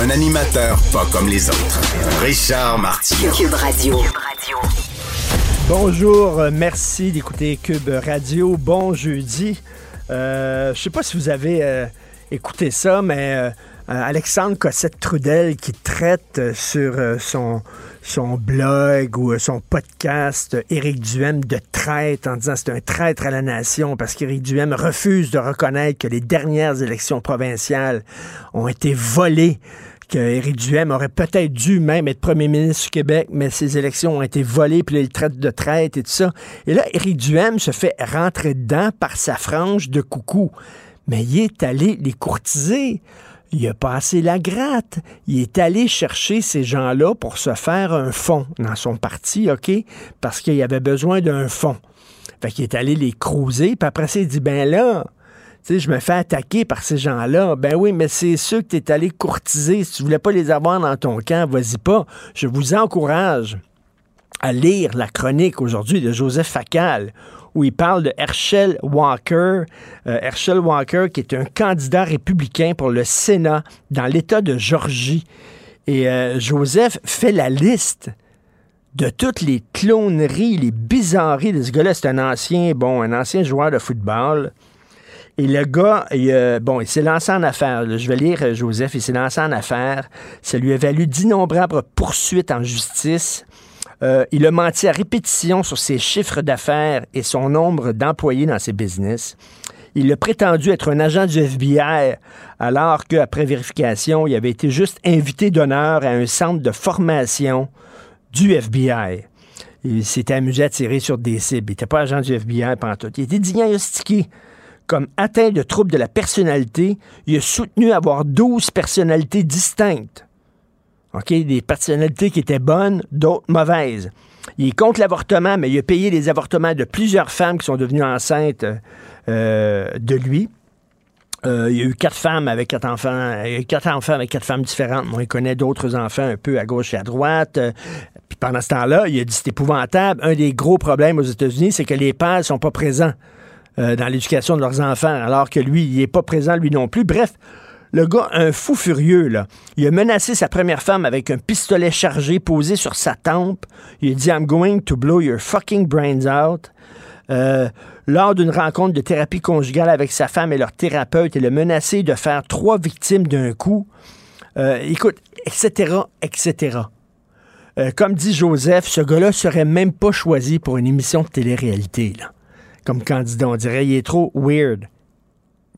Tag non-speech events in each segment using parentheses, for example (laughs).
Un animateur pas comme les autres. Richard Martineau. Cube Radio. Bonjour, euh, merci d'écouter Cube Radio. Bon jeudi. Euh, je sais pas si vous avez euh, écouté ça, mais euh, euh, Alexandre Cossette-Trudel qui traite euh, sur euh, son, blog ou son podcast Éric Duhem de traître en disant c'est un traître à la nation parce qu'Éric Duhem refuse de reconnaître que les dernières élections provinciales ont été volées que Éric Duhem aurait peut-être dû même être premier ministre du Québec, mais ces élections ont été volées, puis là, il traite de traite et tout ça. Et là, Éric Duhem se fait rentrer dedans par sa frange de coucou. Mais il est allé les courtiser. Il a passé la gratte. Il est allé chercher ces gens-là pour se faire un fonds dans son parti, OK? Parce qu'il avait besoin d'un fonds. Fait qu'il est allé les cruiser, puis après ça, il dit, ben là, tu sais, je me fais attaquer par ces gens-là. Ben oui, mais c'est ceux que tu es allé courtiser. Si tu voulais pas les avoir dans ton camp, vas-y pas. Je vous encourage à lire la chronique aujourd'hui de Joseph Facal où il parle de Herschel Walker. Euh, Herschel Walker, qui est un candidat républicain pour le Sénat dans l'État de Georgie. Et euh, Joseph fait la liste de toutes les cloneries, les bizarreries de ce gars-là. C'est un ancien, bon, un ancien joueur de football. Et le gars, il, euh, bon, il s'est lancé en affaires. Je vais lire euh, Joseph. Il s'est lancé en affaires. Ça lui a valu d'innombrables poursuites en justice. Euh, il a menti à répétition sur ses chiffres d'affaires et son nombre d'employés dans ses business. Il a prétendu être un agent du FBI alors qu'après vérification, il avait été juste invité d'honneur à un centre de formation du FBI. Il s'était amusé à tirer sur des cibles. Il n'était pas agent du FBI pendant tout. Il était diagnostiqué comme atteint de troubles de la personnalité. Il a soutenu avoir 12 personnalités distinctes. OK? Des personnalités qui étaient bonnes, d'autres mauvaises. Il est contre l'avortement, mais il a payé les avortements de plusieurs femmes qui sont devenues enceintes euh, de lui. Euh, il y a eu quatre femmes avec quatre enfants, il y a eu quatre enfants avec quatre femmes différentes. Moi, il connaît d'autres enfants un peu à gauche et à droite. Euh, Puis pendant ce temps-là, il a dit c'est épouvantable. Un des gros problèmes aux États-Unis, c'est que les pères sont pas présents dans l'éducation de leurs enfants, alors que lui, il est pas présent lui non plus. Bref, le gars, un fou furieux, là. Il a menacé sa première femme avec un pistolet chargé posé sur sa tempe. Il a dit I'm going to blow your fucking brains out. Euh, lors d'une rencontre de thérapie conjugale avec sa femme et leur thérapeute, il a menacé de faire trois victimes d'un coup. Euh, écoute, etc., etc. Euh, comme dit Joseph, ce gars-là serait même pas choisi pour une émission de télé-réalité. Comme candidat, on dirait, il est trop weird.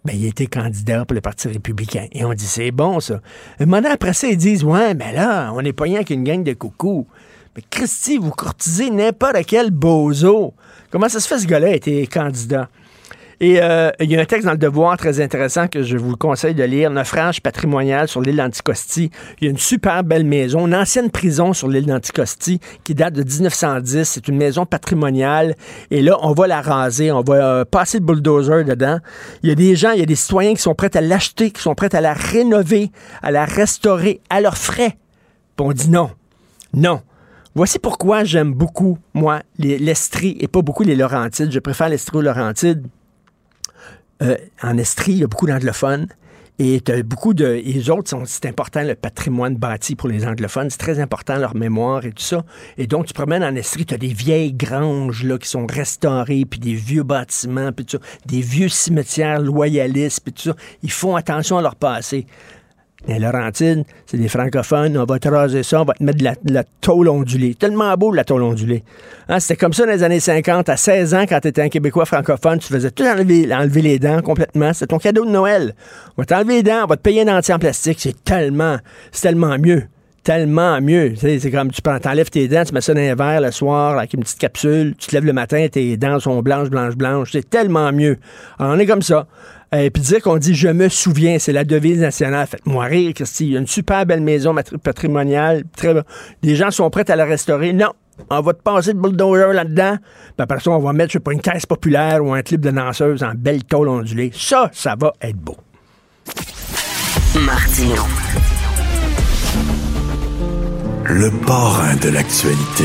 Ben, il était candidat pour le Parti républicain. Et on dit, c'est bon, ça. Un moment après ça, ils disent, ouais, mais là, on n'est pas rien qu'une gang de coucous. Mais Christy, vous courtisez n'importe quel bozo. Comment ça se fait, ce gars-là été candidat? Et euh, il y a un texte dans le Devoir très intéressant que je vous conseille de lire, Naufrage patrimonial sur l'île d'Anticosti. Il y a une super belle maison, une ancienne prison sur l'île d'Anticosti qui date de 1910. C'est une maison patrimoniale. Et là, on va la raser, on va euh, passer le bulldozer dedans. Il y a des gens, il y a des citoyens qui sont prêts à l'acheter, qui sont prêts à la rénover, à la restaurer à leurs frais. Puis on dit non. Non. Voici pourquoi j'aime beaucoup, moi, l'Estrie et pas beaucoup les Laurentides. Je préfère l'Estrie aux Laurentides euh, en Estrie, il y a beaucoup d'anglophones. Et beaucoup de. Les autres, c'est important, le patrimoine bâti pour les anglophones. C'est très important, leur mémoire et tout ça. Et donc, tu promènes en Estrie, tu as des vieilles granges qui sont restaurées, puis des vieux bâtiments, puis tout. Des vieux cimetières loyalistes, puis tout ça. Ils font attention à leur passé. Les Laurentides, c'est des francophones, on va te raser ça, on va te mettre de la, tôle ondulée. Tellement beau, la tôle ondulée. Hein, c'était comme ça dans les années 50. À 16 ans, quand tu étais un Québécois francophone, tu faisais tout enlever, enlever les dents complètement. C'est ton cadeau de Noël. On va t'enlever les dents, on va te payer un entier en plastique. C'est tellement, c'est tellement mieux tellement mieux. C'est comme tu t'enlèves tes dents, tu mets ça dans un verre le soir avec une petite capsule, tu te lèves le matin, tes dents sont blanches, blanches, blanches. C'est tellement mieux. Alors, on est comme ça. Et euh, puis dire qu'on dit je me souviens, c'est la devise nationale. Faites-moi rire, Christy. Il y a une super belle maison patrimoniale. Très... Les gens sont prêts à la restaurer. Non, on va te passer le bulldozer là-dedans. Puis après ça, on va mettre, je sais pas, une caisse populaire ou un clip de danseuse en belle tôle ondulée. Ça, ça va être beau. Martino. Le parrain de l'actualité.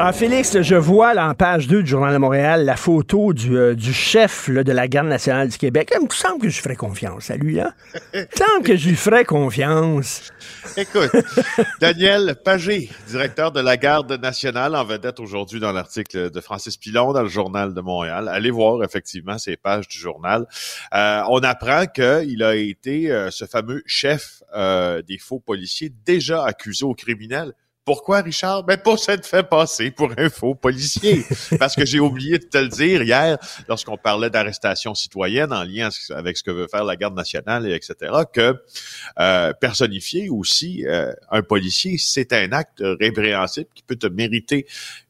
Ah, Félix, je vois là, en page 2 du Journal de Montréal la photo du, euh, du chef de la Garde nationale du Québec. Il me semble que je ferais confiance à lui. Là. Il me semble que je lui ferais confiance. Écoute, (laughs) Daniel Pagé, directeur de la Garde nationale, en vedette aujourd'hui dans l'article de Francis Pilon dans le Journal de Montréal. Allez voir effectivement ces pages du journal. Euh, on apprend qu'il a été euh, ce fameux chef des faux policiers déjà accusé au criminel pourquoi, Richard? Ben, pour s'être fait passer pour un faux policier. (laughs) Parce que j'ai oublié de te le dire hier, lorsqu'on parlait d'arrestation citoyenne en lien avec ce que veut faire la garde nationale, et etc., que euh, personnifier aussi euh, un policier, c'est un acte répréhensible qui peut te mériter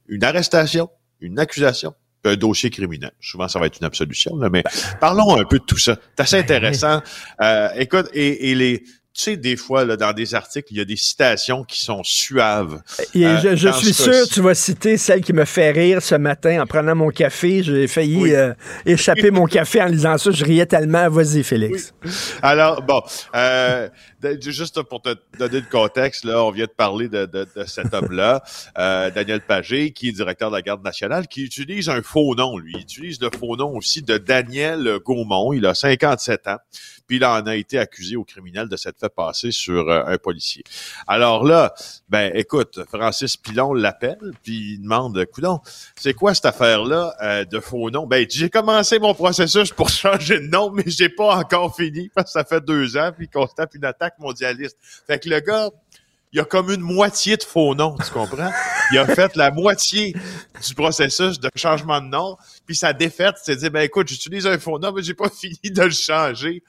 une arrestation, une accusation, un dossier criminel. Souvent, ça va être une absolution, mais ben. parlons un peu de tout ça. C'est assez ben intéressant. Euh, écoute, et, et les tu sais, des fois, là, dans des articles, il y a des citations qui sont suaves. Et je, euh, suis sûr que tu vas citer celle qui me fait rire ce matin en prenant mon café. J'ai failli euh, échapper mon café en lisant ça. Je riais tellement. Vas-y, Félix. Alors, bon, euh, juste pour te donner le contexte, là, on vient de parler de, de, de cet homme-là, euh, Daniel Pagé, qui est directeur de la Garde nationale, qui utilise un faux nom, lui. Il utilise le faux nom aussi de Daniel Gaumont. Il a 57 ans puis il en a été accusé au criminel de s'être fait passer sur euh, un policier. Alors là, ben écoute, Francis Pilon l'appelle, puis il demande, coudon, c'est quoi cette affaire-là euh, de faux nom? Ben j'ai commencé mon processus pour changer de nom, mais j'ai pas encore fini parce que ça fait deux ans, puis tape une attaque mondialiste. Fait que le gars, il y a comme une moitié de faux noms, tu comprends? Il a fait la moitié du processus de changement de nom, puis sa défaite, c'est dit, ben écoute, j'utilise un nom, mais j'ai pas (laughs) fini de le changer.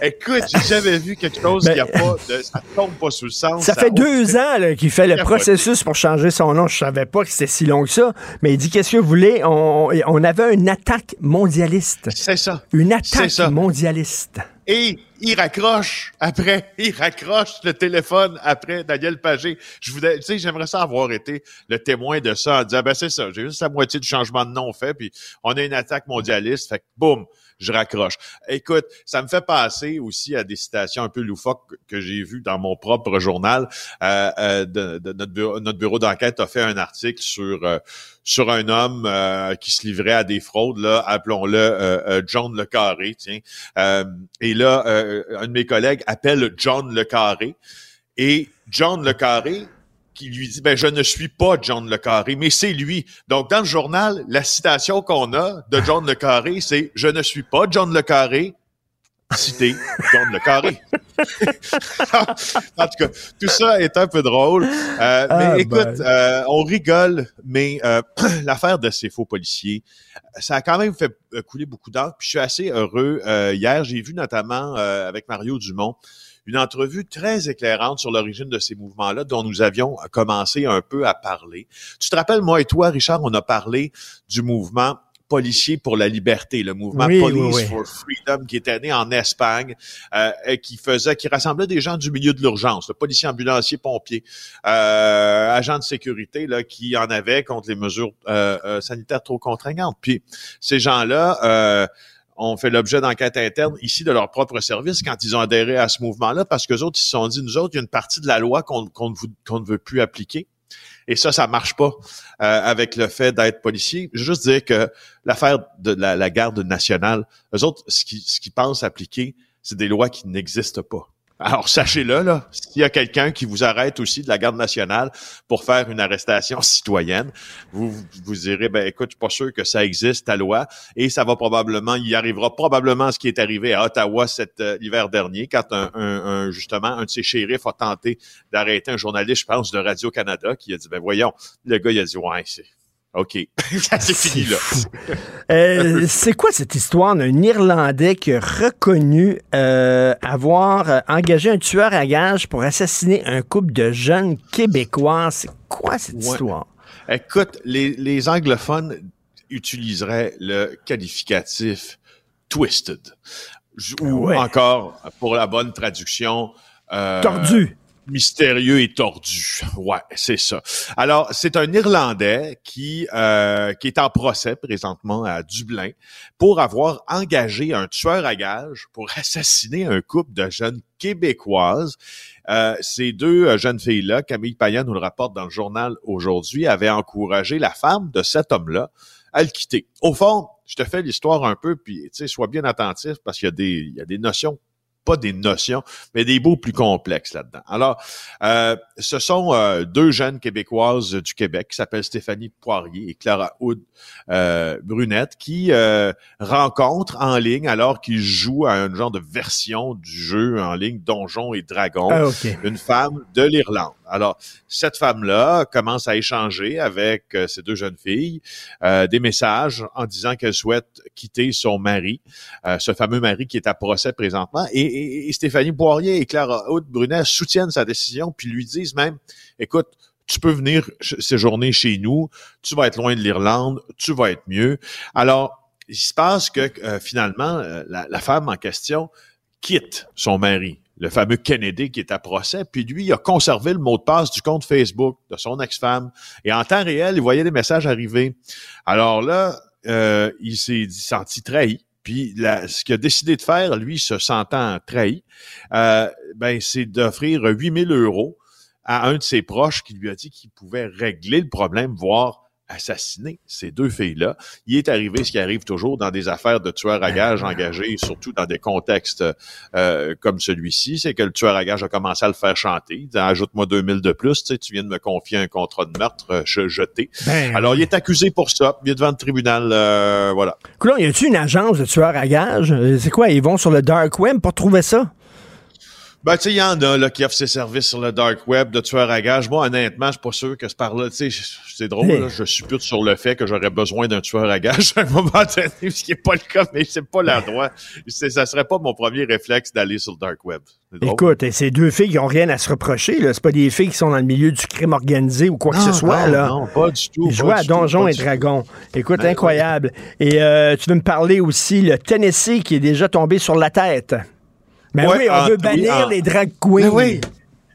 Écoute, j'ai jamais vu quelque chose qui a pas de, ça tombe pas sous le sens. Ça, fait deux ans qu'il fait le processus pour changer son nom. Je savais pas que c'était si long que ça, mais il dit, qu'est-ce que vous voulez? On, on avait une attaque mondialiste. C'est ça. Une attaque mondialiste. Et il raccroche après, (laughs) il raccroche le téléphone après Daniel Pagé. Je voudrais, tu sais, j'aimerais ça avoir été le témoin de ça en disant, ben c'est ça, j'ai juste la moitié du changement de nom fait, puis on a une attaque mondialiste, fait que boum, je raccroche. Écoute, ça me fait passer aussi à des citations un peu loufoques que j'ai vues dans mon propre journal. Euh, euh, notre bureau, d'enquête a fait un article sur euh, sur un homme qui se livrait à des fraudes, là, appelons-le John Le Carré, tiens. et là, un de mes collègues appelle John Le Carré. Et John Le Carré, qui lui dit ben je ne suis pas John le Carré, mais c'est lui. Donc dans le journal, la citation qu'on a de John le Carré, c'est je ne suis pas John le Carré, cité, donne le carré. (laughs) en tout cas, tout ça est un peu drôle. Euh, Ah, mais écoute, ben. euh, on rigole, mais euh, (clears throat) l'affaire de ces faux policiers, ça a quand même fait euh, couler beaucoup d'encre. Puis je suis assez heureux. Euh, hier, j'ai vu notamment euh, avec Mario Dumont une entrevue très éclairante sur l'origine de ces mouvements-là dont nous avions commencé un peu à parler. Tu te rappelles, moi et toi, Richard, on a parlé du mouvement policier pour la liberté, le mouvement Oui, Police oui. for Freedom qui était né en Espagne, euh, et qui faisait, qui rassemblait des gens du milieu de l'urgence, le policier, ambulancier, pompier, euh, agents de sécurité là, qui en avaient contre les mesures euh, euh, sanitaires trop contraignantes. Puis ces gens-là euh, ont fait l'objet d'enquêtes internes ici de leur propre service quand ils ont adhéré à ce mouvement-là, parce que autres, ils se sont dit, nous autres, il y a une partie de la loi qu'on ne, veut plus appliquer. Et ça, ça marche pas euh, avec le fait d'être policier. Je veux juste dire que l'affaire de la, garde nationale, eux autres, ce qu'ils pensent appliquer, c'est des lois qui n'existent pas. Alors, sachez-le, là, s'il y a quelqu'un qui vous arrête aussi de la garde nationale pour faire une arrestation (laughs) citoyenne, vous vous direz, ben écoute, je suis pas sûr que ça existe, ta loi, et ça va probablement, il arrivera probablement ce qui est arrivé à Ottawa cet euh, hiver dernier, quand un, justement un de ses shérifs a tenté d'arrêter un journaliste, je pense, de Radio-Canada, qui a dit, ben voyons, le gars, il a dit, ouais, c'est... OK. (laughs) C'est fini, là. (laughs) Euh, c'est quoi cette histoire d'un Irlandais qui a reconnu euh, avoir euh, engagé un tueur à gages pour assassiner un couple de jeunes Québécois? C'est quoi cette Ouais. histoire? Écoute, les, les anglophones utiliseraient le qualificatif twisted. Ou Ouais. encore, pour la bonne traduction, euh, Tordu. Mystérieux et tordu. Ouais, c'est ça. Alors, c'est un Irlandais qui euh, qui est en procès présentement à Dublin pour avoir engagé un tueur à gages pour assassiner un couple de jeunes québécoises. Euh, ces deux euh, jeunes filles-là, Camille Payan nous le rapporte dans le journal aujourd'hui, avaient encouragé la femme de cet homme-là à le quitter. Au fond, je te fais l'histoire un peu, puis sois bien attentif parce qu'il y y a des notions pas des notions, mais des mots plus complexes là-dedans. Alors, euh, ce sont euh, deux jeunes québécoises du Québec qui s'appellent Stéphanie Poirier et Clara Houd euh, Brunette qui euh, rencontrent en ligne alors qu'ils jouent à un genre de version du jeu en ligne Donjons et Dragons Ah, OK. une femme de l'Irlande. Alors, cette femme-là commence à échanger avec ces deux jeunes filles euh, des messages en disant qu'elle souhaite quitter son mari, euh, ce fameux mari qui est à procès présentement. Et, et- Stéphanie Poirier et Clara Haute Brunet soutiennent sa décision, puis lui disent même, écoute, tu peux venir séjourner chez nous, tu vas être loin de l'Irlande, tu vas être mieux. Alors, il se passe que euh, finalement, euh, la, femme en question quitte son mari, le fameux Kennedy qui est à procès, puis lui, il a conservé le mot de passe du compte Facebook de son ex-femme. Et en temps réel, il voyait des messages arriver. Alors là, euh, il s'est senti trahi. Puis ce qu'il a décidé de faire, lui, se sentant trahi, euh, ben, c'est d'offrir 8000 euros à un de ses proches qui lui a dit qu'il pouvait régler le problème, voire assassiner ces deux filles-là. Il est arrivé ce qui arrive toujours dans des affaires de tueurs à gages engagés, surtout dans des contextes euh, comme celui-ci, c'est que le tueur à gages a commencé à le faire chanter. Ajoute-moi 2000 de plus, tu sais, tu viens de me confier un contrat de meurtre, euh, je jeté. Ben, Alors, il est accusé pour ça. Il est devant le tribunal, euh, voilà. Coudonc, y a-tu une agence de tueurs à gages? C'est quoi? Ils vont sur le dark web pour trouver ça? Ben, tu sais, il y en a là, qui offrent ses services sur le dark web de tueurs à gages. Moi, honnêtement, je suis pas sûr que c'est par là. Tu sais, c'est drôle, là, je suppute sur le fait que j'aurais besoin d'un tueur à gages (laughs) à un moment donné, ce qui est pas le cas, mais c'est pas l'endroit. Ça serait pas mon premier réflexe d'aller sur le dark web. Écoute, et ces deux filles qui ont rien à se reprocher, là. C'est pas des filles qui sont dans le milieu du crime organisé ou quoi que ce soit, non, là. Non, pas du tout. Ils jouaient à Donjons et. Dragons. Écoute, Ben, incroyable. Et euh, tu veux me parler aussi, le Tennessee qui est déjà tombé sur la tête. Ben Ouais, oui, on en- veut oui, bannir en- les drag queens. Ben oui.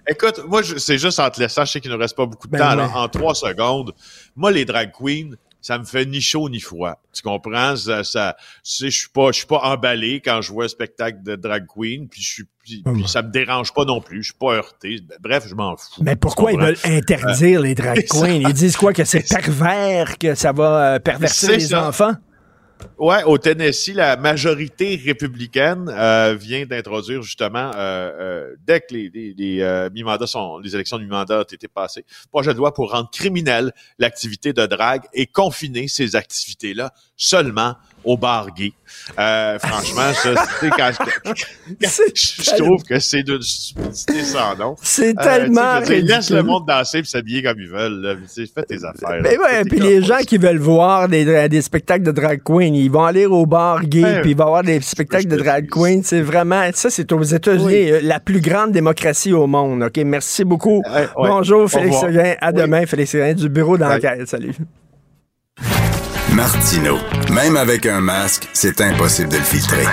Écoute, moi, je- c'est juste en te laissant, je sais qu'il ne reste pas beaucoup de Ben temps, ouais. là, en trois secondes. Moi, les drag queens, ça me fait ni chaud ni froid. Tu comprends? Ça, ça- tu sais, je suis pas, je suis pas emballé quand je vois un spectacle de drag queen, puis je suis, puis, puis ouais. ça me dérange pas non plus. Je suis pas heurté. Bref, je m'en fous. Mais pourquoi ils veulent interdire les drag (laughs) ça. queens? Ils disent quoi? Que c'est (laughs) pervers, que ça va euh, pervertir les ça. enfants? Ouais, au Tennessee, la majorité républicaine euh, vient d'introduire justement, euh, euh, dès que les, les, les euh, mi-mandats sont, les élections de mi-mandat ont été passées, projet de loi pour rendre criminel l'activité de drague et confiner ces activités-là seulement au bar gay. Euh, franchement, ça, (laughs) quand je, (laughs) je trouve que c'est d'une stupidité sans nom. C'est Euh, tellement dire, Laisse le monde danser puis s'habiller comme ils veulent. Là. Fais tes affaires. Ben là. ouais, T'es puis les gens qui veulent voir des, des spectacles de drag queen, ils vont aller au bar gay, Ouais. puis il va y avoir des spectacles de drag queen. C'est vraiment, ça, c'est aux États-Unis, Oui. euh, la plus grande démocratie au monde. OK, merci beaucoup. Ouais. Bonjour, Félix. Séguin. À Oui. demain, Félix Séguin du bureau d'enquête. Salut. Martino. Même avec un masque, c'est impossible de le filtrer.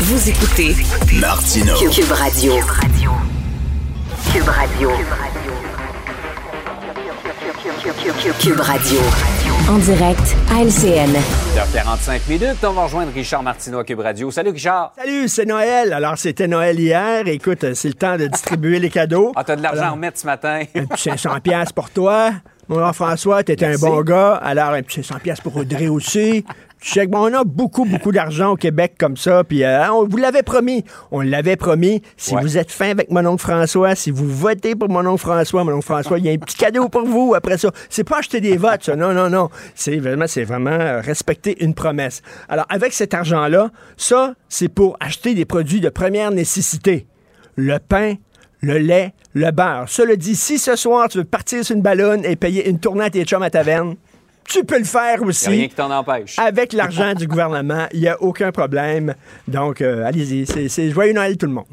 Vous écoutez Martino. Cube Radio. Cube Radio. Cube Radio. En direct à LCN. 45 minutes. On va rejoindre Richard Martineau à Cube Radio. Salut, Richard. Salut, c'est Noël. Alors, c'était Noël hier. Écoute, c'est le temps de distribuer les cadeaux. Ah, t'as de l'argent à remettre ce matin. Un petit 500 pièces pour toi. Mon François, t'étais un bon gars. Alors, un petit 500 pièces pour Audrey aussi. Bon, on a beaucoup, beaucoup d'argent au Québec comme ça. Puis, euh, on vous l'avait promis. On l'avait promis. Si Ouais. vous êtes fin avec mon oncle François, si vous votez pour mon oncle François, mon oncle François, il y a un petit cadeau pour vous après ça. C'est pas acheter des votes, ça. Non, non, non. C'est vraiment, c'est vraiment euh, respecter une promesse. Alors, avec cet argent-là, ça, c'est pour acheter des produits de première nécessité. Le pain, le lait, le beurre. Cela dit, si ce soir tu veux partir sur une ballonne et payer une tournée à tes chums à taverne, tu peux le faire Y a rien aussi. qui t'en empêche. Avec l'argent du gouvernement, il n'y a aucun problème. Donc, euh, allez-y. C'est- C'est joyeux Noël tout le monde.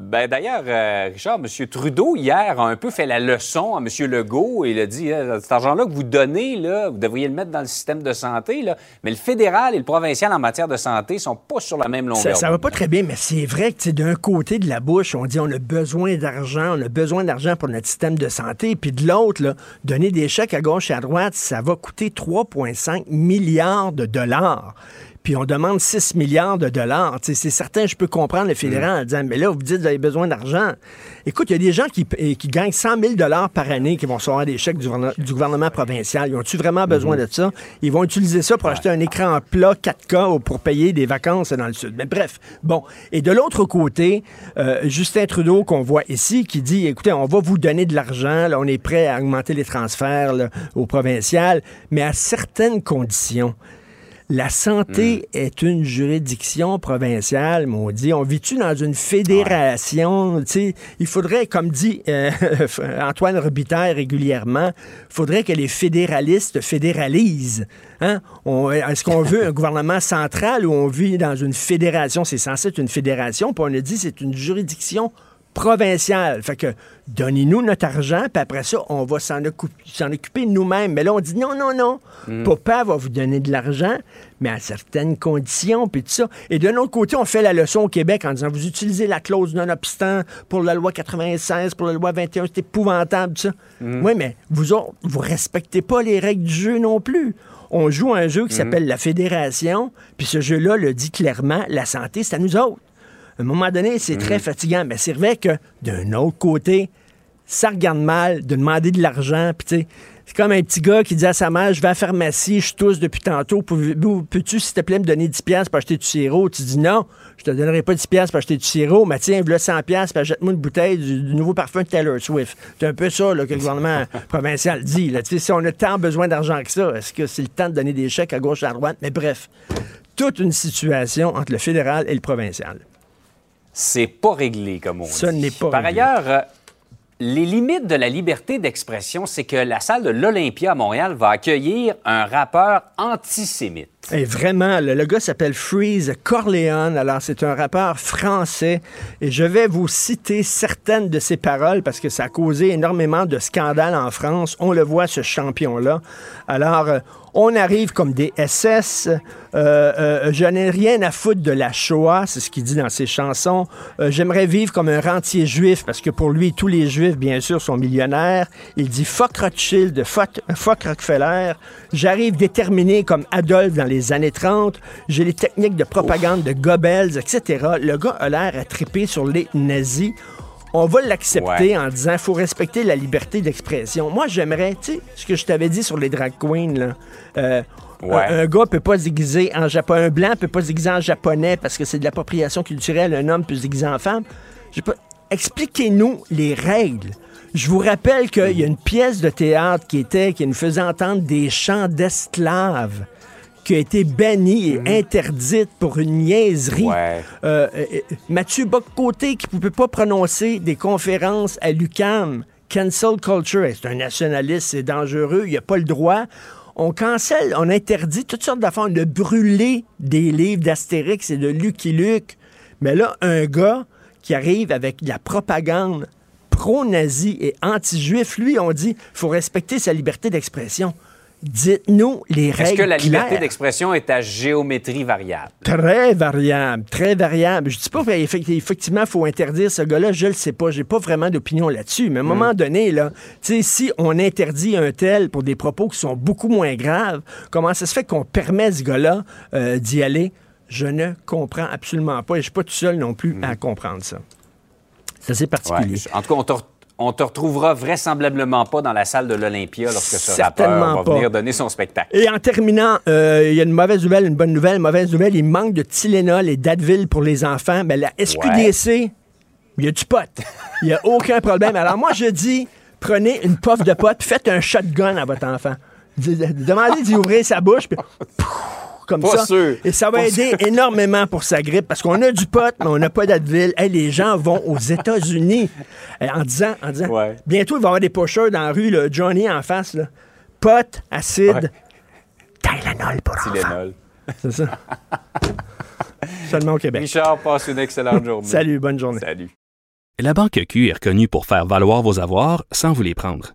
Ben, D'ailleurs, euh, Richard, M. Trudeau, hier, a un peu fait la leçon à M. Legault. Il a dit euh, cet argent-là que vous donnez, là, vous devriez le mettre dans le système de santé. Là. Mais le fédéral et le provincial en matière de santé sont pas sur la même longueur. Ça, ça va pas très bien, mais c'est vrai que d'un côté de la bouche, on dit on a besoin d'argent, on a besoin d'argent pour notre système de santé, puis de l'autre, donner des chèques à gauche et à droite, ça va coûter 3,5 milliards de dollars. Puis on demande 6 milliards de dollars. C'est certain, je peux comprendre le fédéral en disant, mais là, vous dites que vous avez besoin d'argent. Écoute, il y a des gens qui, qui gagnent 100 000 dollars par année qui vont recevoir des chèques du, gouvernement- du gouvernement provincial. Ils ont-tu vraiment besoin de ça? Ils vont utiliser ça pour acheter un écran plat 4K ou pour payer des vacances dans le sud. Mais bref, bon. Et de l'autre côté, euh, Justin Trudeau, qu'on voit ici, qui dit, écoutez, on va vous donner de l'argent, on est prêt à augmenter les transferts là, au provincial, mais à certaines conditions. La santé est une juridiction provinciale, m'ont dit. On vit-tu dans une fédération? Tu sais, Il faudrait, comme dit euh, (laughs) Antoine Robitaille régulièrement, il faudrait que les fédéralistes fédéralisent. Hein? On- Est-ce qu'on veut un (laughs) gouvernement central ou on vit dans une fédération? C'est censé être une fédération, puis on a dit c'est une juridiction provinciale. Fait que donnez-nous notre argent, puis après ça, on va s'en occu- s'en occuper nous-mêmes. Mais là, on dit non, non, non. Papa va vous donner de l'argent, mais à certaines conditions, puis tout ça. Et d'un autre côté, on fait la leçon au Québec en disant vous utilisez la clause non-obstant pour la loi 96, pour la loi 21, c'est épouvantable, tout ça. Oui, mais vous autres, vous respectez pas les règles du jeu non plus. On joue à un jeu qui s'appelle la Fédération, puis ce jeu-là le dit clairement, la santé, c'est à nous autres. À un moment donné, c'est très fatigant. Mais c'est vrai que, d'un autre côté, ça regarde mal de demander de l'argent. Puis, tu sais, c'est comme un petit gars qui dit à sa mère Je vais à la pharmacie, je tousse depuis tantôt. Peux- Peux-tu, s'il te plaît, me donner 10$ piastres pour acheter du sirop Tu dis non, je te donnerai pas 10$ piastres pour acheter du sirop. Mais tiens, voilà 100$, piastres, puis achète-moi une bouteille du, du nouveau parfum de Taylor Swift. C'est un peu ça là, que le gouvernement (laughs) provincial dit. Là. Tu sais, Si on a tant besoin d'argent que ça, est-ce que c'est le temps de donner des chèques à gauche et à droite? Mais bref, toute une situation entre le fédéral et le provincial. C'est pas réglé, comme on Ça dit. n'est pas Par réglé. ailleurs, euh, les limites de la liberté d'expression, c'est que la salle de l'Olympia à Montréal va accueillir un rappeur antisémite. Et vraiment, le, le gars s'appelle Freeze Corleone. Alors, c'est un rappeur français. Et je vais vous citer certaines de ses paroles parce que ça a causé énormément de scandales en France. On le voit, ce champion-là. Alors, euh, on arrive comme des SS. Euh, euh, je n'ai rien à foutre de la Shoah, c'est ce qu'il dit dans ses chansons. Euh, J'aimerais vivre comme un rentier juif parce que pour lui, tous les juifs, bien sûr, sont millionnaires. Il dit fuck Rothschild, fuck, fuck Rockefeller. J'arrive déterminé comme Adolphe dans les années 30. J'ai les techniques de propagande de Goebbels, etc. Le gars a l'air à triper sur les nazis. on va l'accepter en disant faut respecter la liberté d'expression. Moi, j'aimerais, tu sais, ce que je t'avais dit sur les drag queens, là. Euh, Ouais. un, un gars peut pas se déguiser en japonais, un blanc peut pas se déguiser en japonais parce que c'est de l'appropriation culturelle, un homme peut se déguiser en femme. Pas- Expliquez-nous les règles. Je vous rappelle qu'il y a une pièce de théâtre qui était, qui nous faisait entendre des chants d'esclaves qui a été bannie et interdite pour une niaiserie. Ouais. Euh, euh, euh, Mathieu Boccoté qui ne pouvait pas prononcer des conférences à l'UCAM. Cancel culture. C'est un nationaliste, c'est dangereux, il n'a pas le droit. On cancelle, on interdit toutes sortes d'affaires. On a brûlé des livres d'Astérix et de Lucky Luke. Mais là, un gars qui arrive avec de la propagande pro-nazi et anti-juif, lui, on dit faut respecter sa liberté d'expression. Dites-nous les règles. Est-ce que la liberté d'expression est à géométrie variable? Très variable, très variable. Je dis pas qu'effectivement, il faut interdire ce gars-là, je le sais pas, j'ai pas vraiment d'opinion là-dessus, mais à un moment donné, là, si on interdit un tel pour des propos qui sont beaucoup moins graves, comment ça se fait qu'on permet ce gars-là euh, d'y aller? Je ne comprends absolument pas et je suis pas tout seul non plus à comprendre ça. C'est assez particulier. Ouais. En tout cas, on on te retrouvera vraisemblablement pas dans la salle de l'Olympia lorsque ce rappeur va pas. venir donner son spectacle. Et en terminant, euh, il y a une mauvaise nouvelle, une bonne nouvelle. Mauvaise nouvelle, il manque de Tylenol et d'Advil pour les enfants. Ben, la SQDC, il y a du pot. Il n'y a aucun problème. Alors moi, je dis, prenez une puff de pot, faites un shotgun à votre enfant. Demandez d'y ouvrir sa bouche, puis pouf, comme Pas ça. sûr. Et ça va Pas aider (laughs) énormément pour sa grippe, parce qu'on a du pot, mais on n'a pas d'Advil. Hey, les gens vont aux États-Unis en disant, en disant Ouais. bientôt, il va y avoir des pocheurs dans la rue, là, Johnny en face, là. pot, acide, Ouais. Tylenol pour enfants. Tylenol. C'est ça. (laughs) Seulement au Québec. Richard, passe une excellente journée. Salut, bonne journée. Salut. La Banque Q est reconnue pour faire valoir vos avoirs sans vous les prendre.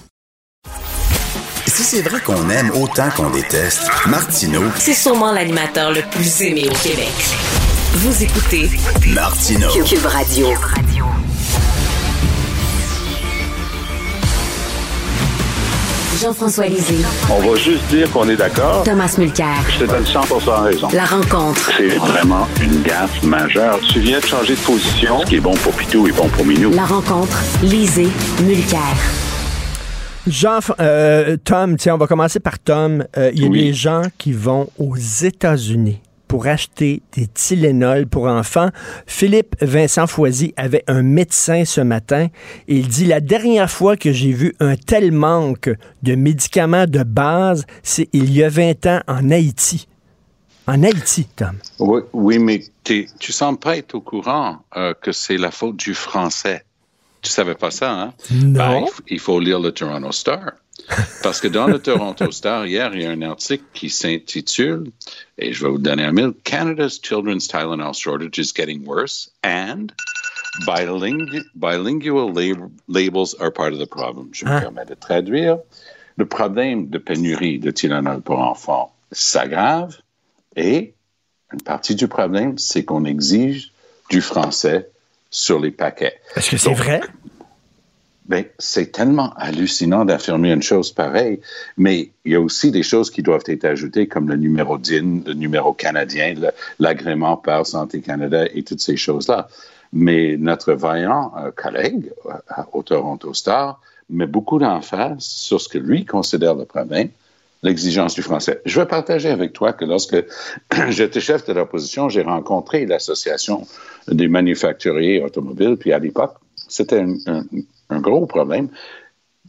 Si c'est vrai qu'on aime autant qu'on déteste, Martineau, C'est sûrement l'animateur le plus aimé au Québec. Vous écoutez Martineau. Cube Radio. Jean-François Lisée, On va juste dire qu'on est d'accord. Thomas Mulcair. Je te donne 100% raison. La rencontre. C'est vraiment une gaffe majeure. Tu viens de changer de position. Ce qui est bon pour Pitou est bon pour Minou. La rencontre. Lisée. Mulcair. Jean, euh, Tom, tiens, on va commencer par Tom. Euh, Il y a Oui. des gens qui vont aux États-Unis pour acheter des Tylenol pour enfants. Philippe Vincent Foisy avait un médecin ce matin et il dit la dernière fois que j'ai vu un tel manque de médicaments de base, c'est il y a 20 ans en Haïti. En Haïti, Tom. Oui, oui mais tu sembles pas être au courant euh, que c'est la faute du français. Tu savais pas ça, hein? Non. Ben, il, faut lire le Toronto Star. (laughs) Parce que dans le Toronto Star, hier, il y a un article qui s'intitule, et je vais vous donner un mille, Canada's children's Tylenol shortage is getting worse and bilingu- bilingual lab- labels are part of the problem. Je me Hein? permets de traduire. Le problème de pénurie de Tylenol pour enfants s'aggrave et une partie du problème, c'est qu'on exige du français sur les paquets. Est-ce que c'est vrai? ben, c'est tellement hallucinant d'affirmer une chose pareille, mais il y a aussi des choses qui doivent être ajoutées, comme le numéro DIN, le numéro canadien, l'agrément par Santé Canada et toutes ces choses-là. Mais notre vaillant euh, collègue euh, au Toronto Star met beaucoup d'emphase sur ce que lui considère le problème, l'exigence du français. Je veux partager avec toi que lorsque (clears throat) j'étais chef de l'opposition, j'ai rencontré l'Association des manufacturiers automobiles, puis à l'époque, c'était un, gros problème.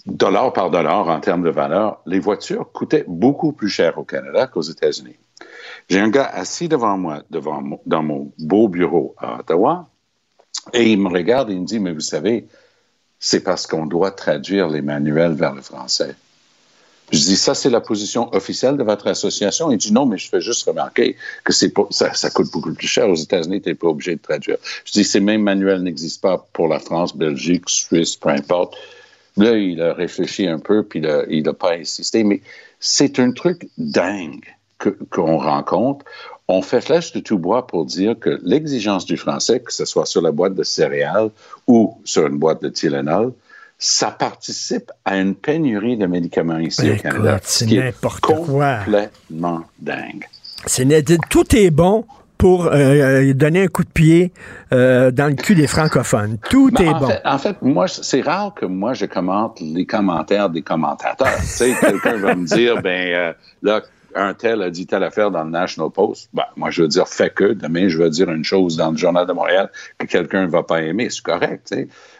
Dollar par dollar en termes de valeur, les voitures coûtaient beaucoup plus cher au Canada qu'aux États-Unis. J'ai un gars assis devant moi, devant dans mon beau bureau à Ottawa, et il me regarde et il me dit, mais vous savez, c'est parce qu'on doit traduire les manuels vers le français. Je dis, ça, c'est la position officielle de votre association. Il dit, non, mais je fais juste remarquer que c'est ça, ça coûte beaucoup plus cher. Aux États-Unis, tu n'es pas obligé de traduire. Je dis, ces mêmes manuels n'existent pas pour la France, Belgique, Suisse, peu importe. Là, il a réfléchi un peu, puis il a- il n'a pas insisté. Mais c'est un truc dingue qu'on rencontre. On fait flèche de tout bois pour dire que l'exigence du français, que ce soit sur la boîte de céréales ou sur une boîte de Tylenol, ça participe à une pénurie de médicaments ici au Canada. c'est ce qui est n'importe quoi. complètement dingue. Tout est bon pour euh, euh, donner un coup de pied euh, dans le cul des francophones. Tout Ben, est en bon. Fait, en fait, moi, c'est rare que moi, je commente les commentaires des commentateurs. tu sais, quelqu'un va me dire, ben euh, là, un tel a dit telle affaire dans le National Post. Ben, moi, je veux dire, fait que. Demain, je veux dire une chose dans le Journal de Montréal que quelqu'un ne va pas aimer. C'est correct.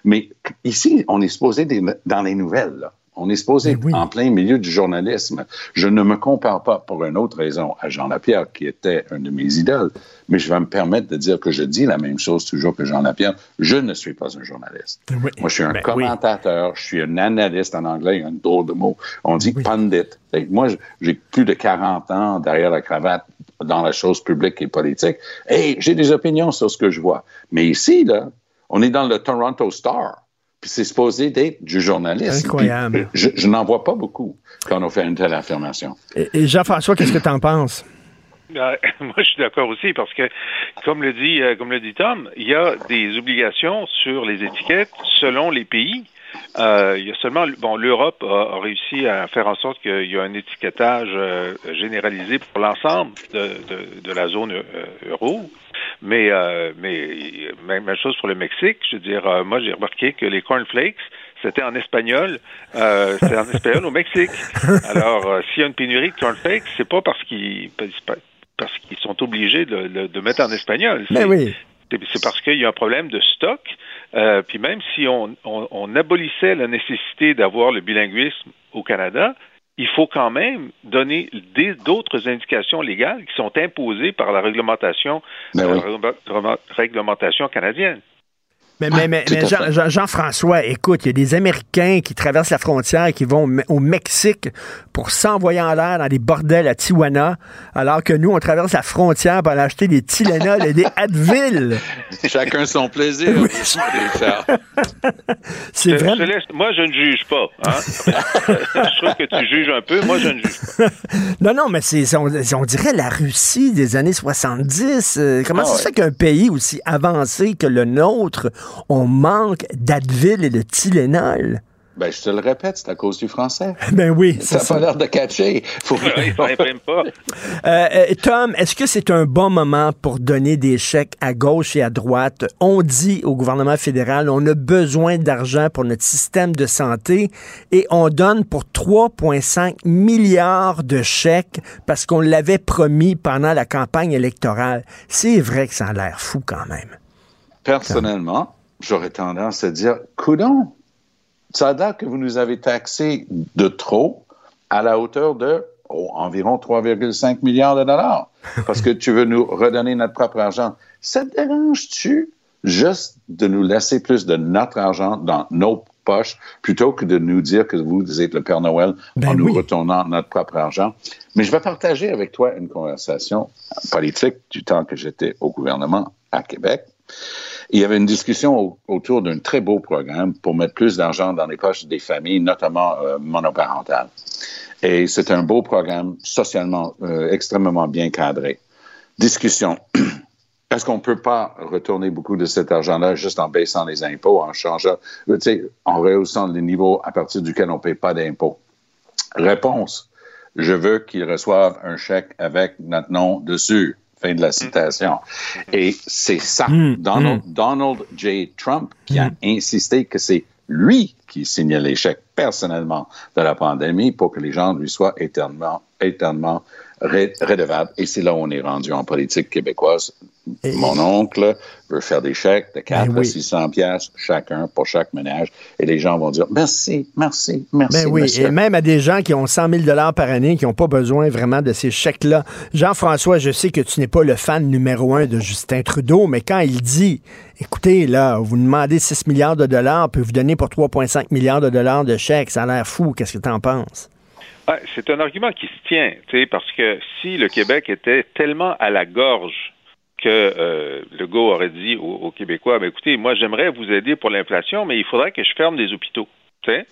Mais ici, on est supposé dans les nouvelles, là. On est supposé en plein milieu du journalisme. Je ne me compare pas pour une autre raison à Jean Lapierre, qui était un de mes idoles, mais je vais me permettre de dire que je dis la même chose toujours que Jean Lapierre. Je ne suis pas un journaliste. Moi, je suis un Ben commentateur, je suis un analyste en anglais, il y a un drôle de mot. On dit pundit. Moi, j'ai plus de 40 ans derrière la cravate dans la chose publique et politique. Et j'ai des opinions sur ce que je vois. Mais ici, là, on est dans le Toronto Star. Puis c'est supposé d'être du journalisme. Incroyable. Puis Je, je n'en vois pas beaucoup quand on fait une telle affirmation. Et, et Jean-François, qu'est-ce que tu en penses? Euh, (laughs) moi, je suis d'accord aussi parce que, comme le dit, euh, comme le dit Tom, il y a des obligations sur les étiquettes selon les pays. Euh, il y a seulement, bon, l'Europe a, a réussi à faire en sorte qu'il y a un étiquetage euh, généralisé pour l'ensemble de, de, de la zone euh, euro. Mais, euh, mais même, même chose pour le Mexique. Je veux dire, moi, j'ai remarqué que les cornflakes, c'était en espagnol. Euh, c'était en espagnol au Mexique. Alors, s'il y a une pénurie de cornflakes, c'est pas parce qu'ils parce qu'ils sont obligés de, de, de mettre en espagnol. Ben C'est- oui. C'est parce qu'il y a un problème de stock. Euh, puis même si on, on, on abolissait la nécessité d'avoir le bilinguisme au Canada, il faut quand même donner d'autres indications légales qui sont imposées par la réglementation, Ben oui. la réglementation canadienne. Mais, mais, mais, tout mais à Jean- fait. Jean- Jean-François, écoute, il y a des Américains qui traversent la frontière et qui vont au Me- au Mexique pour s'envoyer en l'air dans des bordels à Tijuana, alors que nous, on traverse la frontière pour aller acheter des Tylenol et des Advil. (laughs) Chacun son plaisir. Richard. (laughs) C'est vrai. je laisse- moi, je ne juge pas. hein. (laughs) je trouve que tu juges un peu. Moi, je ne juge pas. Non, non, mais c'est, on, on dirait la Russie des années 70. Euh, comment Ah ça se fait qu'un pays aussi avancé que le nôtre, on manque d'Advil et de Tylenol? Ben, je te le répète, c'est à cause du français. (laughs) Ben oui, Ça n'a pas l'air de catcher. Faut... (laughs) Imprime pas. (laughs) Euh, euh, Tom, est-ce que c'est un bon moment pour donner des chèques à gauche et à droite? On dit au gouvernement fédéral, on a besoin d'argent pour notre système de santé et on donne pour 3,5 milliards de chèques parce qu'on l'avait promis pendant la campagne électorale. C'est vrai que ça a l'air fou quand même. Personnellement, j'aurais tendance à dire, coudon, ça a l'air que vous nous avez taxé de trop à la hauteur de oh, environ 3,5 milliards de dollars (laughs) parce que tu veux nous redonner notre propre argent. Ça te dérange-tu juste de nous laisser plus de notre argent dans nos poches plutôt que de nous dire que vous êtes le Père Noël en nous retournant notre propre argent? Mais je vais partager avec toi une conversation politique du temps que j'étais au gouvernement à Québec. Il y avait une discussion au- autour d'un très beau programme pour mettre plus d'argent dans les poches des familles, notamment euh, monoparentales. Et c'est un beau programme socialement euh, extrêmement bien cadré. Discussion. (clears throat) Est-ce qu'on ne peut pas retourner beaucoup de cet argent-là juste en baissant les impôts, en changeant, en rehaussant les niveaux à partir duquel on ne paye pas d'impôts? Réponse. Je veux qu'ils reçoivent un chèque avec notre nom dessus. Fin de la citation. Et c'est ça, Donald, Donald J. Trump, qui a insisté que c'est lui qui signait chèques personnellement de la pandémie pour que les gens lui soient éternellement, éternellement ré- redevables. Et c'est là où on est rendu en politique québécoise. Mon oncle veut faire des chèques de 4 Ben à oui. 600 pièces chacun pour chaque ménage. Et les gens vont dire merci, merci, merci. Ben oui, monsieur. et même à des gens qui ont 100 000 par année, qui n'ont pas besoin vraiment de ces chèques-là. Jean-François, je sais que tu n'es pas le fan numéro un de Justin Trudeau, mais quand il dit, écoutez, là, vous demandez 6 milliards de dollars, puis vous donnez pour 3,5 milliards de dollars de chèques, ça a l'air fou. Qu'est-ce que tu en penses? Ah, c'est un argument qui se tient, parce que si le Québec était tellement à la gorge que euh, Legault aurait dit aux, aux Québécois, ben, écoutez, moi j'aimerais vous aider pour l'inflation, mais il faudrait que je ferme des hôpitaux. Sais?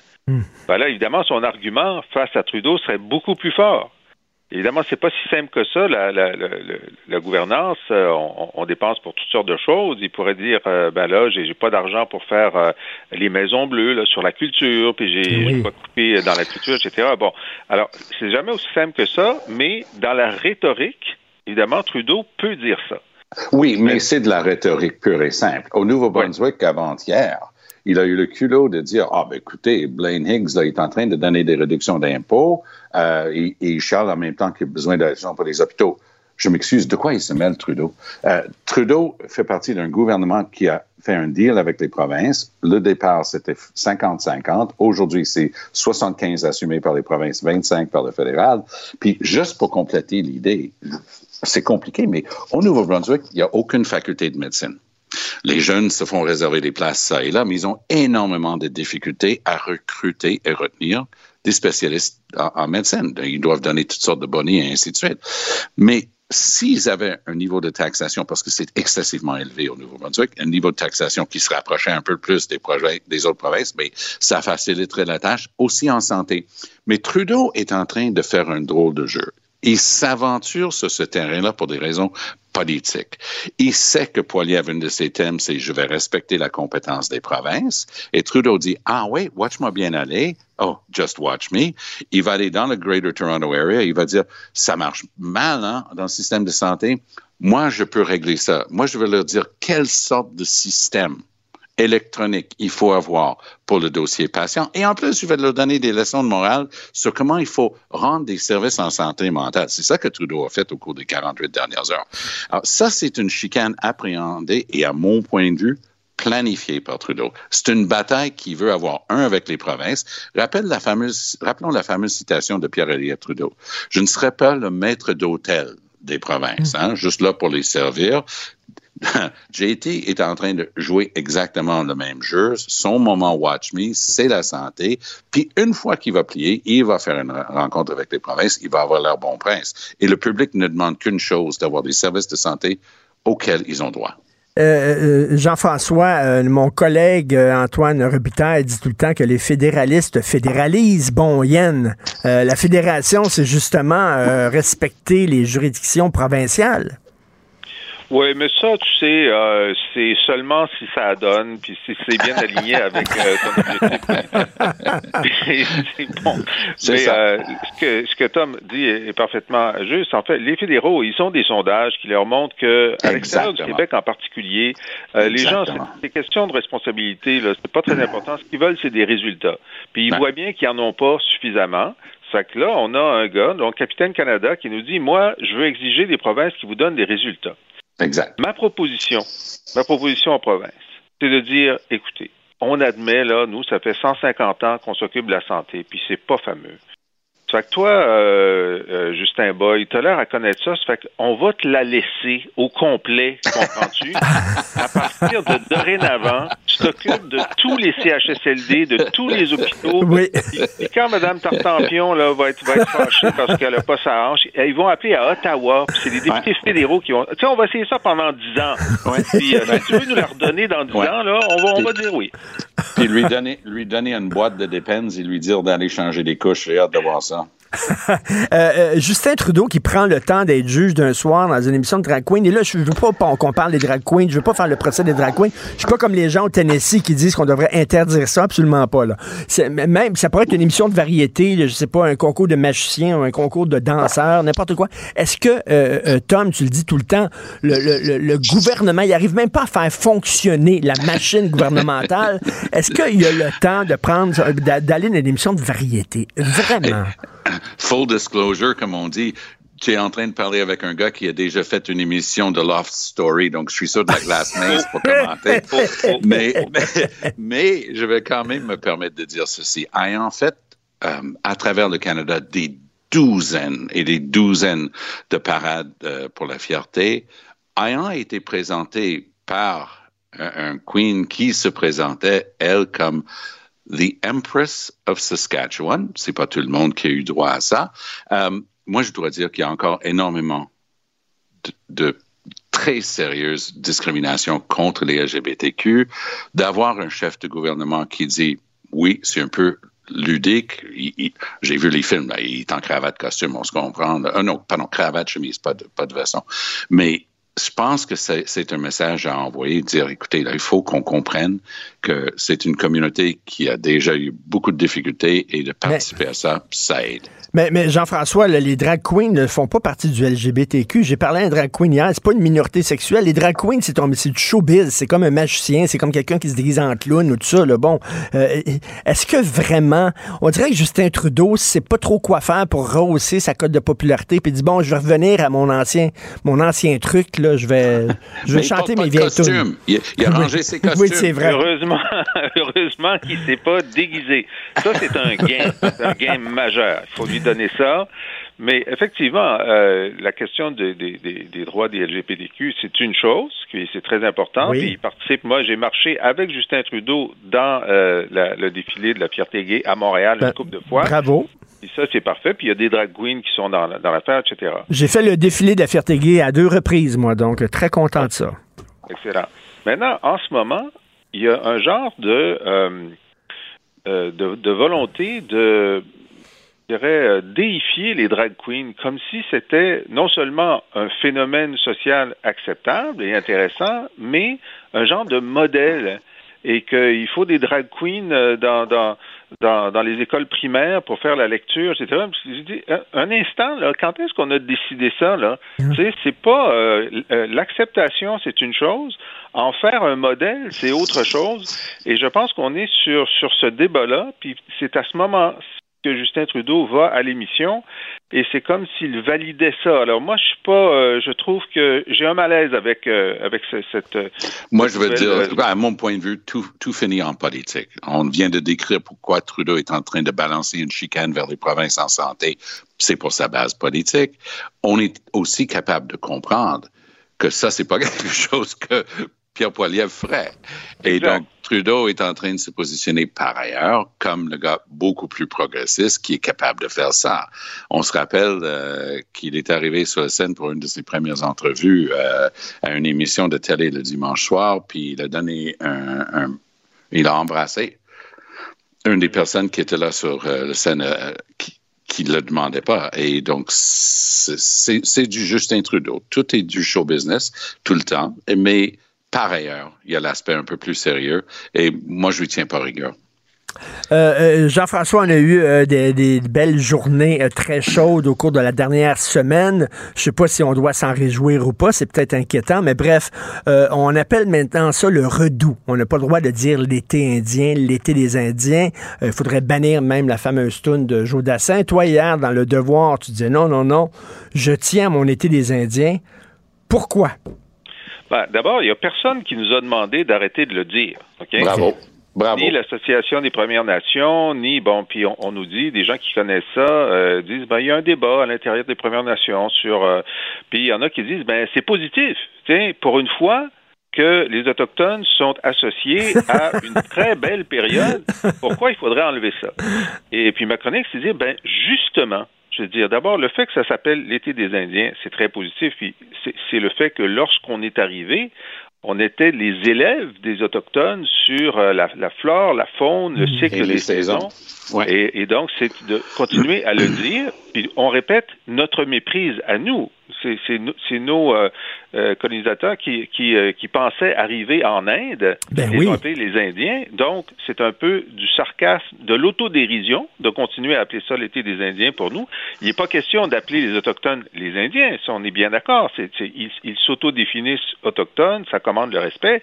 Ben là, évidemment, son argument face à Trudeau serait beaucoup plus fort. Évidemment, c'est pas si simple que ça, la, la, la, la- la gouvernance. Euh, on, on dépense pour toutes sortes de choses. Il pourrait dire, euh, ben là, j'ai pas d'argent pour faire euh, les maisons bleues là, sur la culture, puis j'ai Oui. pas coupé dans la culture, etc. Bon, alors, c'est jamais aussi simple que ça, mais dans la rhétorique, évidemment, Trudeau peut dire ça. Oui, mais c'est de la rhétorique pure et simple. Au Nouveau-Brunswick, avant-hier, il a eu le culot de dire Ah, ben écoutez, Blaine Higgs là, est en train de donner des réductions d'impôts euh, et, et il charle en même temps qu'il a besoin d'argent pour les hôpitaux. Je m'excuse, de quoi il se mêle, Trudeau? Euh, Trudeau fait partie d'un gouvernement qui a fait un deal avec les provinces. Le départ, c'était 50-50. Aujourd'hui, c'est 75 assumés par les provinces, 25 par le fédéral. Puis, juste pour compléter l'idée, c'est compliqué, mais au Nouveau-Brunswick, il n'y a aucune faculté de médecine. Les jeunes se font réserver des places ça et là, mais ils ont énormément de difficultés à recruter et retenir des spécialistes en, médecine. Ils doivent donner toutes sortes de bonnets et ainsi de suite. Mais s'ils avaient un niveau de taxation, parce que c'est excessivement élevé au Nouveau-Brunswick, un niveau de taxation qui se rapprochait un peu plus des, projets, des autres provinces, mais ça faciliterait la tâche aussi en santé. Mais Trudeau est en train de faire un drôle de jeu. Il s'aventure sur ce terrain-là pour des raisons politiques. Il sait que Poiliev, un de ses thèmes, c'est je vais respecter la compétence des provinces. Et Trudeau dit, ah oui, watch-moi bien aller. Oh, just watch me. Il va aller dans le Greater Toronto Area. Il va dire, ça marche mal hein, dans le système de santé. Moi, je peux régler ça. Moi, je vais leur dire quelle sorte de système électronique il faut avoir pour le dossier patient. Et en plus, je vais leur donner des leçons de morale sur comment il faut rendre des services en santé mentale. C'est ça que Trudeau a fait au cours des 48 dernières heures. Alors, ça, c'est une chicane appréhendée et, à mon point de vue, planifiée par Trudeau. C'est une bataille qui veut avoir un avec les provinces. Rappelle la fameuse, rappelons la fameuse citation de Pierre-Éliott Trudeau. Je ne serai pas le maître d'hôtel des provinces, hein, juste là pour les servir. (laughs) JT est en train de jouer exactement le même jeu. Son moment Watch Me, c'est la santé. Puis une fois qu'il va plier, il va faire une rencontre avec les provinces, il va avoir leur bon prince. Et le public ne demande qu'une chose, d'avoir des services de santé auxquels ils ont droit. Euh, euh, Jean-François, euh, mon collègue Antoine Robitaille dit tout le temps que les fédéralistes fédéralisent bon yen. La fédération, c'est justement respecter les juridictions provinciales. Oui, mais ça, tu sais, euh, c'est seulement si ça donne, puis si c'est bien aligné avec euh, ton objectif. (laughs) c'est bon. Mais ça. euh, ce, que, ce que Tom dit est, parfaitement juste. En fait, les fédéraux, ils ont des sondages qui leur montrent que, à l'extérieur du. Québec en particulier, euh, les gens, c'est questions de responsabilité, là, c'est pas très important. Ce qu'ils veulent, c'est des résultats. Puis ils voient bien qu'ils en ont pas suffisamment. Fait que là, on a un gars, donc Capitaine Canada, qui nous dit, moi, je veux exiger des provinces qui vous donnent des résultats. Exact. Ma proposition, ma proposition en province, c'est de dire, écoutez, on admet, là, nous, ça fait 150 ans qu'on s'occupe de la santé, puis c'est pas fameux. Ça fait que toi, euh, euh, Justin Boy, t'as l'air à connaître ça, ça fait qu'on va te la laisser au complet, comprends-tu? (laughs) à partir de dorénavant, tu t'occupes de tous les CHSLD, de tous les hôpitaux. Oui. Et quand Mme Tartampion là, va, être, va être fâchée parce qu'elle n'a pas sa hanche, ils vont appeler à Ottawa, puis c'est les députés fédéraux qui vont... Tu sais, on va essayer ça pendant 10 ans. Puis euh, si tu veux nous la redonner dans 10 Ouais. ans, là, on va, on va dire oui. Puis lui donner, lui donner une boîte de Depends et lui dire d'aller changer des couches. J'ai hâte de voir ça. (laughs) Euh, euh, Justin Trudeau qui prend le temps d'être juge d'un soir dans une émission de drag queen. Et là, je veux pas qu'on parle des drag queens. Je veux pas faire le procès des drag queens. Je suis pas comme les gens au Tennessee qui disent qu'on devrait interdire ça. Absolument pas. Là. Même, ça pourrait être une émission de variété. là, je sais pas, un concours de magiciens ou un concours de danseurs, n'importe quoi. Est-ce que, euh, Tom, tu le dis tout le temps, le, gouvernement, il arrive même pas à faire fonctionner la machine gouvernementale. Est-ce qu'il y a le temps de prendre, d'a- d'aller dans une émission de variété? Vraiment? Full disclosure, comme on dit, tu es en train de parler avec un gars qui a déjà fait une émission de Loft Story, donc je suis sur de la glace mince pour commenter. mais, (laughs) mais, mais je vais quand même me permettre de dire ceci. Ayant fait euh, à travers le Canada des douzaines et des douzaines de parades euh, pour la fierté, ayant été présenté par un, un queen qui se présentait, elle, comme The Empress of Saskatchewan. C'est pas tout le monde qui a eu droit à ça. Euh, moi, je dois dire qu'il y a encore énormément de, très sérieuses discriminations contre les LGBTQ. D'avoir un chef de gouvernement qui dit oui, c'est un peu ludique. J'ai vu les films, il est en cravate costume, on se comprend. Euh, non, pardon, cravate, chemise, pas de, pas de. Mais je pense que c'est un message à envoyer, dire, écoutez, là, il faut qu'on comprenne que c'est une communauté qui a déjà eu beaucoup de difficultés et de participer à ça, ça aide. Mais, mais Jean-François, là, les drag queens ne font pas partie du LGBTQ. J'ai parlé à un drag queen hier, c'est pas une minorité sexuelle. Les drag queens, c'est du showbiz, c'est comme un magicien, c'est comme quelqu'un qui se déguise en clown ou tout ça. Là. Bon, euh, est-ce que vraiment, on dirait que Justin Trudeau sait pas trop quoi faire pour rehausser sa cote de popularité, puis il dit bon, je vais revenir à mon ancien, mon ancien truc là, je vais, je vais chanter mes de vieilles costume. tunes. Il, il a rangé ses (laughs) costumes. Oui, c'est vrai. Heureusement, (laughs) heureusement qu'il s'est pas déguisé. Ça, c'est un gain, un gain majeur. Il faut lui donner ça. Mais effectivement, euh, la question de- des- des- des droits des LGBTQ, c'est une chose, c'est très important. Oui. Puis il participe. Moi, j'ai marché avec Justin Trudeau dans euh, la- le défilé de la fierté gay à Montréal Ben, une couple de fois. Bravo. Puis ça, c'est parfait. Puis il y a des drag queens qui sont dans, la- dans l'affaire, etc. J'ai fait le défilé de la fierté gay à deux reprises, moi, donc très content de ça. Excellent. Maintenant, en ce moment, il y a un genre de, euh, de, de volonté de dirais, euh, déifier les drag queens comme si c'était non seulement un phénomène social acceptable et intéressant, mais un genre de modèle et qu'il faut des drag queens euh, dans, dans, dans, dans les écoles primaires pour faire la lecture, etc. J'ai dit, un, instant, là, quand est-ce qu'on a décidé ça? Là? Sais, c'est pas euh, l'acceptation, c'est une chose. En faire un modèle, c'est autre chose. Et je pense qu'on est sur, sur ce débat-là, puis c'est à ce moment que Justin Trudeau va à l'émission et c'est comme s'il validait ça. Alors moi, je suis pas, euh, je trouve que j'ai un malaise avec euh, avec ce- cette. euh, Moi, cette je veux dire, euh, à mon point de vue, tout, tout finit en politique. On vient de décrire pourquoi Trudeau est en train de balancer une chicane vers les provinces en santé. C'est pour sa base politique. On est aussi capable de comprendre que ça, c'est pas (laughs) quelque chose que Pierre Poilievre ferait. Et Exact. donc, Trudeau est en train de se positionner par ailleurs comme le gars beaucoup plus progressiste qui est capable de faire ça. On se rappelle euh, qu'il est arrivé sur la scène pour une de ses premières entrevues euh, à une émission de télé le dimanche soir, puis il a donné un, un- il a embrassé une des personnes qui était là sur euh, la scène qui qui ne le demandait pas. Et donc, c'est du Justin Trudeau. Tout est du show business tout le temps. Mais par ailleurs, il y a l'aspect un peu plus sérieux. Et moi, je lui tiens pas rigueur. Euh, euh, Jean-François, on a eu euh, des, belles journées très chaudes au cours de la dernière semaine. Je sais pas si on doit s'en réjouir ou pas, c'est peut-être inquiétant, mais bref, on appelle maintenant ça le redout. On n'a pas le droit de dire l'été indien, l'été des Indiens. Il faudrait bannir même la fameuse toune de Joe Dassin. Toi, hier, dans Le Devoir, tu disais non, non, non, je tiens mon été des Indiens. Pourquoi? Ben, D'abord, il y a personne qui nous a demandé d'arrêter de le dire. Bravo. Bravo. Ni l'Association des Premières Nations, ni, bon, puis on, on nous dit, des gens qui connaissent ça, euh, disent, ben, il y a un débat à l'intérieur des Premières Nations sur, euh, puis il y en a qui disent, ben, c'est positif, tu sais, pour une fois que les Autochtones sont associés à (laughs) une très belle période, pourquoi il faudrait enlever ça? Et puis ma chronique, c'est dire, ben, justement, dire, d'abord, le fait que ça s'appelle l'été des Indiens, c'est très positif, puis c'est le fait que lorsqu'on est arrivé, on était les élèves des Autochtones sur euh, la, la, flore, la faune, le cycle Et les des saisons. saisons. Et, et donc, c'est de continuer à le dire. Puis on répète notre méprise à nous. C'est c'est no- c'est nos euh, euh, colonisateurs qui, qui, euh, qui pensaient arriver en Inde, Ben oui. les Indiens. Donc, c'est un peu du sarcasme, de l'autodérision, de continuer à appeler ça l'été des Indiens pour nous. Il n'est pas question d'appeler les Autochtones les Indiens, ça on est bien d'accord. Ils s'autodéfinissent autochtones, ça commande le respect.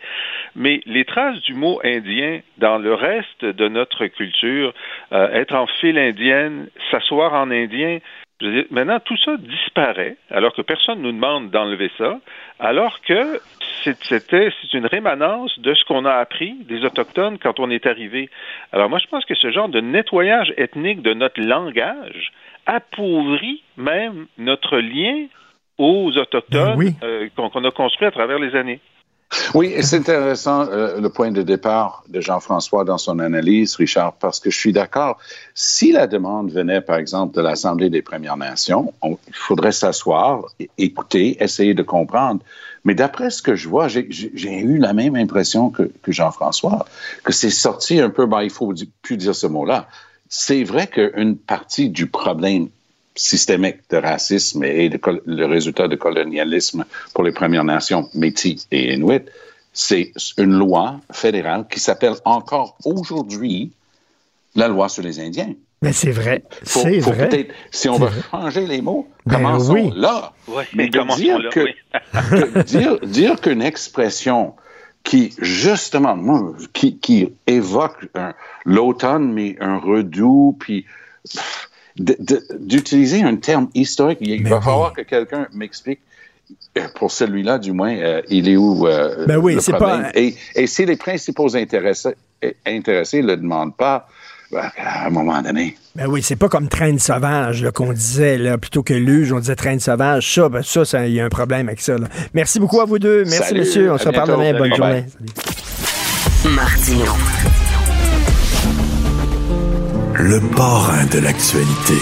Mais les traces du mot indien dans le reste de notre culture, être en file indienne, s'asseoir en indien, je veux dire, maintenant, tout ça disparaît, alors que personne ne nous demande d'enlever ça, alors que c'est- c'était c'est une rémanence de ce qu'on a appris des Autochtones quand on est arrivé. Alors moi, je pense que ce genre de nettoyage ethnique de notre langage appauvrit même notre lien aux Autochtones euh, qu'on qu'on a construit à travers les années. Oui, c'est intéressant euh, le point de départ de Jean-François dans son analyse, Richard, parce que je suis d'accord. Si la demande venait, par exemple, de l'Assemblée des Premières Nations, on- il faudrait s'asseoir, écouter, essayer de comprendre. Mais d'après ce que je vois, j'ai- eu la même impression que, Jean-François, que c'est sorti un peu, ben, il faut plus dire ce mot-là. C'est vrai qu'une partie du problème systémique de racisme et de le résultat de colonialisme pour les Premières Nations, Métis et Inuit, c'est une loi fédérale qui s'appelle encore aujourd'hui la loi sur les Indiens. Mais c'est vrai. C'est vrai. si on veut vrai. changer les mots, Ben commençons oui. là. Oui, Mais de dire là, que, oui. (laughs) dire, dire qu'une expression qui, justement, moi, qui, qui évoque l'automne, mais un redout, puis d'utiliser un terme historique, il va falloir que quelqu'un m'explique. euh, Pour celui-là, du moins, euh, il est où euh, Ben oui, le c'est problème? pas- Et, et si les principaux intéressés intéressés ne le demandent pas, ben, à un moment donné, Ben oui, c'est pas comme traîne sauvage qu'on disait, là, plutôt que luge, on disait traîne sauvage. Ça, ben ça, ça, il y a un problème avec ça. là. Merci beaucoup à vous deux. Merci, Salut, monsieur. On se reparle demain. Bonne journée. Martino. Le parrain de l'actualité.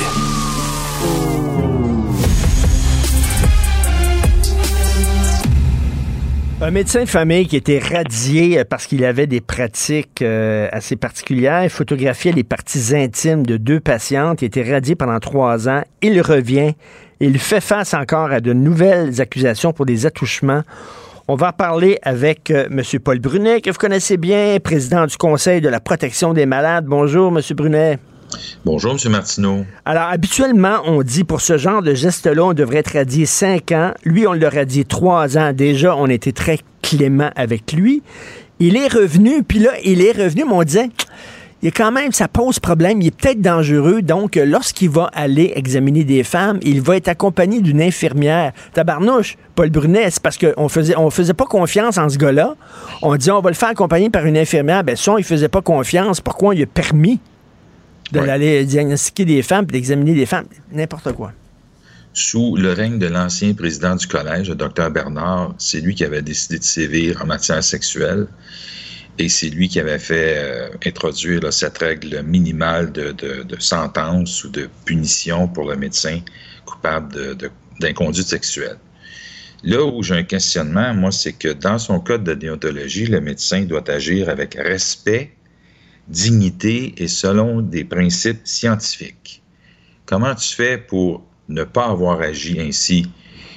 Un médecin de famille qui était radié euh, parce qu'il avait des pratiques euh, assez particulières, il photographiait les parties intimes de deux patientes. Il était radié pendant trois ans. Il revient. Il fait face encore à de nouvelles accusations pour des attouchements. On va en parler avec euh, M. Paul Brunet, que vous connaissez bien, président du Conseil de la protection des malades. Bonjour, M. Brunet. Bonjour, M. Martineau. Alors, habituellement, on dit pour ce genre de geste-là, on devrait être radié cinq ans. Lui, on l'a radié trois ans. Déjà, on était très clément avec lui. Il est revenu, puis là, il est revenu, mais on disait, il a quand même, ça pose problème, il est peut-être dangereux. Donc, lorsqu'il va aller examiner des femmes, il va être accompagné d'une infirmière. Tabarnouche, Paul Brunet, c'est parce qu'on faisait, on faisait pas confiance en ce gars-là. On dit, on va le faire accompagner par une infirmière. Ben, ça, il faisait pas confiance. Pourquoi on lui a permis? D'aller diagnostiquer des femmes d'examiner des femmes? N'importe quoi. Sous le règne de l'ancien président du collège, le docteur Bernard, c'est lui qui avait décidé de sévir en matière sexuelle et c'est lui qui avait fait euh, introduire là, cette règle minimale de, de- de sentence ou de punition pour le médecin coupable d'inconduite sexuelle. Là où j'ai un questionnement, moi, c'est que dans son code de déontologie, le médecin doit agir avec respect, dignité et selon des principes scientifiques. Comment tu fais pour ne pas avoir agi ainsi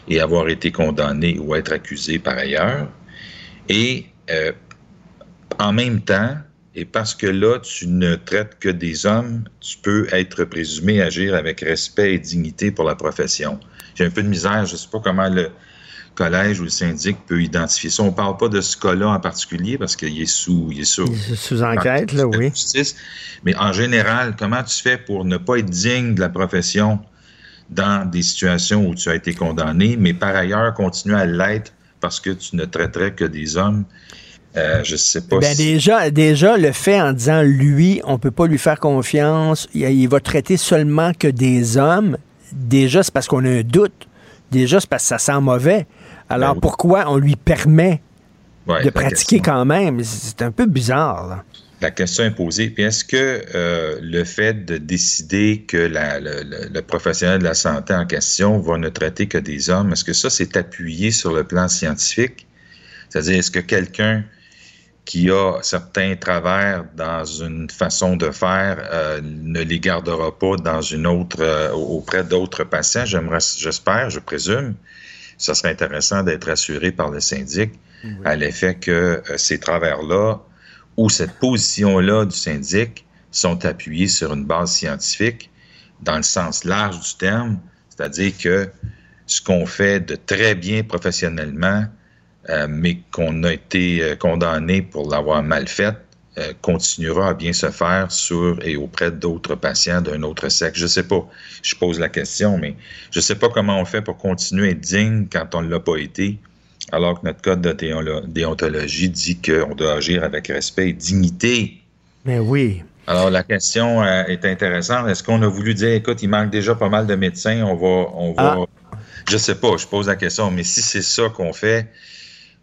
et avoir été condamné ou être accusé par ailleurs? Et euh, en même temps, et parce que là, tu ne traites que des hommes, tu peux être présumé agir avec respect et dignité pour la profession. J'ai un peu de misère, je ne sais pas comment le collège ou le syndic peut identifier ça. On ne parle pas de ce cas-là en particulier parce qu'il est sous, il est sous, Sous enquête, là, oui. justice. Mais en général, comment tu fais pour ne pas être digne de la profession dans des situations où tu as été condamné, mais par ailleurs continuer à l'être parce que tu ne traiterais que des hommes? Euh, je sais pas Ben si... déjà, déjà, le fait en disant lui, on peut pas lui faire confiance, il, il va traiter seulement que des hommes, déjà, c'est parce qu'on a un doute. Déjà, c'est parce que ça sent mauvais. Alors pourquoi on lui permet Ben Ouais, de pratiquer question- quand même? C'est un peu bizarre. là. La question est posée. Puis est-ce que euh, le fait de décider que la- le, le- le professionnel de la santé en question va ne traiter que des hommes, est-ce que ça c'est appuyé sur le plan scientifique? C'est-à-dire, est-ce que quelqu'un qui a certains travers dans une façon de faire euh, ne les gardera pas dans une autre euh, auprès d'autres patients? J'aimerais, j'espère, je présume. Ça serait intéressant d'être assuré par le syndic à l'effet que euh, ces travers-là ou cette position-là du syndic sont appuyés sur une base scientifique dans le sens large du terme, c'est-à-dire que ce qu'on fait de très bien professionnellement, euh, mais qu'on a été euh, condamné pour l'avoir mal fait, euh, continuera à bien se faire sur et auprès d'autres patients d'un autre sexe. Je sais pas. Je pose la question, mais je sais pas comment on fait pour continuer à être digne quand on ne l'a pas été, alors que notre code de déon- déontologie dit qu'on doit agir avec respect et dignité. Mais oui. Alors, la question euh, est intéressante. Est-ce qu'on a voulu dire, écoute, il manque déjà pas mal de médecins, on va, on va, je sais pas, je pose la question, mais si c'est ça qu'on fait,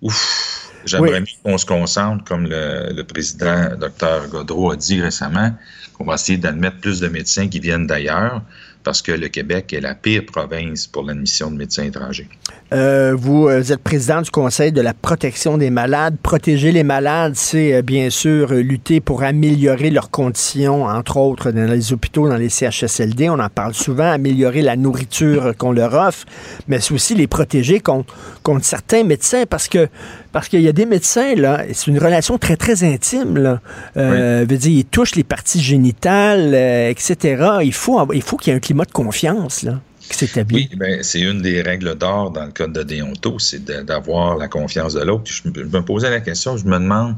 ouf, j'aimerais Oui. mieux qu'on se concentre, comme le, le président Dr Godreau a dit récemment, qu'on va essayer d'admettre plus de médecins qui viennent d'ailleurs, parce que le Québec est la pire province pour l'admission de médecins étrangers. Euh, vous, euh, vous êtes président du Conseil de la protection des malades. Protéger les malades, c'est euh, bien sûr lutter pour améliorer leurs conditions, entre autres dans les hôpitaux, dans les CHSLD. On en parle souvent, améliorer la nourriture qu'on leur offre, mais c'est aussi les protéger contre, contre certains médecins parce que parce qu'il y a des médecins, là, c'est une relation très, très intime, là. Euh, veut dire, ils touchent les parties génitales, euh, etc. Il faut, avoir- il faut qu'il y ait un climat de confiance, là, qui s'établit. Oui, ben, c'est une des règles d'or dans le code de déonto, c'est d'avoir la confiance de l'autre. Je, me- je me posais la question, je me demande,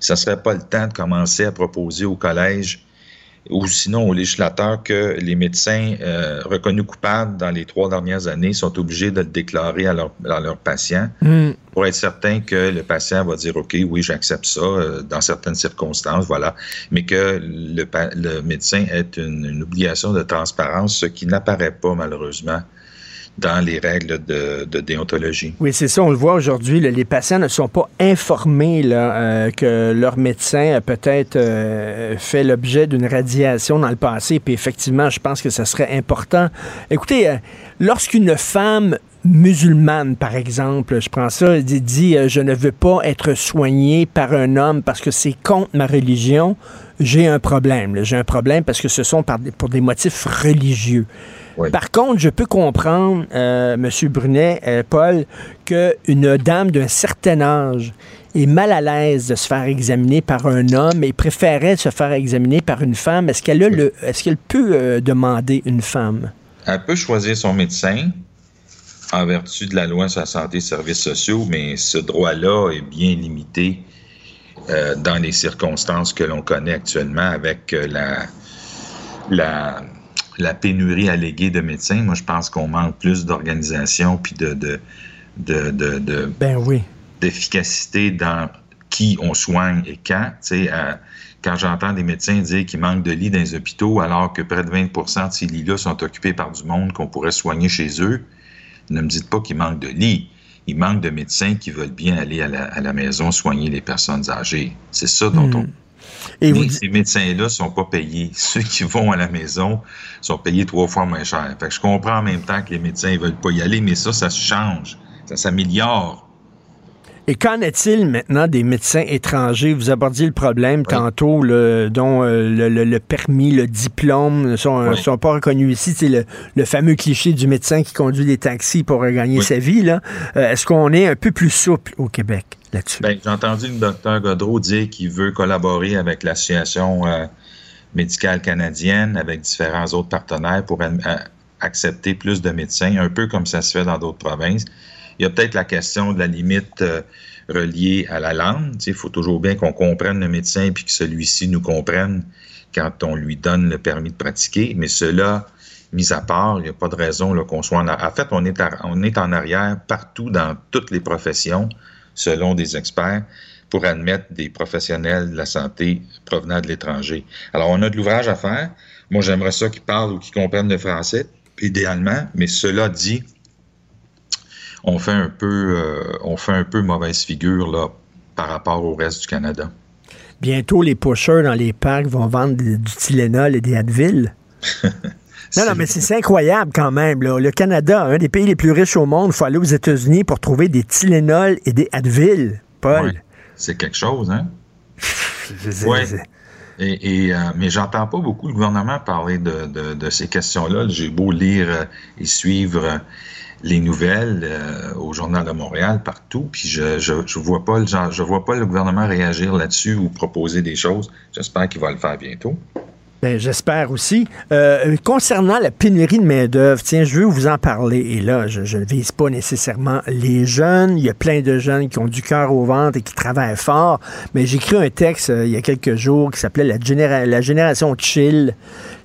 ça serait pas le temps de commencer à proposer au collège ou sinon aux législateurs que les médecins euh, reconnus coupables dans les trois dernières années sont obligés de le déclarer à leurs à leurs patients Mm. pour être certain que le patient va dire OK, oui, j'accepte ça euh, dans certaines circonstances, voilà, mais que le, le médecin ait une, une obligation de transparence, ce qui n'apparaît pas malheureusement dans les règles de, déontologie. Oui, c'est ça, on le voit aujourd'hui. Les patients ne sont pas informés euh, que leur médecin a peut-être euh, fait l'objet d'une radiation dans le passé. Puis effectivement, je pense que ça serait important. Écoutez, euh, lorsqu'une femme musulmane, par exemple, je prends ça, dit, dit, je ne veux pas être soignée par un homme parce que c'est contre ma religion, j'ai un problème. J'ai un problème parce que ce sont pour des motifs religieux. Par contre, je peux comprendre, euh, M. Brunet, euh, Paul, qu'une dame d'un certain âge est mal à l'aise de se faire examiner par un homme et préférait se faire examiner par une femme. Est-ce qu'elle a le, est-ce qu'elle peut euh, demander une femme? Elle peut choisir son médecin en vertu de la loi sur la santé et services sociaux, mais ce droit-là est bien limité euh, dans les circonstances que l'on connaît actuellement avec la, la, la pénurie alléguée de médecins. Moi, je pense qu'on manque plus d'organisation puis de, de, de, de, de- Ben oui. d'efficacité dans qui on soigne et quand. Tu sais, euh, quand j'entends des médecins dire qu'il manque de lits dans les hôpitaux alors que près de 20% de ces lits-là sont occupés par du monde qu'on pourrait soigner chez eux, ne me dites pas qu'il manque de lits. Il manque de médecins qui veulent bien aller à la, à la maison soigner les personnes âgées. C'est ça dont on... Et Mais vous- ces médecins-là sont pas payés. (laughs) Ceux qui vont à la maison sont payés trois fois moins cher. Fait que je comprends en même temps que les médecins ne veulent pas y aller, mais ça, ça se change. Ça s'améliore. Et qu'en est-il maintenant des médecins étrangers? Vous abordiez le problème tantôt, dont euh, le, le- le permis, le diplôme ne sont, Oui. sont pas reconnus ici. C'est le, le fameux cliché du médecin qui conduit des taxis pour gagner sa vie. là. Euh, Est-ce qu'on est un peu plus souple au Québec là-dessus? Ben, j'ai entendu le docteur Godreau dire qu'il veut collaborer avec l'Association euh, médicale canadienne, avec différents autres partenaires pour accepter plus de médecins, un peu comme ça se fait dans d'autres provinces. Il y a peut-être la question de la limite euh, reliée à la langue. Il faut toujours bien qu'on comprenne le médecin puis que celui-ci nous comprenne quand on lui donne le permis de pratiquer. Mais cela, mis à part, il n'y a pas de raison qu'on soit en arrière. En fait, on est, on est en arrière partout dans toutes les professions, selon des experts, pour admettre des professionnels de la santé provenant de l'étranger. Alors, on a de l'ouvrage à faire. Moi, j'aimerais ça qu'ils parlent ou qu'ils comprennent le français, idéalement, mais cela dit, on fait un peu, euh, on fait un peu mauvaise figure là, par rapport au reste du Canada. Bientôt, les pushers dans les parcs vont vendre du Tylenol et des Advil. (laughs) Non, non, mais c'est incroyable quand même. Là. Le Canada, un des pays les plus riches au monde, il faut aller aux États-Unis pour trouver des Tylenol et des Advil. Paul. Ouais, c'est quelque chose, hein? (laughs) Je- Et, et, euh, mais j'entends pas beaucoup le gouvernement parler de, de- de ces questions-là. J'ai beau lire euh, et suivre les nouvelles euh, au Journal de Montréal, partout, puis je, je, je vois pas le vois pas le gouvernement réagir là-dessus ou proposer des choses. J'espère qu'il va le faire bientôt. Ben, J'espère aussi. Euh, concernant la pénurie de main-d'œuvre, tiens, je veux vous en parler. Et là, je ne vise pas nécessairement les jeunes. Il y a plein de jeunes qui ont du cœur au ventre et qui travaillent fort. Mais j'ai écrit un texte euh, il y a quelques jours qui s'appelait la, généra- la génération chill.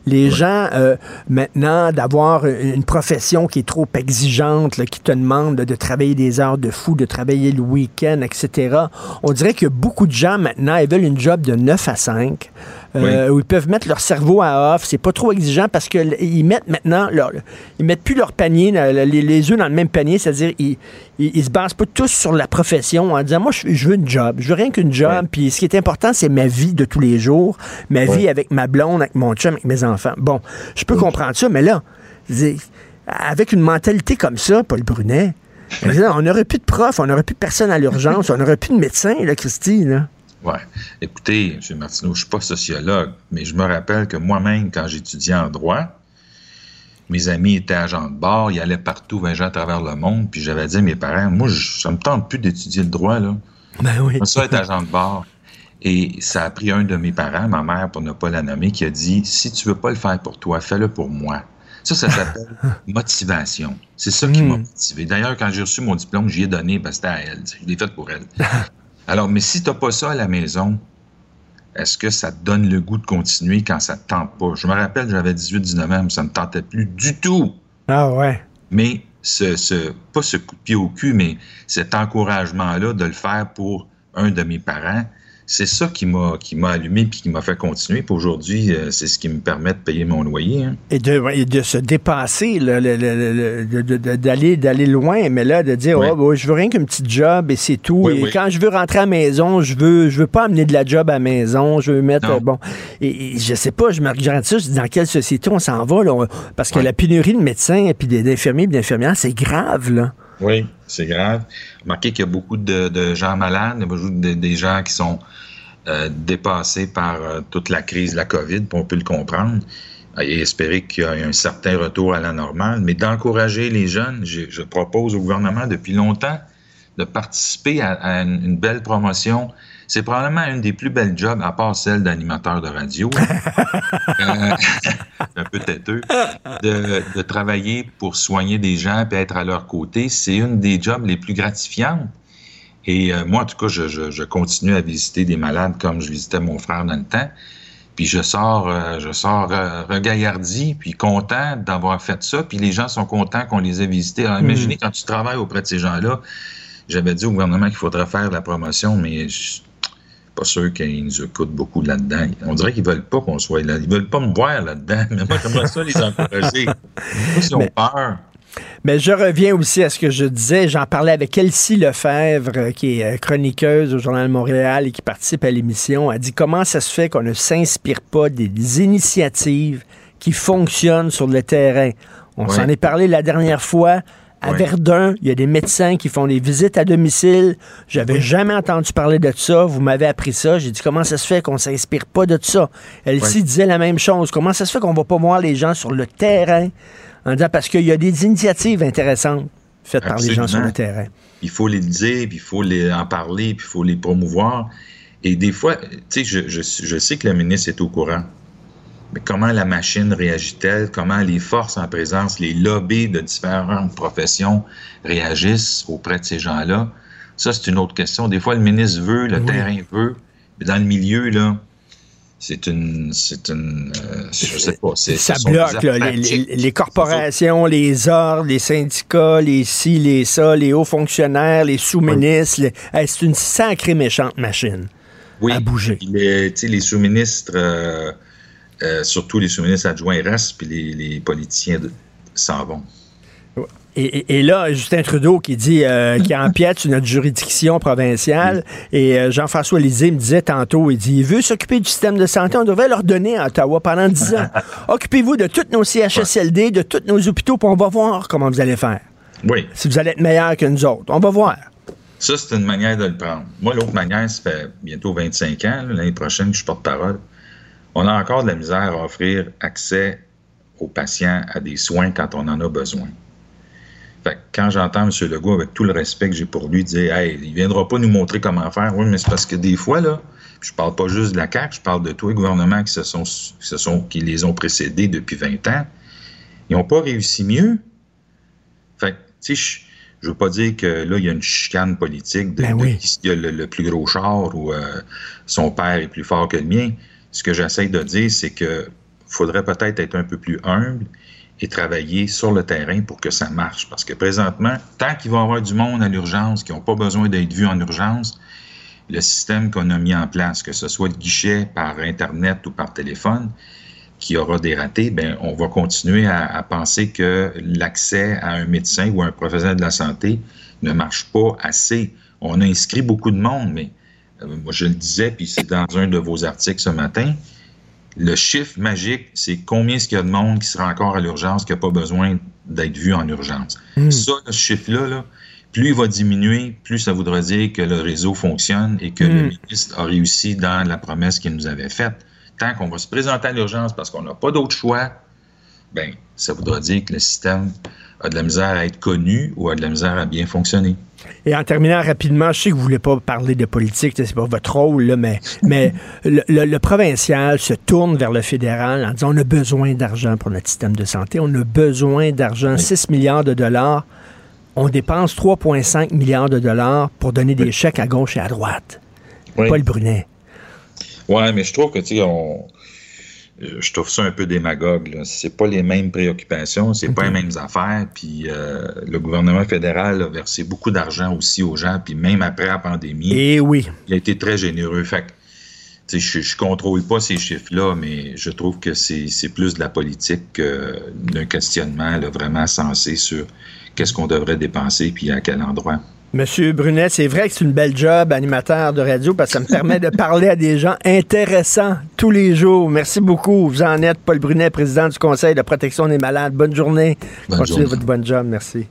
Les gens, euh, maintenant, d'avoir une profession qui est trop exigeante, là, qui te demande de, de travailler des heures de fou, de travailler le week-end, etc. On dirait que beaucoup de gens, maintenant, ils veulent une job de 9 à 5 euh, où ils peuvent mettre leur cerveau à off. C'est pas trop exigeant parce que l- ils mettent maintenant leur, ils mettent plus leur panier, les, les œufs dans le même panier, c'est-à-dire ils, ils, ils se basent pas tous sur la profession en disant moi je, je veux une job, je veux rien qu'une job. Puis ce qui est important c'est ma vie de tous les jours, ma vie avec ma blonde, avec mon chum, avec mes enfants. Bon, je peux comprendre ça, mais là, avec une mentalité comme ça, Paul Brunet. On n'aurait plus de profs, on n'aurait plus de personne à l'urgence, on n'aurait plus de médecin, là, Christy. Là. Ouais. Écoutez, M. Martineau, je suis pas sociologue, mais je me rappelle que moi-même, quand j'étudiais en droit, mes amis étaient agents de bord, ils allaient partout voyager à travers le monde, puis j'avais dit à mes parents, moi, je, ça me tente plus d'étudier le droit, là. Ben oui. Ça être agent de bord. Et ça a pris un de mes parents, ma mère, pour ne pas la nommer, qui a dit, si tu veux pas le faire pour toi, fais-le pour moi. Ça, ça s'appelle (laughs) motivation. C'est ça qui m'a motivé. D'ailleurs, quand j'ai reçu mon diplôme, j'y ai donné parce que c'était à elle. Je l'ai fait pour elle. (laughs) Alors, mais si tu n'as pas ça à la maison, est-ce que ça te donne le goût de continuer quand ça te tente pas? Je me rappelle, j'avais 18-19 ans, ça ne me tentait plus du tout. Ah ouais. Mais ce, ce, pas ce coup de pied au cul, mais cet encouragement-là de le faire pour un de mes parents, c'est ça qui m'a qui m'a allumé puis qui m'a fait continuer. Puis aujourd'hui, euh, c'est ce qui me permet de payer mon loyer. hein. Et de, et de se dépasser, d'aller, d'aller loin, mais là, de dire, Oui. oh, je veux rien qu'une petite job et c'est tout. Oui, et oui. quand je veux rentrer à la maison, je veux, je veux pas amener de la job à la maison, je veux mettre, euh, bon. Et, et je sais pas, je me regarde ça, je dis, dans quelle société on s'en va, là? On- parce que la pénurie de médecins et puis d'infirmiers et d'infirmières, c'est grave, là. Oui, c'est grave. Remarquez qu'il y a beaucoup de, gens malades, il y a beaucoup de- des gens qui sont euh, dépassés par euh, toute la crise de la COVID, puis on peut le comprendre, et espérer qu'il y ait un certain retour à la normale, mais d'encourager les jeunes. Je, propose au gouvernement depuis longtemps de participer à, une belle promotion. C'est probablement une des plus belles jobs, à part celle d'animateur de radio. (laughs) Euh, (laughs) un peu têteux, de, de travailler pour soigner des gens et être à leur côté, c'est une des jobs les plus gratifiantes. Et euh, moi, en tout cas, je, je- je continue à visiter des malades comme je visitais mon frère dans le temps. Puis je sors, euh, je sors euh, regaillardi, puis content d'avoir fait ça. Puis les gens sont contents qu'on les ait visités. Alors, imaginez quand tu travailles auprès de ces gens-là. J'avais dit au gouvernement qu'il faudrait faire de la promotion, mais je pas sûr qu'ils nous écoutent beaucoup là-dedans. On dirait qu'ils veulent pas qu'on soit là. Ils veulent pas me voir là-dedans. (laughs) Mais moi, j'aimerais ça les encourager. Ils ont Mais- peur. Mais je reviens aussi à ce que je disais. J'en parlais avec Elsie Lefebvre, euh, qui est euh, chroniqueuse au Journal de Montréal et qui participe à l'émission. Elle dit comment ça se fait qu'on ne s'inspire pas des initiatives qui fonctionnent sur le terrain? On Ouais. s'en est parlé la dernière fois. À. Verdun, il y a des médecins qui font des visites à domicile. J'avais jamais entendu parler de ça. Vous m'avez appris ça. J'ai dit comment ça se fait qu'on s'inspire pas de ça? Elsie Ouais. disait la même chose. Comment ça se fait qu'on va pas voir les gens sur le terrain? En disant parce qu'il y a des initiatives intéressantes faites par les gens sur le terrain. il faut les dire, puis il faut les en parler, puis il faut les promouvoir. Et des fois, tu sais, je, je, je sais que le ministre est au courant. Mais comment la machine réagit-elle? Comment les forces en présence, les lobbies de différentes professions réagissent auprès de ces gens-là? Ça, c'est une autre question. Des fois, le ministre veut, le Oui. terrain veut, mais dans le milieu, là, c'est une, c'est une, euh, je sais pas, c'est, Ça bloque là, les, pratiques. les- les corporations, les ordres, les syndicats, les ci, les ça, les hauts fonctionnaires, les sous-ministres. Hey, c'est une sacrée méchante machine. oui, à bouger. Les, les sous-ministres, euh, euh, surtout les sous-ministres adjoints restent, puis les, les politiciens s'en vont. Et, et- et là, Justin Trudeau qui dit euh, qui (laughs) empiète sur notre juridiction provinciale. Et euh, Jean-François Lisée me disait tantôt, il dit, il veut s'occuper du système de santé. On devrait leur donner à Ottawa pendant 10 ans. (laughs) Occupez-vous de tous nos CHSLD, de tous nos hôpitaux, puis on va voir comment vous allez faire. Oui. Si vous allez être meilleur que nous autres. On va voir. Ça, c'est une manière de le prendre. Moi, l'autre manière, ça fait bientôt 25 ans, l'année prochaine, que je porte-parole. On a encore de la misère à offrir accès aux patients à des soins quand on en a besoin. Fait que quand j'entends M. Legault, avec tout le respect que j'ai pour lui, dire Hey, il viendra pas nous montrer comment faire. Oui, mais c'est parce que des fois, là, je parle pas juste de la CAQ, je parle de tous les gouvernements qui se sont, qui se sont, qui les ont précédés depuis 20 ans. Ils n'ont pas réussi mieux. Fait que, tu sais, je, veux pas dire que là, il y a une chicane politique de, Ben de qui a le, le plus gros char ou euh, son père est plus fort que le mien. Ce que j'essaie de dire, c'est que faudrait peut-être être un peu plus humble et travailler sur le terrain pour que ça marche. Parce que présentement, tant qu'il va y avoir du monde à l'urgence qui n'ont pas besoin d'être vus en urgence, le système qu'on a mis en place, que ce soit le guichet par Internet ou par téléphone, qui aura des ratés, ben, on va continuer à, penser que l'accès à un médecin ou à un professionnel de la santé ne marche pas assez. On a inscrit beaucoup de monde, mais je le disais, puis c'est dans un de vos articles ce matin, le chiffre magique, c'est combien est-ce qu'il y a de monde qui sera encore à l'urgence, qui n'a pas besoin d'être vu en urgence. Hmm. Ça, ce chiffre-là, là, plus il va diminuer, plus ça voudra dire que le réseau fonctionne et que le Mm. ministre a réussi dans la promesse qu'il nous avait faite. Tant qu'on va se présenter à l'urgence parce qu'on n'a pas d'autre choix, ben, ça voudra dire que le système a de la misère à être connu ou a de la misère à bien fonctionner. Et en terminant rapidement, je sais que vous voulez pas parler de politique, c'est pas votre rôle, là, mais, (laughs) mais le, le- le provincial se tourne vers le fédéral en disant on a besoin d'argent pour notre système de santé, on a besoin d'argent, 6 milliards de dollars. On dépense 3,5 milliards de dollars pour donner des chèques à gauche et à droite. Oui. Paul Brunet. Ouais, mais je trouve que, tu sais, on. Euh, Je trouve ça un peu démagogue. C'est pas les mêmes préoccupations, c'est pas les mêmes affaires. Puis euh, le gouvernement fédéral a versé beaucoup d'argent aussi aux gens. Puis même après la pandémie, Eh oui. il a été très généreux. Fait que, je, je contrôle pas ces chiffres-là, mais je trouve que c'est c'est plus de la politique que d'un questionnement là, vraiment sensé sur qu'est-ce qu'on devrait dépenser puis à quel endroit. Monsieur Brunet, c'est vrai que c'est une belle job, animateur de radio, parce que ça me permet de parler à des gens intéressants tous les jours. Merci beaucoup. Vous en êtes, Paul Brunet, président du Conseil de protection des malades. Bonne journée. Bonne Continuez journée. votre bonne job. Merci.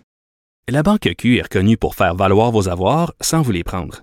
La Banque Q est reconnue pour faire valoir vos avoirs sans vous les prendre.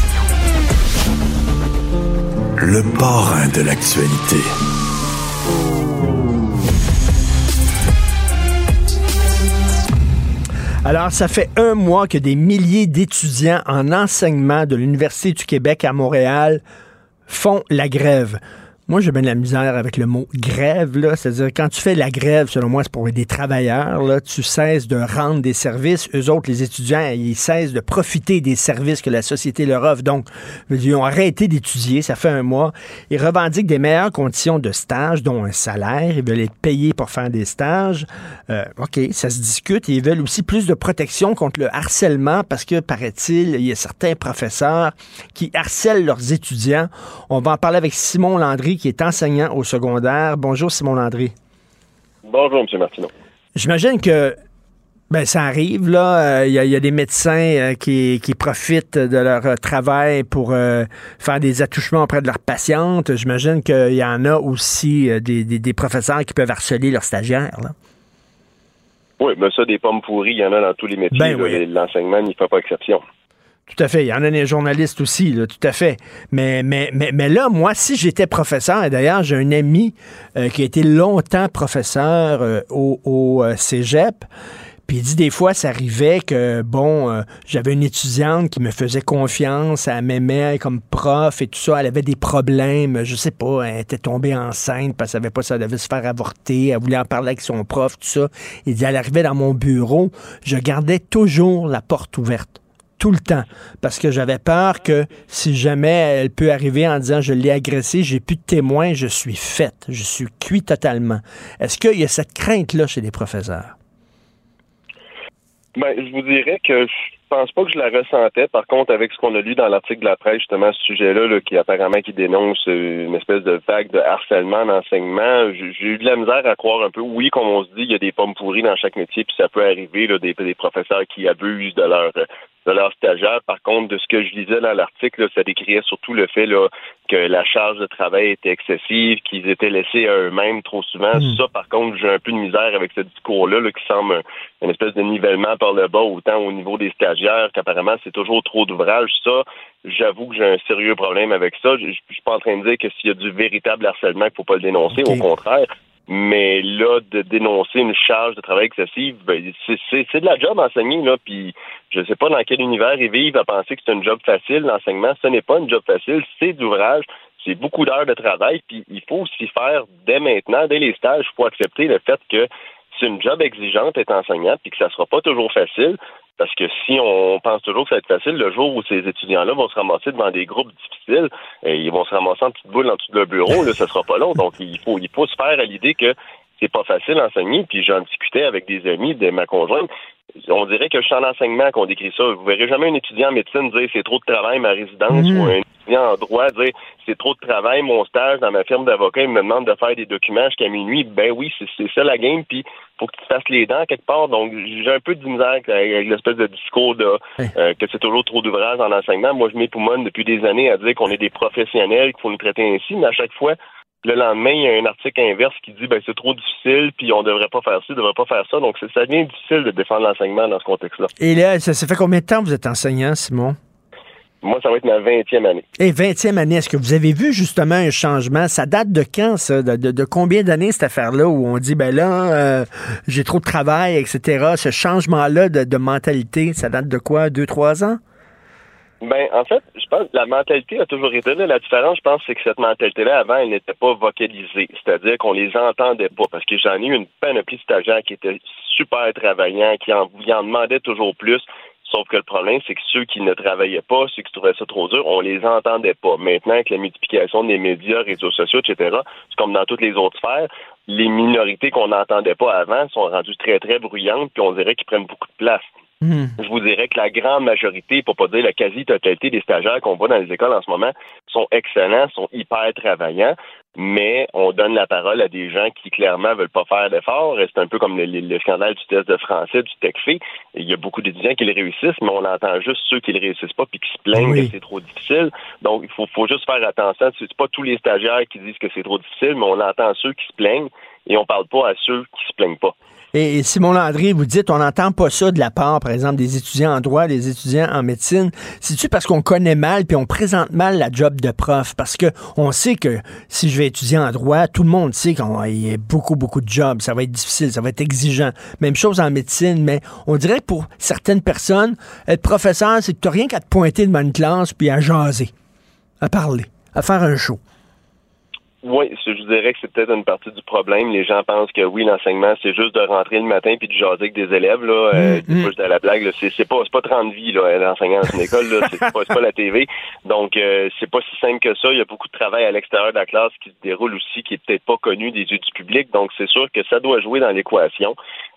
Le parrain de l'actualité. Alors, ça fait un mois que des milliers d'étudiants en enseignement de l'Université du Québec à Montréal font la grève. Moi, j'ai bien de la misère avec le mot grève. C'est-à-dire, quand tu fais la grève, selon moi, c'est pour des travailleurs, là. Tu cesses de rendre des services. Eux autres, les étudiants, ils cessent de profiter des services que la société leur offre. Donc, ils ont arrêté d'étudier. Ça fait un mois. Ils revendiquent des meilleures conditions de stage, dont un salaire. Ils veulent être payés pour faire des stages. Euh, OK, ça se discute. Ils veulent aussi plus de protection contre le harcèlement parce que, paraît-il, il y a certains professeurs qui harcèlent leurs étudiants. On va en parler avec Simon Landry, qui est enseignant au secondaire. Bonjour, Simon Landry. Bonjour, M. Martineau. J'imagine que ben, ça arrive, là. Il y, a des médecins euh, qui, profitent de leur euh, travail pour euh, faire des attouchements auprès de leurs patientes. J'imagine qu'il y en a aussi des, professeurs qui peuvent harceler leurs stagiaires, là. Oui, mais ça, des pommes pourries, il y en a dans tous les métiers. Ben oui. L'enseignement n'y fait pas exception. Tout à fait. Il y en a des journalistes aussi, tout à fait. Mais, mais, mais, mais là, moi, si j'étais professeur, et d'ailleurs, j'ai un ami euh, qui a été longtemps professeur euh, au, au euh, cégep, puis il dit des fois, ça arrivait que, bon, j'avais une étudiante qui me faisait confiance, elle m'aimait comme prof et tout ça. Elle avait des problèmes, je sais pas, elle était tombée enceinte parce qu'elle savait pas si elle devait se faire avorter. Elle voulait en parler avec son prof, tout ça. Il dit, elle arrivait dans mon bureau, je gardais toujours la porte ouverte tout le temps parce que j'avais peur que si jamais elle peut arriver en disant je l'ai agressé, j'ai plus de témoins, je suis faite, je suis cuit totalement. Est-ce qu'il y a cette crainte-là chez les professeurs? Ben, je vous dirais que je pense pas que je la ressentais. Par contre, avec ce qu'on a lu dans l'article de la presse, justement, ce sujet-là, qui apparemment qui dénonce une espèce de vague de harcèlement d'enseignement, j'ai eu de la misère à croire un peu. Oui, comme on se dit, il y a des pommes pourries dans chaque métier, puis ça peut arriver, là, des professeurs qui abusent de leur de leurs stagiaires. Par contre, de ce que je lisais dans l'article, ça décriait surtout le fait là, que la charge de travail était excessive, qu'ils étaient laissés à eux-mêmes trop souvent. Hmm. Ça, par contre, j'ai un peu de misère avec ce discours-là là, qui semble une espèce de nivellement par le bas, autant au niveau des stagiaires qu'apparemment c'est toujours trop d'ouvrages. Ça, j'avoue que j'ai un sérieux problème avec ça. Je, je, suis pas en train de dire que s'il y a du véritable harcèlement, qu'il faut pas le dénoncer. Au contraire, mais là, de dénoncer une charge de travail excessive, ben, c'est de la job enseigner, là, puis je sais pas dans quel univers ils vivent à penser que c'est un job facile, l'enseignement. Ce n'est pas un job facile, c'est d'ouvrage, c'est beaucoup d'heures de travail, puis il faut aussi faire dès maintenant, dès les stages, il faut accepter le fait que c'est une job exigeante être enseignant, puis que ça sera pas toujours facile. Parce que si on pense toujours que ça va être facile, le jour où ces étudiants-là vont se ramasser devant des groupes difficiles, et ils vont se ramasser en petite boule en dessous de leur bureau, là, ça sera pas long. Donc, il faut se faire à l'idée que c'est pas facile d'enseigner. Puis j'en discutais avec des amis de ma conjointe. On dirait que je suis en enseignement qu'on décrit ça. Vous verrez jamais un étudiant en médecine dire c'est trop de travail ma résidence Mhm. ou un étudiant en droit dire c'est trop de travail mon stage dans ma firme d'avocat. Il me demande de faire des documents jusqu'à minuit. Ben oui, c'est ça la game. Puis faut que tu te fasses les dents quelque part. Donc j'ai un peu de misère avec, l'espèce de discours de euh, que c'est toujours trop d'ouvrages en enseignement. Moi je m'époumonne depuis des années à dire qu'on est des professionnels, qu'il faut nous traiter ainsi, mais à chaque fois le lendemain, il y a un article inverse qui dit ben c'est trop difficile, puis on devrait pas faire ci, on devrait pas faire ça. Donc ça devient difficile de défendre l'enseignement dans ce contexte-là. Et là, ça, ça fait combien de temps que vous êtes enseignant, Simon? Moi, ça va être ma 20e année. Et 20e année, est-ce que vous avez vu justement un changement? Ça date de quand, ça? De, de- de combien d'années, cette affaire-là, où on dit, ben là, euh, j'ai trop de travail, etc. Ce changement-là de, de mentalité, ça date de quoi? Deux, trois ans? Ben, en fait, je pense que la mentalité a toujours été là. La différence, je pense, c'est que cette mentalité-là, avant, elle n'était pas vocalisée. C'est-à-dire qu'on les entendait pas. Parce que j'en ai eu une panoplie de stagiaires qui étaient super travaillants, qui en, qui en demandaient toujours plus. Sauf que le problème, c'est que ceux qui ne travaillaient pas, ceux qui trouvaient ça trop dur, on les entendait pas. Maintenant, avec la multiplication des médias, réseaux sociaux, etc., c'est comme dans toutes les autres sphères, les minorités qu'on n'entendait pas avant sont rendues très, très bruyantes, puis on dirait qu'ils prennent beaucoup de place. Je vous dirais que la grande majorité, pour pas dire la quasi-totalité des stagiaires qu'on voit dans les écoles en ce moment, sont excellents, sont hyper travaillants, mais on donne la parole à des gens qui clairement veulent pas faire d'efforts. C'est un peu comme le, le- le scandale du test de français, du TECFE. Il y a beaucoup d'étudiants qui le réussissent, mais on entend juste ceux qui le réussissent pas puis qui se plaignent Oui. que c'est trop difficile. Donc, il faut, faut juste faire attention. C'est pas tous les stagiaires qui disent que c'est trop difficile, mais on entend ceux qui se plaignent et on parle pas à ceux qui se plaignent pas. Et, Simon Landry, vous dites, on n'entend pas ça de la part, par exemple, des étudiants en droit, des étudiants en médecine. C'est-tu parce qu'on connaît mal puis on présente mal la job de prof? Parce que on sait que si je vais étudier en droit, tout le monde sait qu'il y a beaucoup, beaucoup de jobs. Ça va être difficile, ça va être exigeant. Même chose en médecine, mais on dirait que pour certaines personnes, être professeur, c'est que tu rien qu'à te pointer devant une classe puis à jaser, à parler, à faire un show. Oui, je dirais que c'est peut-être une partie du problème. Les gens pensent que oui, l'enseignement, c'est juste de rentrer le matin puis de jaser avec des élèves. Là, euh, Mm, juste à la blague. C'est, c'est pas c'est pas 30 vies là, l'enseignant dans une école. Là. C'est, pas, c'est pas la TV. Donc euh, c'est pas si simple que ça. Il y a beaucoup de travail à l'extérieur de la classe qui se déroule aussi, qui est peut-être pas connu des yeux du public. Donc c'est sûr que ça doit jouer dans l'équation.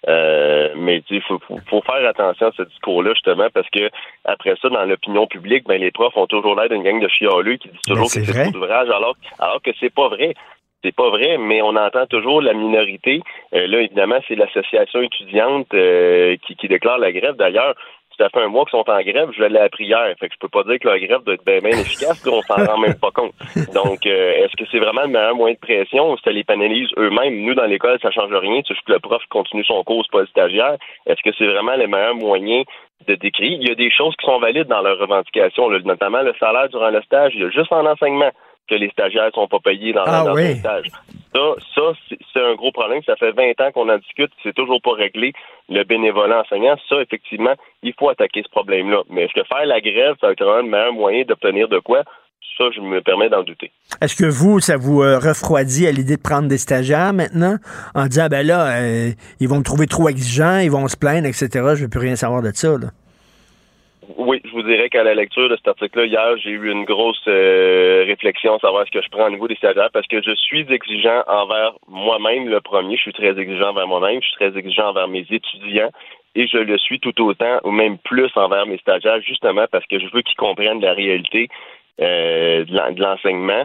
Euh, mais il faut, faut, faut faire attention à ce discours-là justement parce que après ça, dans l'opinion publique, ben les profs ont toujours l'air d'une gang de chialeux qui disent toujours Ben, c'est que c'est d'ouvrage, alors alors que c'est pas vrai. C'est pas vrai, mais on entend toujours la minorité. Euh, là, évidemment, c'est l'association étudiante euh, qui, qui déclare la grève. D'ailleurs, ça fait un mois qu'ils sont en grève, je l'ai appris hier. Fait que je peux pas dire que la grève doit être bien, bien efficace, on s'en rend même pas compte. Donc, euh, est-ce que c'est vraiment le meilleur moyen de pression ou ça les pénalise eux-mêmes? Nous, dans l'école, ça change rien. Juste que le prof continue son cours, c'est pas le stagiaire. Est-ce que c'est vraiment le meilleur moyen de décrire? Il y a des choses qui sont valides dans leurs revendications, là, notamment le salaire durant le stage. Il y a juste en enseignement que les stagiaires sont pas payés dans, Ah dans oui. un stage. Ça, ça c'est- un gros problème. Ça fait 20 ans qu'on en discute. C'est toujours pas réglé. Le bénévolat enseignant, ça, effectivement, il faut attaquer ce problème-là. Mais est-ce que faire la grève, ça va être le meilleur moyen d'obtenir de quoi? Ça, je me permets d'en douter. Est-ce que vous, ça vous euh, refroidit à l'idée de prendre des stagiaires maintenant? En disant, ben là, euh, ils vont me trouver trop exigeant, ils vont se plaindre, etc. Je veux plus rien savoir de ça. Là. Oui, je vous dirais qu'à la lecture de cet article-là, hier, j'ai eu une grosse euh, réflexion à savoir ce que je prends au niveau des stagiaires parce que je suis exigeant envers moi-même, le premier. Je suis très exigeant envers moi-même. Je suis très exigeant envers mes étudiants et je le suis tout autant ou même plus envers mes stagiaires justement parce que je veux qu'ils comprennent la réalité euh, de l'en- de l'enseignement.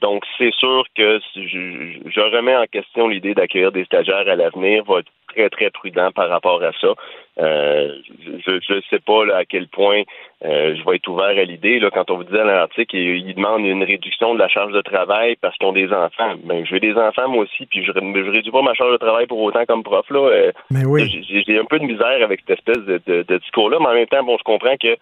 Donc, c'est sûr que je, je remets en question l'idée d'accueillir des stagiaires à l'avenir, va être très, très prudent par rapport à ça. Euh, je ne sais pas là, à quel point euh, je vais être ouvert à l'idée. Là, quand on vous disait dans l'article, il, il demande une réduction de la charge de travail parce qu'ils ont des enfants. Ben, je veux des enfants moi aussi, puis je, je réduis pas ma charge de travail pour autant comme prof. Là. Euh, Mais oui. j'ai j'ai un peu de misère avec cette espèce de, de- de discours-là, mais en même temps, bon, je comprends que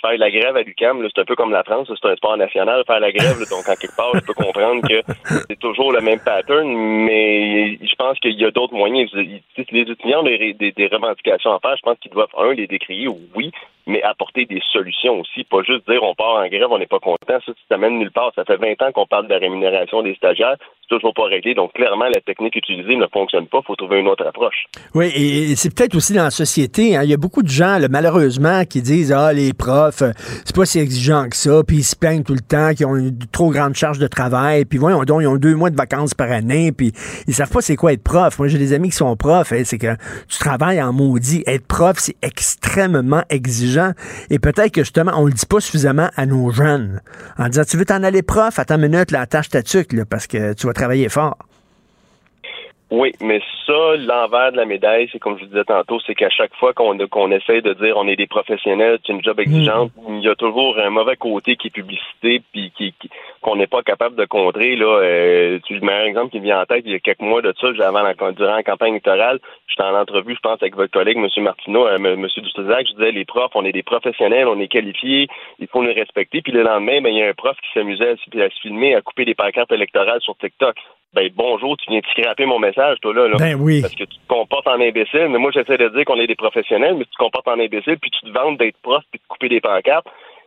faire la grève à l'UCAM, c'est un peu comme la France, c'est un sport national, faire la grève, là, donc en quelque part, je peux comprendre que (laughs) c'est toujours le même pattern, mais je pense qu'il y a d'autres moyens. Si les étudiants ont des, des- des revendications à faire, je pense qu'ils doivent, un, les décrier, oui, mais apporter des solutions aussi, pas juste dire on part en grève, on n'est pas content, ça, ça mène nulle part. Ça fait 20 ans qu'on parle de la rémunération des stagiaires, c'est toujours pas réglé, donc clairement, la technique utilisée ne fonctionne pas, il faut trouver une autre approche. Oui, et, c'est peut-être aussi dans la société. hein, Il y a beaucoup de gens, malheureusement, qui disent Ah, les profs, euh, c'est pas si exigeant que ça, puis ils se plaignent tout le temps, qu'ils ont une trop grande charge de travail, puis voyons donc, ils ont deux mois de vacances par année, puis ils savent pas c'est quoi être prof. Moi, j'ai des amis qui sont profs, hein, c'est que tu travailles en maudit. Être prof, c'est extrêmement exigeant. Et peut-être que justement, on le dit pas suffisamment à nos jeunes. En disant Tu veux t'en aller prof, attends une minute, là, attache ta tuque, là, parce que tu vas travailler fort. Oui, mais ça, l'envers de la médaille, c'est comme je vous disais tantôt, c'est qu'à chaque fois qu'on qu'on essaie de dire on est des professionnels, c'est une job exigeante, il y a toujours un mauvais côté qui est publicité, puis qui qui- qu'on n'est pas capable de contrer. Là, euh, tu- le meilleur exemple qui me vient en tête, il y a quelques mois de ça, avant la, durant la campagne électorale, j'étais en entrevue, je pense, avec votre collègue, M. Martineau, euh, M. Dutrisac, je disais les profs, on est des professionnels, on est qualifiés, il faut nous respecter. Puis le lendemain, ben, il y a un prof qui s'amusait à, se- à se filmer, à couper des pancartes électorales sur TikTok. Ben bonjour, tu viens de scraper mon message, toi là. là. Ben oui. Parce que tu te comportes en imbécile. Mais moi, j'essaie de dire qu'on est des professionnels, mais tu te comportes en imbécile, puis tu te vantes d'être prof, puis de couper des pancartes.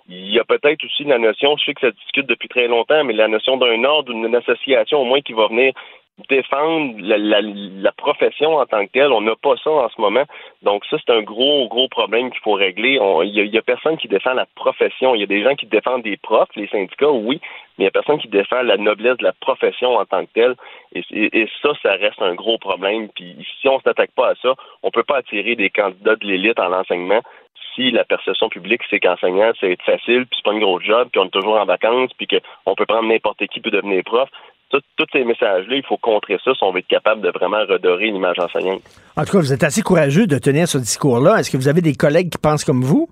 Il y a peut-être aussi la notion, je sais que ça discute depuis très longtemps, mais la notion d'un ordre, d'une association au moins qui va venir défendre la, la- la profession en tant que telle. On n'a pas ça en ce moment. Donc ça, c'est un gros, gros problème qu'il faut régler. Il y, a- personne qui défend la profession. Il y a des gens qui défendent des profs, les syndicats, oui, mais il y a personne qui défend la noblesse de la profession en tant que telle. Et, ça, ça reste un gros problème. Puis si on ne s'attaque pas à ça, on peut pas attirer des candidats de l'élite en enseignement si la perception publique, c'est qu'enseignant, c'est facile, puis c'est pas une grosse job, puis on est toujours en vacances, puis qu'on peut prendre n'importe qui peut devenir prof. Tous ces messages-là, il faut contrer ça si on veut être capable de vraiment redorer l'image enseignante. En tout cas, vous êtes assez courageux de tenir ce discours-là. Est-ce que vous avez des collègues qui pensent comme vous?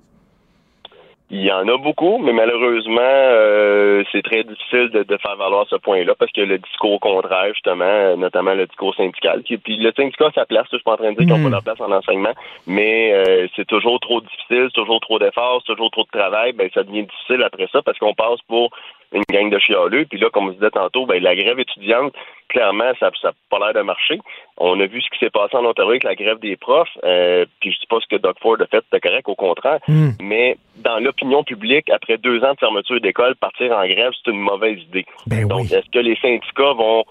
Il y en a beaucoup, mais malheureusement, euh, c'est très difficile de, de faire valoir ce point-là parce que le discours contraire, justement, notamment le discours syndical, qui, puis le syndicat a sa place, je suis pas en train de dire qu'ils n'ont pas leur place en enseignement, mais euh, c'est toujours trop difficile, c'est toujours trop d'efforts, toujours trop de travail, ben ça devient difficile après ça parce qu'on passe pour une gang de chialeux, puis là, comme je disais tantôt, ben la grève étudiante, clairement, ça n'a pas l'air de marcher. On a vu ce qui s'est passé en Ontario avec la grève des profs. Euh, puis je dis pas ce que Doug Ford a fait de correct, au contraire. Hmm. Mais dans l'opinion publique, après deux ans de fermeture d'école, partir en grève, c'est une mauvaise idée. Ben Donc, est-ce que les syndicats vont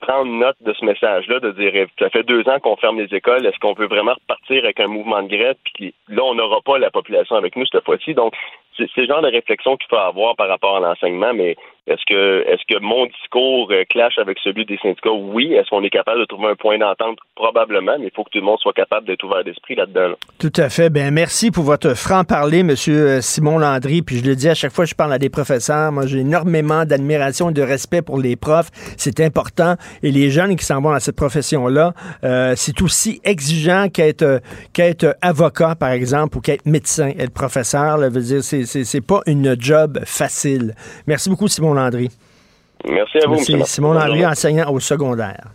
prendre note de ce message-là, de dire ça fait deux ans qu'on ferme les écoles, est-ce qu'on veut vraiment repartir avec un mouvement de grève, puis là, on n'aura pas la population avec nous cette fois-ci? Donc, c'est le genre de réflexion qu'il faut avoir par rapport à l'enseignement, mais est-ce que mon discours euh, clash avec celui des syndicats? Oui. Est-ce qu'on est capable de trouver un point d'entente? Probablement, mais il faut que tout le monde soit capable d'être ouvert d'esprit là-dedans. là. Tout à fait. Ben merci pour votre franc-parler, Monsieur Simon Landry. Puis je le dis à chaque fois que je parle à des professeurs, moi j'ai énormément d'admiration et de respect pour les profs. C'est important. Et les jeunes qui s'en vont dans cette profession-là, euh, c'est aussi exigeant qu'être euh, qu'être avocat, par exemple, ou qu'être médecin, être professeur. Là, veut dire, c'est c'est c'est pas une job facile. Merci beaucoup, Simon Landry. Merci à vous, Merci. M. Simon Landry, enseignant au secondaire.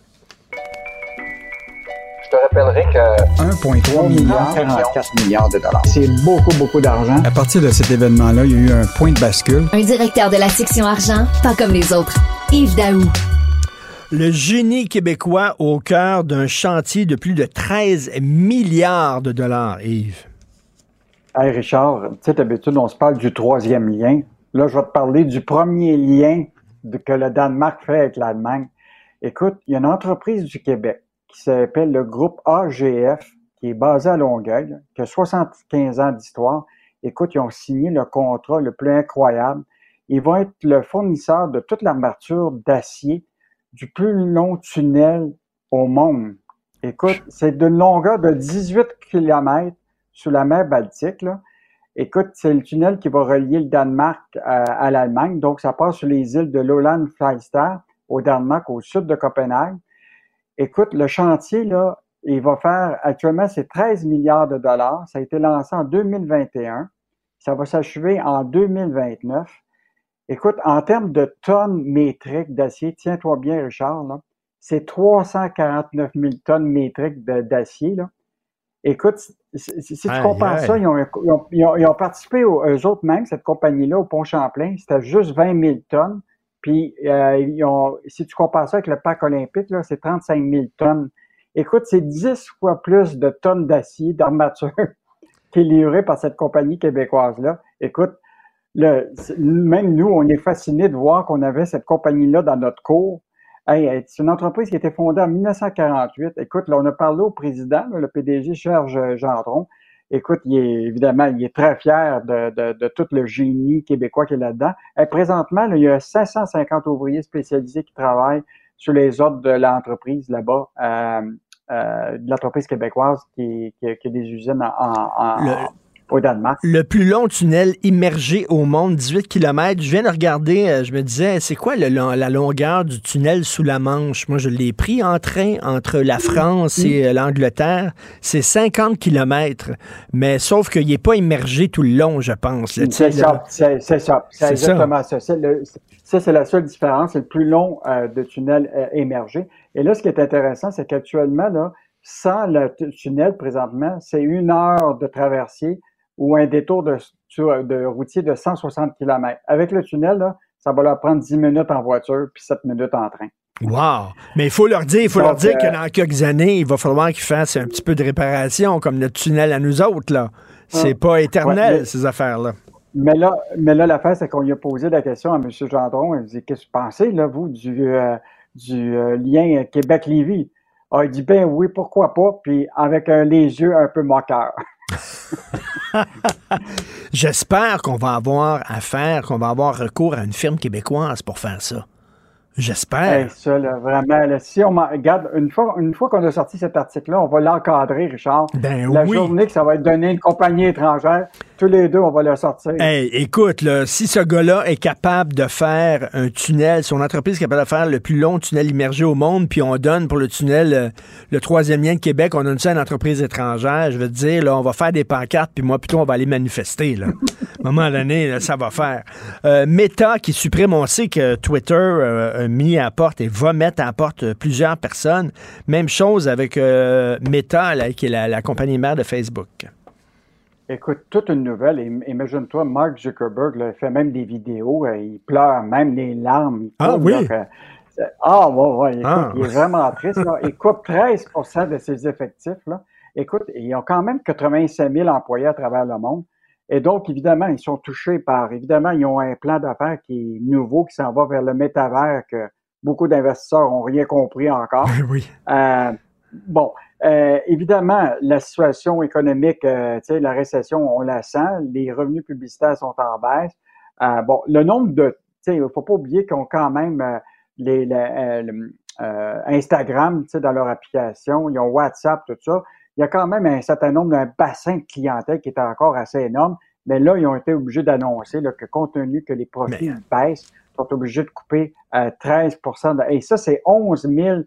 Je te rappellerai que 1,3 milliard, 44 milliards de dollars. C'est beaucoup, beaucoup d'argent. À partir de cet événement-là, il y a eu un point de bascule. Un directeur de la section argent, pas comme les autres. Yves Daou. Le génie québécois au cœur d'un chantier de plus de 13 milliards de dollars, Yves. Hey Richard, tu sais, d'habitude, on se parle du troisième lien. Là, je vais te parler du premier lien que le Danemark fait avec l'Allemagne. Écoute, il y a une entreprise du Québec qui s'appelle le groupe AGF, qui est basé à Longueuil, qui a 75 ans d'histoire. Écoute, ils ont signé le contrat le plus incroyable. Ils vont être le fournisseur de toute l'armature d'acier du plus long tunnel au monde. Écoute, c'est d'une longueur de 18 km sous la mer Baltique. Là. Écoute, c'est le tunnel qui va relier le Danemark à, à l'Allemagne. Donc, ça passe sur les îles de Lolland Falster au Danemark, au sud de Copenhague. Écoute, le chantier, là, il va faire, actuellement, c'est 13 milliards de dollars. Ça a été lancé en 2021. Ça va s'achever en 2029. Écoute, en termes de tonnes métriques d'acier, tiens-toi bien, Richard, là, c'est 349 000 tonnes métriques d'acier. Écoute, si, tu compares ça, ils ont, ils ont- ils ont- ils ont participé, aux- eux autres même, cette compagnie-là, au Pont-Champlain, c'était juste 20 000 tonnes. Puis, euh, ils ont, si tu compares ça avec le parc olympique, là, c'est 35 000 tonnes. Écoute, c'est 10 fois plus de tonnes d'acier, d'armature (laughs) qui est livré par cette compagnie québécoise-là. Écoute, le, même nous, on est fascinés de voir qu'on avait cette compagnie-là dans notre cours. Hey, hey, c'est une entreprise qui a été fondée en 1948. Écoute, là, on a parlé au président, le PDG Serge Gendron. Écoute, il est évidemment, il est très fier de, de, de tout le génie québécois qui est là-dedans. Et présentement, là, il y a 550 ouvriers spécialisés qui travaillent sur les ordres de l'entreprise là-bas, euh, euh, de l'entreprise québécoise qui, qui, qui a des usines en, en- Le- au Danemark. Le plus long tunnel immergé au monde, 18 km. Je viens de regarder, euh, je me disais, c'est quoi le la longueur du tunnel sous la Manche? Moi, je l'ai pris en train entre la France et euh, l'Angleterre. C'est 50 km. Mais sauf qu'il n'est pas immergé tout le long, je pense. C'est ça, c'est ça, c'est ça. exactement ça. Le- Ça, c'est la seule différence. C'est le plus long euh, de tunnel euh, émergé. Et là, ce qui est intéressant, c'est qu'actuellement, là, sans le tunnel présentement, c'est une heure de traversier ou un détour de, sur- de routier de 160 km. Avec le tunnel, là, ça va leur prendre 10 minutes en voiture puis 7 minutes en train. Wow! Mais il faut leur dire, il faut Donc, leur dire euh, que dans quelques années, il va falloir qu'ils fassent un petit peu de réparation, comme notre tunnel à nous autres, là. C'est Ah. pas éternel, Ouais, mais- ces affaires-là. Mais là, mais là, l'affaire, c'est qu'on lui a posé la question à M. Gendron. Il dit Qu'est-ce que vous pensez, là, vous, du, euh, du euh, lien Québec-Lévis? Ah, il dit Ben oui, pourquoi pas, puis avec les yeux un peu moqueurs. (laughs) J'espère qu'on va avoir affaire, qu'on va avoir recours à une firme québécoise pour faire ça. J'espère. Hey, ça, là, vraiment, là, si on regarde, une fois, une fois qu'on a sorti cet article-là, on va l'encadrer, Richard. Ben la oui. journée que ça va être donné à une compagnie étrangère, tous les deux, on va le sortir. Hey, écoute, là, si ce gars-là est capable de faire un tunnel, son entreprise est capable de faire le plus long tunnel immergé au monde, puis on donne pour le tunnel, euh, le troisième lien de Québec, on donne ça à une entreprise étrangère, je veux te dire, là, on va faire des pancartes, puis moi, plutôt, on va aller manifester, là. (laughs) à un moment donné, là, ça va faire. Euh, Meta qui supprime, on sait que Twitter euh, mis à porte et va mettre à porte euh, plusieurs personnes. Même chose avec euh, Meta, là, qui est la, la compagnie mère de Facebook. Écoute, toute une nouvelle. Im- Imagine-toi, Mark Zuckerberg là, fait même des vidéos, euh, il pleure même les larmes. Ah oui? Ah, ouais, ouais. Écoute, Ah. il est vraiment triste. Là. Il coupe 13% de ses effectifs. Là. Écoute, ils ont quand même 85 000 employés à travers le monde. Et donc, évidemment, ils sont touchés par, évidemment, ils ont un plan d'affaires qui est nouveau, qui s'en va vers le métavers que beaucoup d'investisseurs ont rien compris encore. (laughs) oui. Euh, bon, euh, évidemment, la situation économique, euh, tu sais, la récession, on la sent. Les revenus publicitaires sont en baisse. Euh, bon, le nombre de, tu sais, il faut pas oublier qu'ils ont quand même euh, les, les, le- euh, Instagram, tu sais, dans leur application, ils ont WhatsApp, tout ça. Il y a quand même un certain nombre d'un bassin de clientèle qui est encore assez énorme. Mais là, ils ont été obligés d'annoncer que compte tenu que les profits baissent, ils sont obligés de couper euh, 13 de- Et ça, c'est 11 000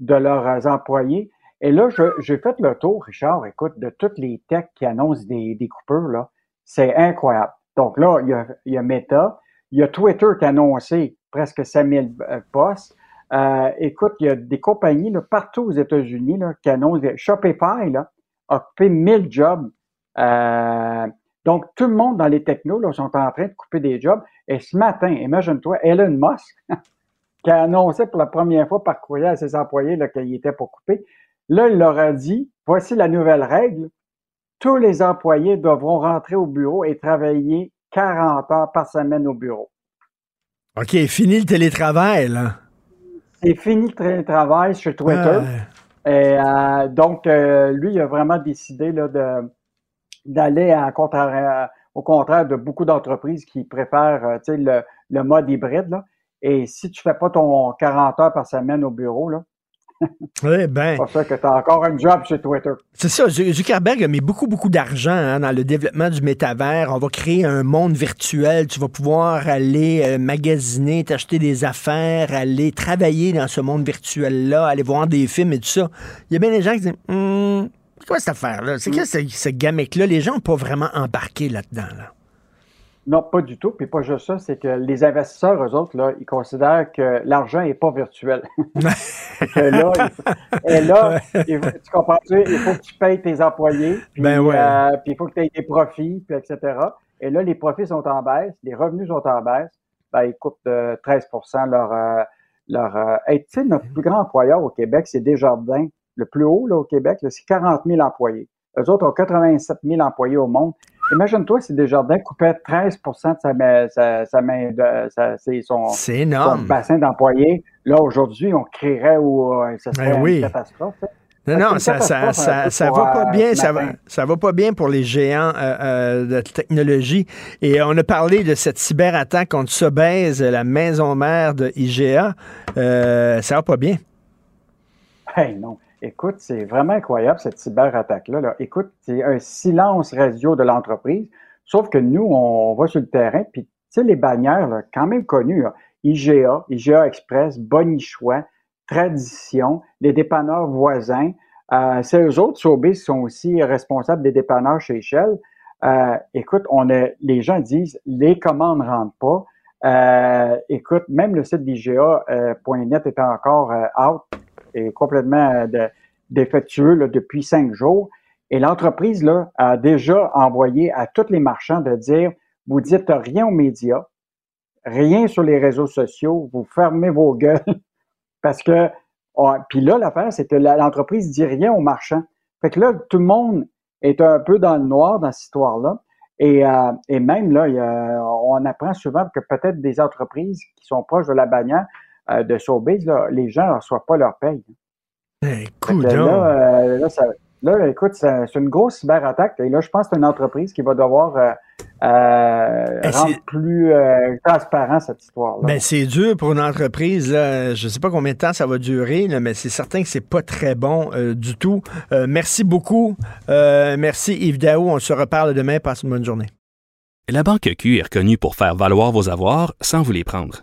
de leurs employés. Et là, j'ai fait le tour, Richard, écoute, de toutes les techs qui annoncent des, des coupures, là. C'est incroyable. Donc là, il y, a, il y a Meta, il y a Twitter qui a annoncé presque 5000 euh, postes. Euh, écoute, il y a des compagnies là, partout aux États-Unis qui annoncent. Shopify là, a coupé 1000 jobs. Euh, donc, tout le monde dans les technos là, sont en train de couper des jobs. Et ce matin, imagine-toi, Elon Musk, (laughs) qui a annoncé pour la première fois par courrier à ses employés qu'il était pour couper, là, il leur a dit, voici la nouvelle règle, tous les employés devront rentrer au bureau et travailler 40 heures par semaine au bureau. OK, fini le télétravail, là. C'est fini le télétravail sur Twitter. Et euh, donc, euh, lui, il a vraiment décidé là, de, d'aller à contraire, au contraire de beaucoup d'entreprises qui préfèrent euh, le, le mode hybride. Là. Et si tu fais pas ton 40 heures par semaine au bureau, là, Eh ben. c'est sûr que tu as encore un job sur Twitter. C'est ça, Zu- Zuckerberg a mis beaucoup, beaucoup d'argent hein, dans le développement du métavers. On va créer un monde virtuel. Tu vas pouvoir aller euh, magasiner, t'acheter des affaires, aller travailler dans ce monde virtuel-là, aller voir des films et tout ça. Il y a bien des gens qui disent Hum, C'est quoi cette affaire-là? C'est quoi ce, ce gamique-là Les gens n'ont pas vraiment embarqué là-dedans. Là. Non, pas du tout. Puis pas juste ça, c'est que les investisseurs, eux autres, là, ils considèrent que l'argent n'est pas virtuel. (laughs) Que là, (laughs) et là, il faut- tu? Il faut que tu payes tes employés, puis, Ben ouais. euh, puis il faut que tu aies des profits, puis etc. Et là, les profits sont en baisse, les revenus sont en baisse. Ben, ils coupent de 13% leur... euh, leur euh, hey, tu sais, notre plus grand employeur au Québec, c'est Desjardins. Le plus haut là, au Québec, c'est 40 000 employés. Eux autres ont 87 000 employés au monde. Imagine-toi si Desjardins coupait 13 de sa main, sa, sa main de, sa- c'est son, bassin d'employés. Là, aujourd'hui, on crierait ou euh, ça serait Ben oui. une catastrophe. hein. Non, non, ça, ça, ça, ça va pas euh, bien. Ça va, ça va pas bien pour les géants euh, euh, de technologie. Et on a parlé de cette cyberattaque contre Sobeys, la maison mère de IGA. Euh, ça va pas bien. Hey, non. Écoute, c'est vraiment incroyable, cette cyberattaque-là. là. Écoute, c'est un silence radio de l'entreprise. Sauf que nous, on va sur le terrain, puis tu sais, les bannières, quand même connues, IGA, IGA Express, Bonichois, Tradition, les dépanneurs voisins, euh, c'est eux autres, qui sont aussi responsables des dépanneurs chez Shell. Euh, écoute, on les gens disent, les commandes ne rentrent pas. Euh, écoute, même le site d'IGA.net est encore euh, out et complètement euh, défectueux depuis cinq jours. Et l'entreprise a déjà envoyé à tous les marchands de dire, vous dites rien aux médias, rien sur les réseaux sociaux, vous fermez vos gueules, (laughs) parce que, on- puis là, l'affaire, c'est que l'entreprise dit rien aux marchands. Fait que là, tout le monde est un peu dans le noir dans cette histoire-là. Et, euh, même là, on apprend souvent que peut-être des entreprises qui sont proches de la bannière euh, de Sobeys, là, les gens ne reçoivent pas leur paye. Fait que coudonc. là, euh, là, ça- là, écoute, c'est c'est une grosse cyberattaque. Et là, je pense que c'est une entreprise qui va devoir euh, euh, Eh, rendre plus euh, transparent cette histoire-là. Ben, c'est dur pour une entreprise. Là. Je ne sais pas combien de temps ça va durer, là, mais c'est certain que c'est pas très bon euh, du tout. Euh, merci beaucoup. Euh, merci Yves Daou. On se reparle demain. Passe une bonne journée. La Banque Q est reconnue pour faire valoir vos avoirs sans vous les prendre.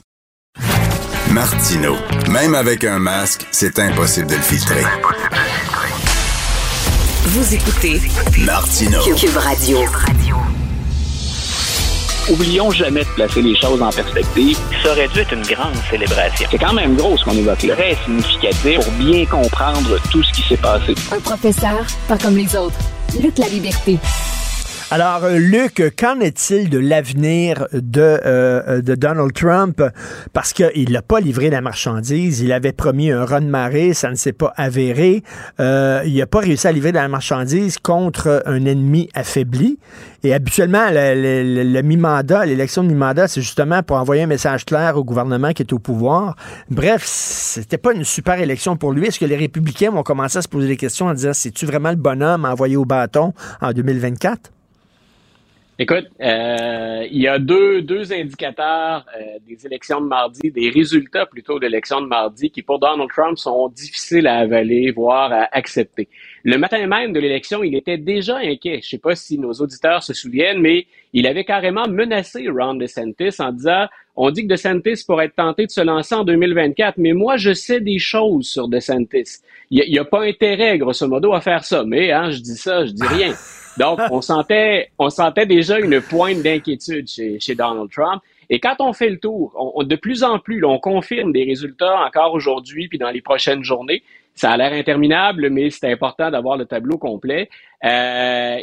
Martino. Même avec un masque, c'est impossible de le filtrer. Vous écoutez Martino. Cube Radio. Oublions jamais de placer les choses en perspective. Ça aurait dû être une grande célébration. C'est quand même gros ce qu'on évoque là. Très significatif pour bien comprendre tout ce qui s'est passé. Un professeur, pas comme les autres. Lutte la liberté. Alors, euh, Luc, qu'en est-il de l'avenir de, euh, de Donald Trump? Parce qu'il n'a pas livré la marchandise. Il avait promis un run marée, ça ne s'est pas avéré. Euh, il n'a pas réussi à livrer la marchandise contre un ennemi affaibli. Et habituellement, le, le- le mi-mandat, l'élection de mi-mandat, c'est justement pour envoyer un message clair au gouvernement qui est au pouvoir. Bref, c'était pas une super élection pour lui. Est-ce que les républicains vont commencer à se poser des questions en disant, c'est-tu vraiment le bonhomme à envoyer au bâton en 2024? Écoute, euh, il y a deux, deux indicateurs euh, des élections de mardi, des résultats plutôt d'élections de mardi qui pour Donald Trump sont difficiles à avaler, voire à accepter. Le matin même de l'élection, il était déjà inquiet. Je sais pas si nos auditeurs se souviennent, mais il avait carrément menacé Ron DeSantis en disant on dit que DeSantis pourrait être tenté de se lancer en 2024, mais moi, je sais des choses sur DeSantis. Il n'y a, pas intérêt, grosso modo, à faire ça. Mais hein, je dis ça, je dis rien. (laughs) Donc, on sentait, on sentait déjà une pointe d'inquiétude chez, Donald Trump. Et quand on fait le tour, de plus en plus, on confirme des résultats encore aujourd'hui puis dans les prochaines journées. Ça a l'air interminable, mais c'est important d'avoir le tableau complet. Euh,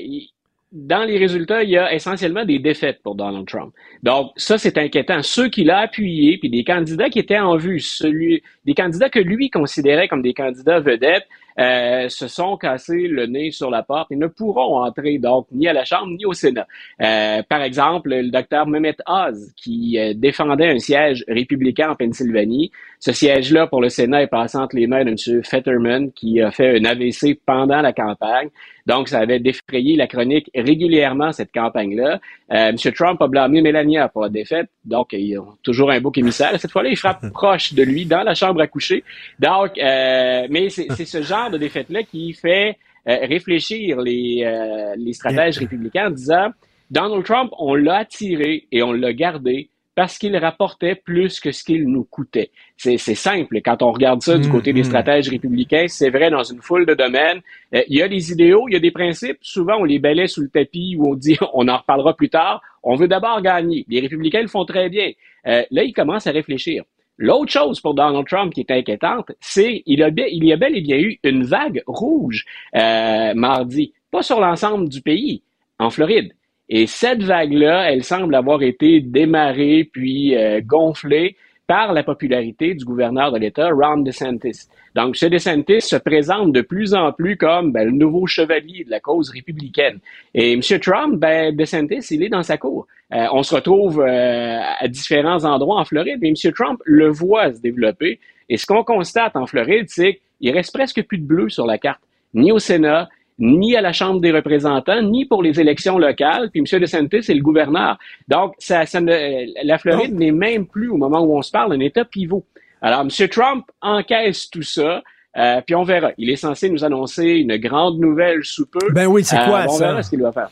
dans les résultats, il y a essentiellement des défaites pour Donald Trump. Donc, ça, c'est inquiétant. Ceux qu'il a appuyés, puis des candidats qui étaient en vue, des candidats que lui considérait comme des candidats vedettes, euh, se sont cassés le nez sur la porte et ne pourront entrer donc ni à la Chambre ni au Sénat. Euh, par exemple, le docteur Mehmet Oz, qui euh, défendait un siège républicain en Pennsylvanie. Ce siège-là, pour le Sénat, est passé entre les mains de M. Fetterman, qui a fait un AVC pendant la campagne. Donc, ça avait défrayé la chronique régulièrement, cette campagne-là. Euh, M. Trump a blâmé Melania pour la défaite. Donc, ils ont toujours un bouc émissaire. Cette fois-là, il frappe (laughs) proche de lui, dans la chambre à coucher. Donc, euh, mais c'est c'est ce genre de défaite-là qui fait euh, réfléchir les, euh, les stratèges républicains en disant Donald Trump, on l'a attiré et on l'a gardé parce qu'il rapportait plus que ce qu'il nous coûtait. C'est simple. Quand on regarde ça du côté des stratèges républicains, c'est vrai dans une foule de domaines. Euh, il y a des idéaux, il y a des principes. Souvent, on les balaie sous le tapis ou on dit (laughs) on en reparlera plus tard. On veut d'abord gagner. Les républicains le font très bien. Euh, là, ils commencent à réfléchir. L'autre chose pour Donald Trump qui est inquiétante, c'est il a bien, il y a bel et bien eu une vague rouge euh, mardi, pas sur l'ensemble du pays, en Floride. Et cette vague-là, elle semble avoir été démarrée puis euh, gonflée par la popularité du gouverneur de l'État, Ron DeSantis. Donc, ce DeSantis se présente de plus en plus comme ben, le nouveau chevalier de la cause républicaine. Et M. Trump, ben, DeSantis, il est dans sa cour. Euh, on se retrouve euh, à différents endroits en Floride, mais M. Trump le voit se développer. Et ce qu'on constate en Floride, c'est qu'il reste presque plus de bleu sur la carte, ni au Sénat, ni à la Chambre des représentants, ni pour les élections locales. Puis M. DeSantis est le gouverneur. Donc, ça, ça ne- la Floride n'est même plus, au moment où on se parle, un État pivot. Alors, M. Trump encaisse tout ça. euh, puis on verra. Il est censé nous annoncer une grande nouvelle sous peu. Ben oui, c'est quoi, on ça? verra ce qu'il va faire.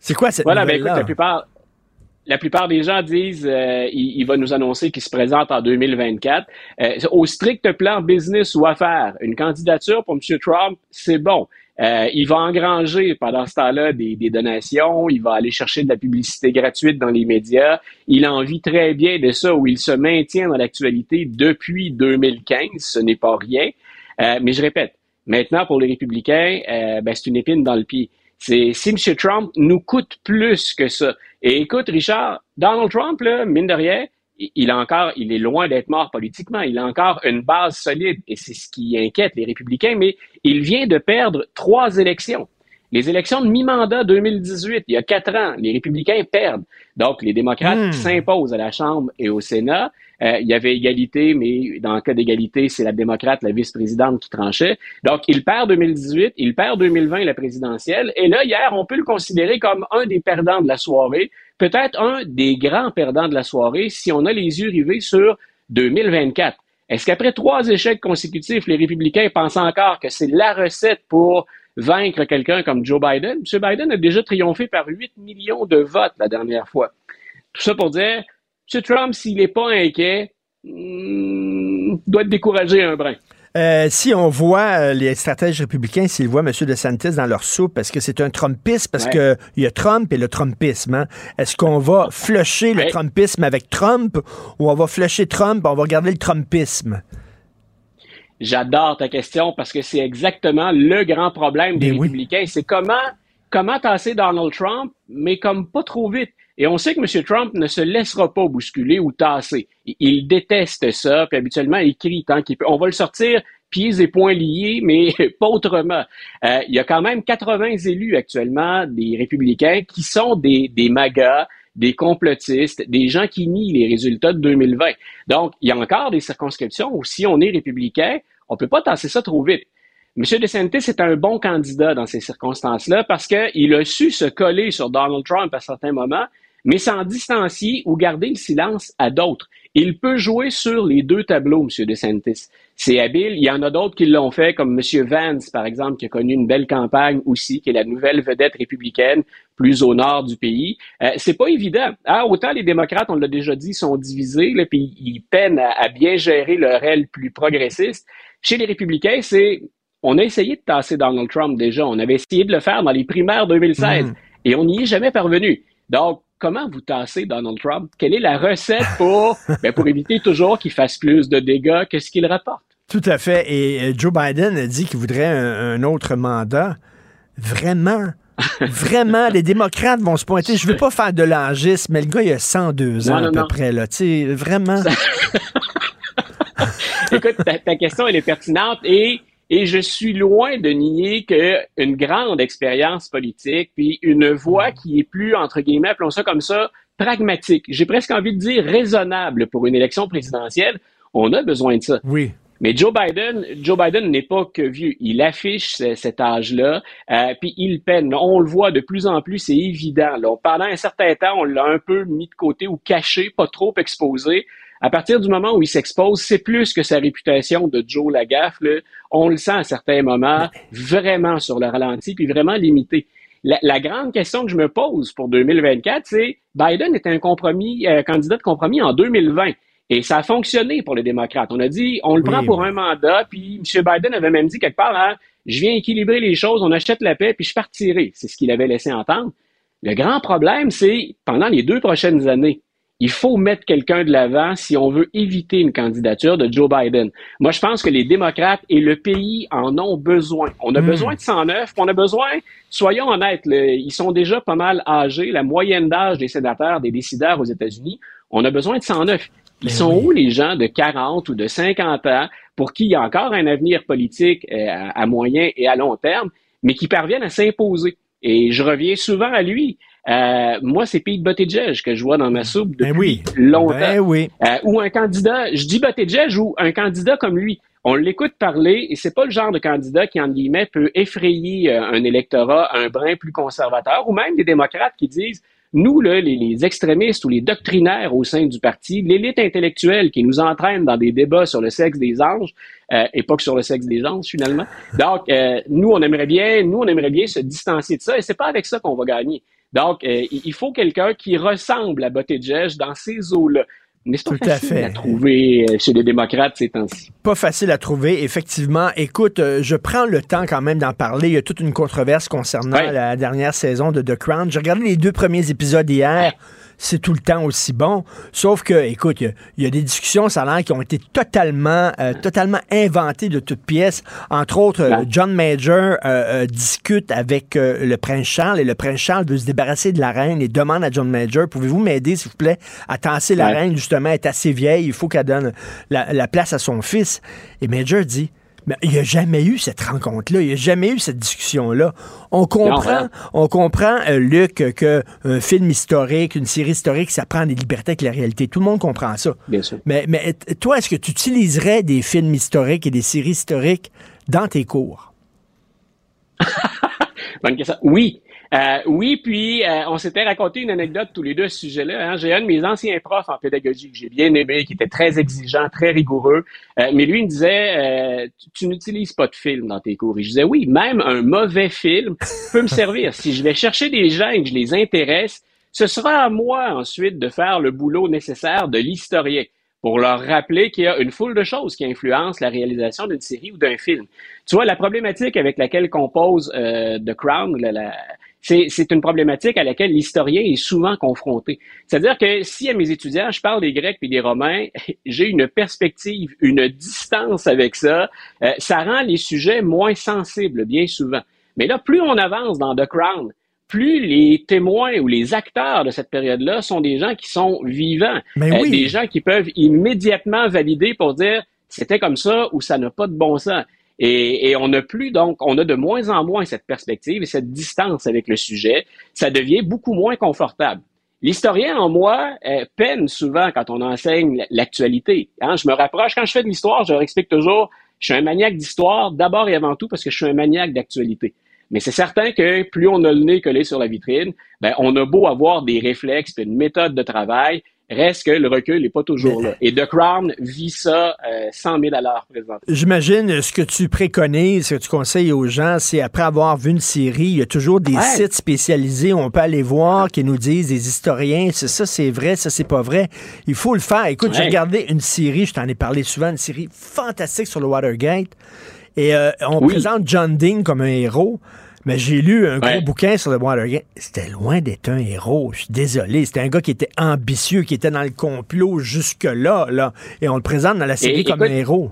C'est quoi cette Voilà, ben écoute, la plupart, la plupart des gens disent euh, il, il va nous annoncer qu'il se présente en 2024. Euh, au strict plan business ou affaires, une candidature pour M. Trump, c'est bon. Euh, il va engranger pendant ce temps-là des, des donations, il va aller chercher de la publicité gratuite dans les médias. Il en vit très bien de ça, où il se maintient dans l'actualité depuis 2015. Ce n'est pas rien. Euh, mais je répète, Maintenant, pour les républicains, euh, ben, c'est une épine dans le pied. C'est si M. Trump nous coûte plus que ça. Et écoute, Richard, Donald Trump, là, mine de rien, il a encore, il est loin d'être mort politiquement. Il a encore une base solide et c'est ce qui inquiète les républicains, mais il vient de perdre trois élections. Les élections de mi-mandat 2018, il y a quatre ans, les républicains perdent. Donc, les démocrates Hmm. s'imposent à la Chambre et au Sénat. Euh, il y avait égalité, mais dans le cas d'égalité, c'est la démocrate, la vice-présidente qui tranchait. Donc, il perd 2018, il perd 2020 la présidentielle. Et là, hier, on peut le considérer comme un des perdants de la soirée, peut-être un des grands perdants de la soirée si on a les yeux rivés sur 2024. Est-ce qu'après trois échecs consécutifs, les républicains pensent encore que c'est la recette pour vaincre quelqu'un comme Joe Biden? M. Biden a déjà triomphé par 8 millions de votes la dernière fois. Tout ça pour dire, M. Trump, s'il n'est pas inquiet, hmm, doit être découragé un brin. Euh, si on voit euh, les stratèges républicains, s'ils voient M. DeSantis dans leur soupe, est-ce que c'est un Trumpiste? Parce Ouais. que il y a Trump et le Trumpisme. hein. Est-ce qu'on va flusher le. Trumpisme avec Trump ou on va flusher Trump, on va garder le Trumpisme? J'adore ta question parce que c'est exactement le grand problème des républicains. C'est comment, comment tasser Donald Trump, mais comme pas trop vite. Et on sait que M. Trump ne se laissera pas bousculer ou tasser. Il, déteste ça, puis habituellement, il crie tant qu'il peut. On va le sortir pieds et poings liés, mais (laughs) pas autrement. Euh, il y a quand même 80 élus actuellement des républicains qui sont des, des magas, des complotistes, des gens qui nient les résultats de 2020. Donc, il y a encore des circonscriptions où si on est républicain, on peut pas tasser ça trop vite. M. DeSantis est un bon candidat dans ces circonstances-là parce qu'il a su se coller sur Donald Trump à certains moments, mais s'en distancier ou garder le silence à d'autres. Il peut jouer sur les deux tableaux, M. DeSantis. C'est habile. Il y en a d'autres qui l'ont fait, comme M. Vance, par exemple, qui a connu une belle campagne aussi, qui est la nouvelle vedette républicaine, plus au nord du pays. Euh, c'est pas évident. Ah, autant les démocrates, on l'a déjà dit, sont divisés, là, puis ils peinent à, à bien gérer leur aile plus progressiste. Chez les républicains, c'est on a essayé de tasser Donald Trump déjà. On avait essayé de le faire dans les primaires 2016 Mhm. et on n'y est jamais parvenu. Donc, comment vous tassez Donald Trump? Quelle est la recette pour, (laughs) ben, pour éviter toujours qu'il fasse plus de dégâts que ce qu'il rapporte? Tout à fait. Et euh, Joe Biden a dit qu'il voudrait un, un autre mandat. Vraiment? (laughs) Vraiment, les démocrates vont se pointer. Je veux pas faire de l'angisme, mais le gars, il a 102 ans Non, non, à peu non. près. Là. Vraiment? (laughs) Écoute, ta, ta question, elle est pertinente et, et je suis loin de nier qu'une grande expérience politique, puis une voix qui est plus, entre guillemets, appelons ça comme ça, pragmatique. J'ai presque envie de dire raisonnable pour une élection présidentielle. On a besoin de ça. Oui. Mais Joe Biden, Joe Biden n'est pas que vieux. Il affiche ce- cet âge-là, euh, puis il peine. On le voit de plus en plus, c'est évident. Là. Pendant un certain temps, on l'a un peu mis de côté ou caché, pas trop exposé. À partir du moment où il s'expose, c'est plus que sa réputation de Joe Lagaffe. Là. On le sent à certains moments vraiment sur le ralenti, puis vraiment limité. La, la grande question que je me pose pour 2024, c'est Biden est un compromis, euh, candidat de compromis en 2020. Et ça a fonctionné pour les démocrates. On a dit, on le Oui, prend pour oui. un mandat, puis M. Biden avait même dit quelque part, hein, je viens équilibrer les choses, on achète la paix, puis je partirai. C'est ce qu'il avait laissé entendre. Le grand problème, c'est pendant les deux prochaines années, il faut mettre quelqu'un de l'avant si on veut éviter une candidature de Joe Biden. Moi, je pense que les démocrates et le pays en ont besoin. On a Mm. besoin de 109, puis on a besoin, soyons honnêtes, le- ils sont déjà pas mal âgés. La moyenne d'âge des sénateurs, des décideurs aux États-Unis, on a besoin de 109. Ils sont où les gens de 40 ou de 50 ans pour qui il y a encore un avenir politique euh, à moyen et à long terme, mais qui parviennent à s'imposer? Et je reviens souvent à lui. Euh, moi, c'est Pete Buttigieg que je vois dans ma soupe depuis Ben oui. longtemps. Ben oui. Euh, ou un candidat, je dis Buttigieg ou un candidat comme lui. On l'écoute parler et c'est pas le genre de candidat qui, en guillemets, peut effrayer euh, un électorat un brin plus conservateur ou même des démocrates qui disent nous, là, les, les extrémistes ou les doctrinaires au sein du parti, l'élite intellectuelle qui nous entraîne dans des débats sur le sexe des anges, euh, et pas que sur le sexe des anges finalement. Donc, euh, nous, on aimerait bien, nous, on aimerait bien se distancier de ça, et c'est pas avec ça qu'on va gagner. Donc, euh, il faut quelqu'un qui ressemble à Buttigieg dans ces eaux-là. Mais c'est pas Tout à facile fait. à trouver euh, chez les démocrates ces temps-ci. Pas facile à trouver, effectivement. Écoute, euh, je prends le temps quand même d'en parler. Il y a toute une controverse concernant la dernière saison de The Crown. J'ai regardé les deux premiers épisodes hier. C'est tout le temps aussi bon. Sauf que, écoute, il y, a des discussions, ça a l'air, qui ont été totalement, euh, totalement inventées de toutes pièces. Entre autres, euh, John Major euh, discute avec le prince Charles et le prince Charles veut se débarrasser de la reine et demande à John Major, pouvez-vous m'aider, s'il vous plaît, à tasser la reine, justement, elle est assez vieille, il faut qu'elle donne la, la place à son fils. Et Major dit, mais il n'y a jamais eu cette rencontre-là, il n'y a jamais eu cette discussion-là. On comprend, hein? on comprend, euh, Luc, qu'un film historique, une série historique, ça prend des libertés avec la réalité. Tout le monde comprend ça. Bien sûr. Mais, mais toi, est-ce que tu utiliserais des films historiques et des séries historiques dans tes cours? (laughs) Bonne question. Oui, euh, oui, puis euh, on s'était raconté une anecdote tous les deux à ce sujet-là. Hein. J'ai un de mes anciens profs en pédagogie que j'ai bien aimé, qui était très exigeant, très rigoureux, euh, mais lui il me disait tu, n'utilises pas de film dans tes cours. Et je disais oui, même un mauvais film peut me servir. Si je vais chercher des gens et que je les intéresse, ce sera à moi ensuite de faire le boulot nécessaire de l'historien pour leur rappeler qu'il y a une foule de choses qui influencent la réalisation d'une série ou d'un film. Tu vois, la problématique avec laquelle compose The Crown, la, c'est une problématique à laquelle l'historien est souvent confronté. C'est-à-dire que si à mes étudiants, je parle des Grecs et des Romains, (laughs) j'ai une perspective, une distance avec ça, euh, ça rend les sujets moins sensibles bien souvent. Mais là, plus on avance dans The Crown, plus les témoins ou les acteurs de cette période-là sont des gens qui sont vivants, euh, des gens qui peuvent immédiatement valider pour dire c'était comme ça ou ça n'a pas de bon sens. Et, on n'a plus, donc, on a de moins en moins cette perspective et cette distance avec le sujet. Ça devient beaucoup moins confortable. L'historien en moi euh, peine souvent quand on enseigne l'actualité. Hein. Je me rapproche, quand je fais de l'histoire, je leur explique toujours, je suis un maniaque d'histoire d'abord et avant tout parce que je suis un maniaque d'actualité. Mais c'est certain que plus on a le nez collé sur la vitrine, ben, on a beau avoir des réflexes et une méthode de travail, Reste que le recul n'est pas toujours là. Et The Crown vit ça euh, 100 000 à l'heure présentement. J'imagine ce que tu préconises, ce que tu conseilles aux gens, c'est après avoir vu une série, il y a toujours des sites spécialisés où on peut aller voir qui nous disent des historiens, c'est ça, c'est vrai, ça, c'est pas vrai. Il faut le faire. Écoute, j'ai regardé une série, je t'en ai parlé souvent, une série fantastique sur le Watergate. Et euh, on présente John Dean comme un héros. Mais j'ai lu un gros bouquin sur le Watergate. C'était loin d'être un héros. Je suis désolé. C'était un gars qui était ambitieux, qui était dans le complot jusque-là. Là. Et on le présente dans la série comme un héros.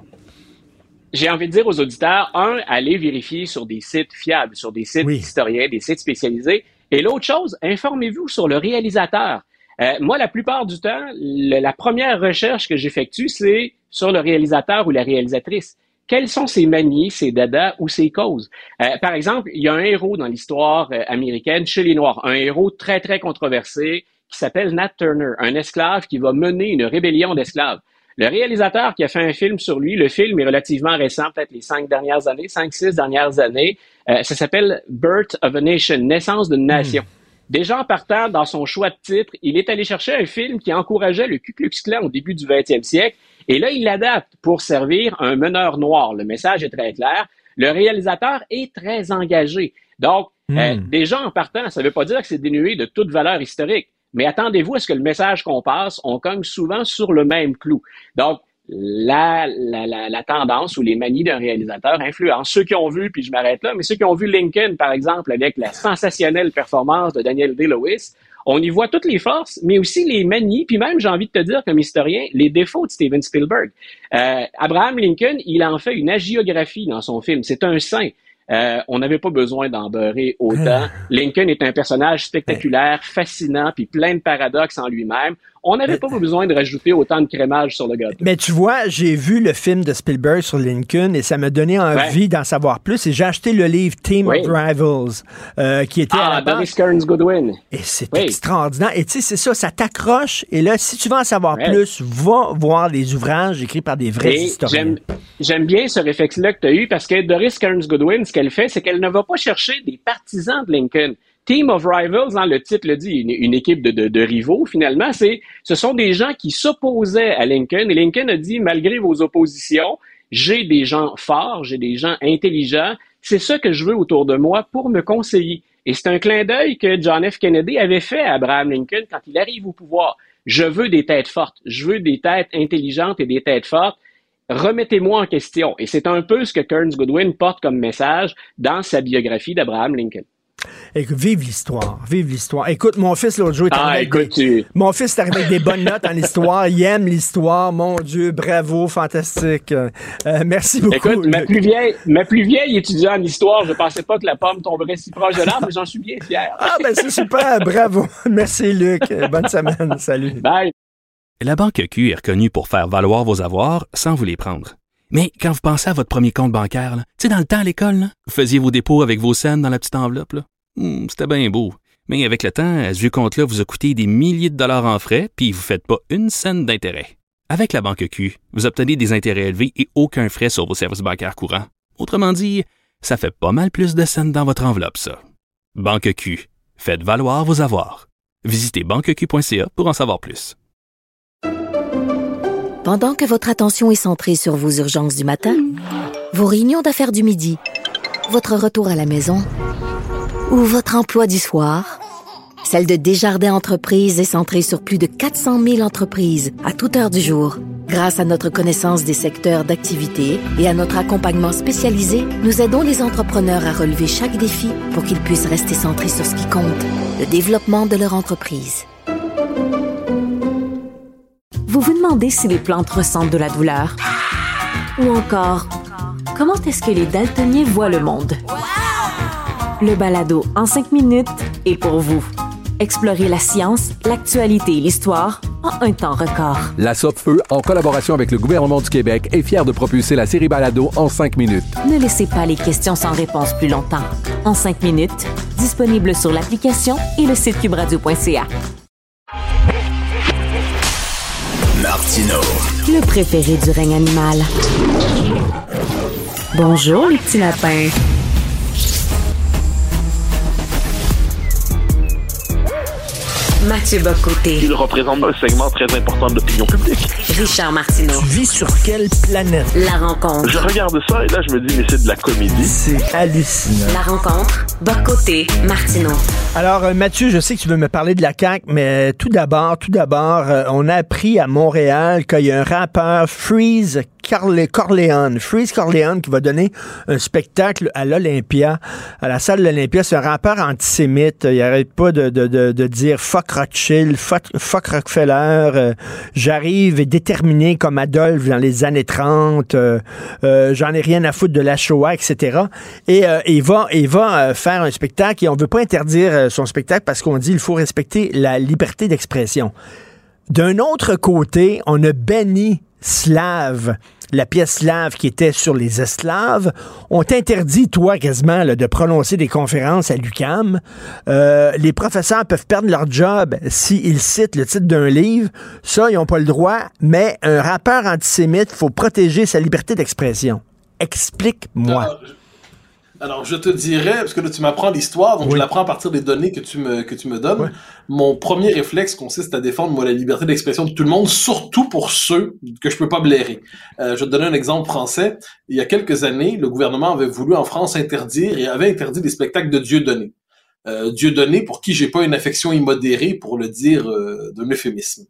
J'ai envie de dire aux auditeurs, un, allez vérifier sur des sites fiables, sur des sites historiens, des sites spécialisés. Et l'autre chose, informez-vous sur le réalisateur. Euh, moi, la plupart du temps, la première recherche que j'effectue, c'est sur le réalisateur ou la réalisatrice quelles sont ses manies, ses dadas ou ses causes? Euh, par exemple, il y a un héros dans l'histoire euh, américaine chez les Noirs, un héros très, très controversé qui s'appelle Nat Turner, un esclave qui va mener une rébellion d'esclaves. Le réalisateur qui a fait un film sur lui, le film est relativement récent, peut-être les cinq dernières années, cinq, six dernières années. Euh, ça s'appelle Birth of a Nation, naissance d'une nation. Hmm. Déjà en partant dans son choix de titre, il est allé chercher un film qui encourageait le Ku Klux Klan au début du 20e siècle et là, il l'adapte pour servir un meneur noir. Le message est très clair. Le réalisateur est très engagé. Donc, hmm. euh, déjà en partant, ça ne veut pas dire que c'est dénué de toute valeur historique. Mais attendez-vous à ce que le message qu'on passe, on cogne souvent sur le même clou. Donc, la, la, la, tendance ou les manies d'un réalisateur influencent ceux qui ont vu, puis je m'arrête là, mais ceux qui ont vu Lincoln, par exemple, avec la sensationnelle performance de Daniel Day-Lewis, on y voit toutes les forces, mais aussi les manies, puis même, j'ai envie de te dire, comme historien, les défauts de Steven Spielberg. Euh, Abraham Lincoln, il en fait une agiographie dans son film. C'est un saint. Euh, on n'avait pas besoin d'en beurrer autant. Lincoln est un personnage spectaculaire, fascinant, puis plein de paradoxes en lui-même. On n'avait pas besoin de rajouter autant de crémage sur le gâteau. Mais tu vois, j'ai vu le film de Spielberg sur Lincoln et ça m'a donné envie d'en savoir plus. Et j'ai acheté le livre Team of Rivals, euh, qui était ah, à la Doris Kearns Goodwin. Et c'est extraordinaire. Et tu sais, c'est ça, ça t'accroche. Et là, si tu veux en savoir plus, va voir les ouvrages écrits par des vrais historiens. J'aime bien ce réflexe-là que tu as eu parce que Doris Kearns Goodwin, ce qu'elle fait, c'est qu'elle ne va pas chercher des partisans de Lincoln. Team of Rivals, hein, le titre le dit, une, équipe de, rivaux, finalement, c'est, ce sont des gens qui s'opposaient à Lincoln. Et Lincoln a dit, malgré vos oppositions, j'ai des gens forts, j'ai des gens intelligents. C'est ça que je veux autour de moi pour me conseiller. Et c'est un clin d'œil que John F. Kennedy avait fait à Abraham Lincoln quand il arrive au pouvoir. Je veux des têtes fortes. Je veux des têtes intelligentes et des têtes fortes. Remettez-moi en question. Et c'est un peu ce que Kearns Goodwin porte comme message dans sa biographie d'Abraham Lincoln. Écoute, vive l'histoire, vive l'histoire. Écoute, mon fils l'autre jour est Ah, arrivé avec écoute, des... tu- Mon fils est arrivé avec des bonnes notes en histoire. Il aime l'histoire. Mon Dieu, bravo, fantastique. Euh, merci beaucoup. Écoute, ma plus vieille, ma plus vieille étudiante en histoire, je pensais pas que la pomme tomberait si proche de l'arbre, mais j'en suis bien fier. Ah, ben c'est super, bravo. Merci, Luc. Bonne semaine. Salut. Bye. La Banque Q est reconnue pour faire valoir vos avoirs sans vous les prendre. Mais quand vous pensez à votre premier compte bancaire, tu sais, dans le temps à l'école, là, vous faisiez vos dépôts avec vos scènes dans la petite enveloppe. là. Hmm, C'était bien beau. Mais avec le temps, ce vieux compte-là vous a coûté des milliers de dollars en frais, puis vous ne faites pas une scène d'intérêt. Avec la Banque Q, vous obtenez des intérêts élevés et aucun frais sur vos services bancaires courants. Autrement dit, ça fait pas mal plus de scènes dans votre enveloppe, ça. Banque Q. Faites valoir vos avoirs. Visitez banqueq.ca pour en savoir plus. Pendant que votre attention est centrée sur vos urgences du matin, vos réunions d'affaires du midi, votre retour à la maison ou votre emploi du soir, celle de Desjardins Entreprises est centrée sur plus de 400 000 entreprises à toute heure du jour. Grâce à notre connaissance des secteurs d'activité et à notre accompagnement spécialisé, nous aidons les entrepreneurs à relever chaque défi pour qu'ils puissent rester centrés sur ce qui compte, le développement de leur entreprise. Vous vous demandez si les plantes ressentent de la douleur? Ou encore, comment est-ce que les daltoniens voient le monde? Le balado en cinq minutes est pour vous. Explorez la science, l'actualité et l'histoire en un temps record. La Feu, en collaboration avec le gouvernement du Québec, est fière de propulser la série Balado en cinq minutes. Ne laissez pas les questions sans réponse plus longtemps. En cinq minutes, disponible sur l'application et le site cubradio.ca. Martino. Le préféré du règne animal. Bonjour les petits lapins. Mathieu Bocoté. Il représente un segment très important de l'opinion publique. Richard Martineau. Tu vis sur quelle planète? La rencontre. Je regarde ça et là, je me dis, mais c'est de la comédie. C'est hallucinant. La rencontre. Bocoté. Martineau. Alors, euh, Mathieu, je sais que tu veux me parler de la CAQ, mais euh, tout d'abord, tout d'abord, euh, on a appris à Montréal qu'il y a un rappeur, Freeze Corle- Corleone, Freeze Corleone, qui va donner un spectacle à l'Olympia, à la salle de l'Olympia. C'est un rappeur antisémite. Il arrête pas de, de, de, de dire fuck Rothschild, fuck, fuck Rockefeller. euh, J'arrive déterminé comme Adolphe dans les années 30. euh, euh, J'en ai rien à foutre de la Shoah, etc. Et euh, il va, il va faire un spectacle et on veut pas interdire son spectacle parce qu'on dit il faut respecter la liberté d'expression. D'un autre côté, on a banni Slave, la pièce slave qui était sur les esclaves. On t'interdit, toi, quasiment, de prononcer des conférences à l'UCAM. Euh, les professeurs peuvent perdre leur job s'ils citent le titre d'un livre. Ça, ils n'ont pas le droit. Mais un rappeur antisémite, faut protéger sa liberté d'expression. Explique-moi. Alors, je- te dirais, parce que là, tu m'apprends l'histoire, donc Oui. je l'apprends à partir des données que tu me, que tu me donnes. Mon premier réflexe consiste à défendre, moi, la liberté d'expression de tout le monde, surtout pour ceux que je peux pas blairer. Euh, je vais te donner un exemple français. Il y a quelques années, le gouvernement avait voulu en France interdire et avait interdit des spectacles de Dieu donné. Euh, Dieu donné pour qui j'ai pas une affection immodérée, pour le dire euh, d'un euphémisme.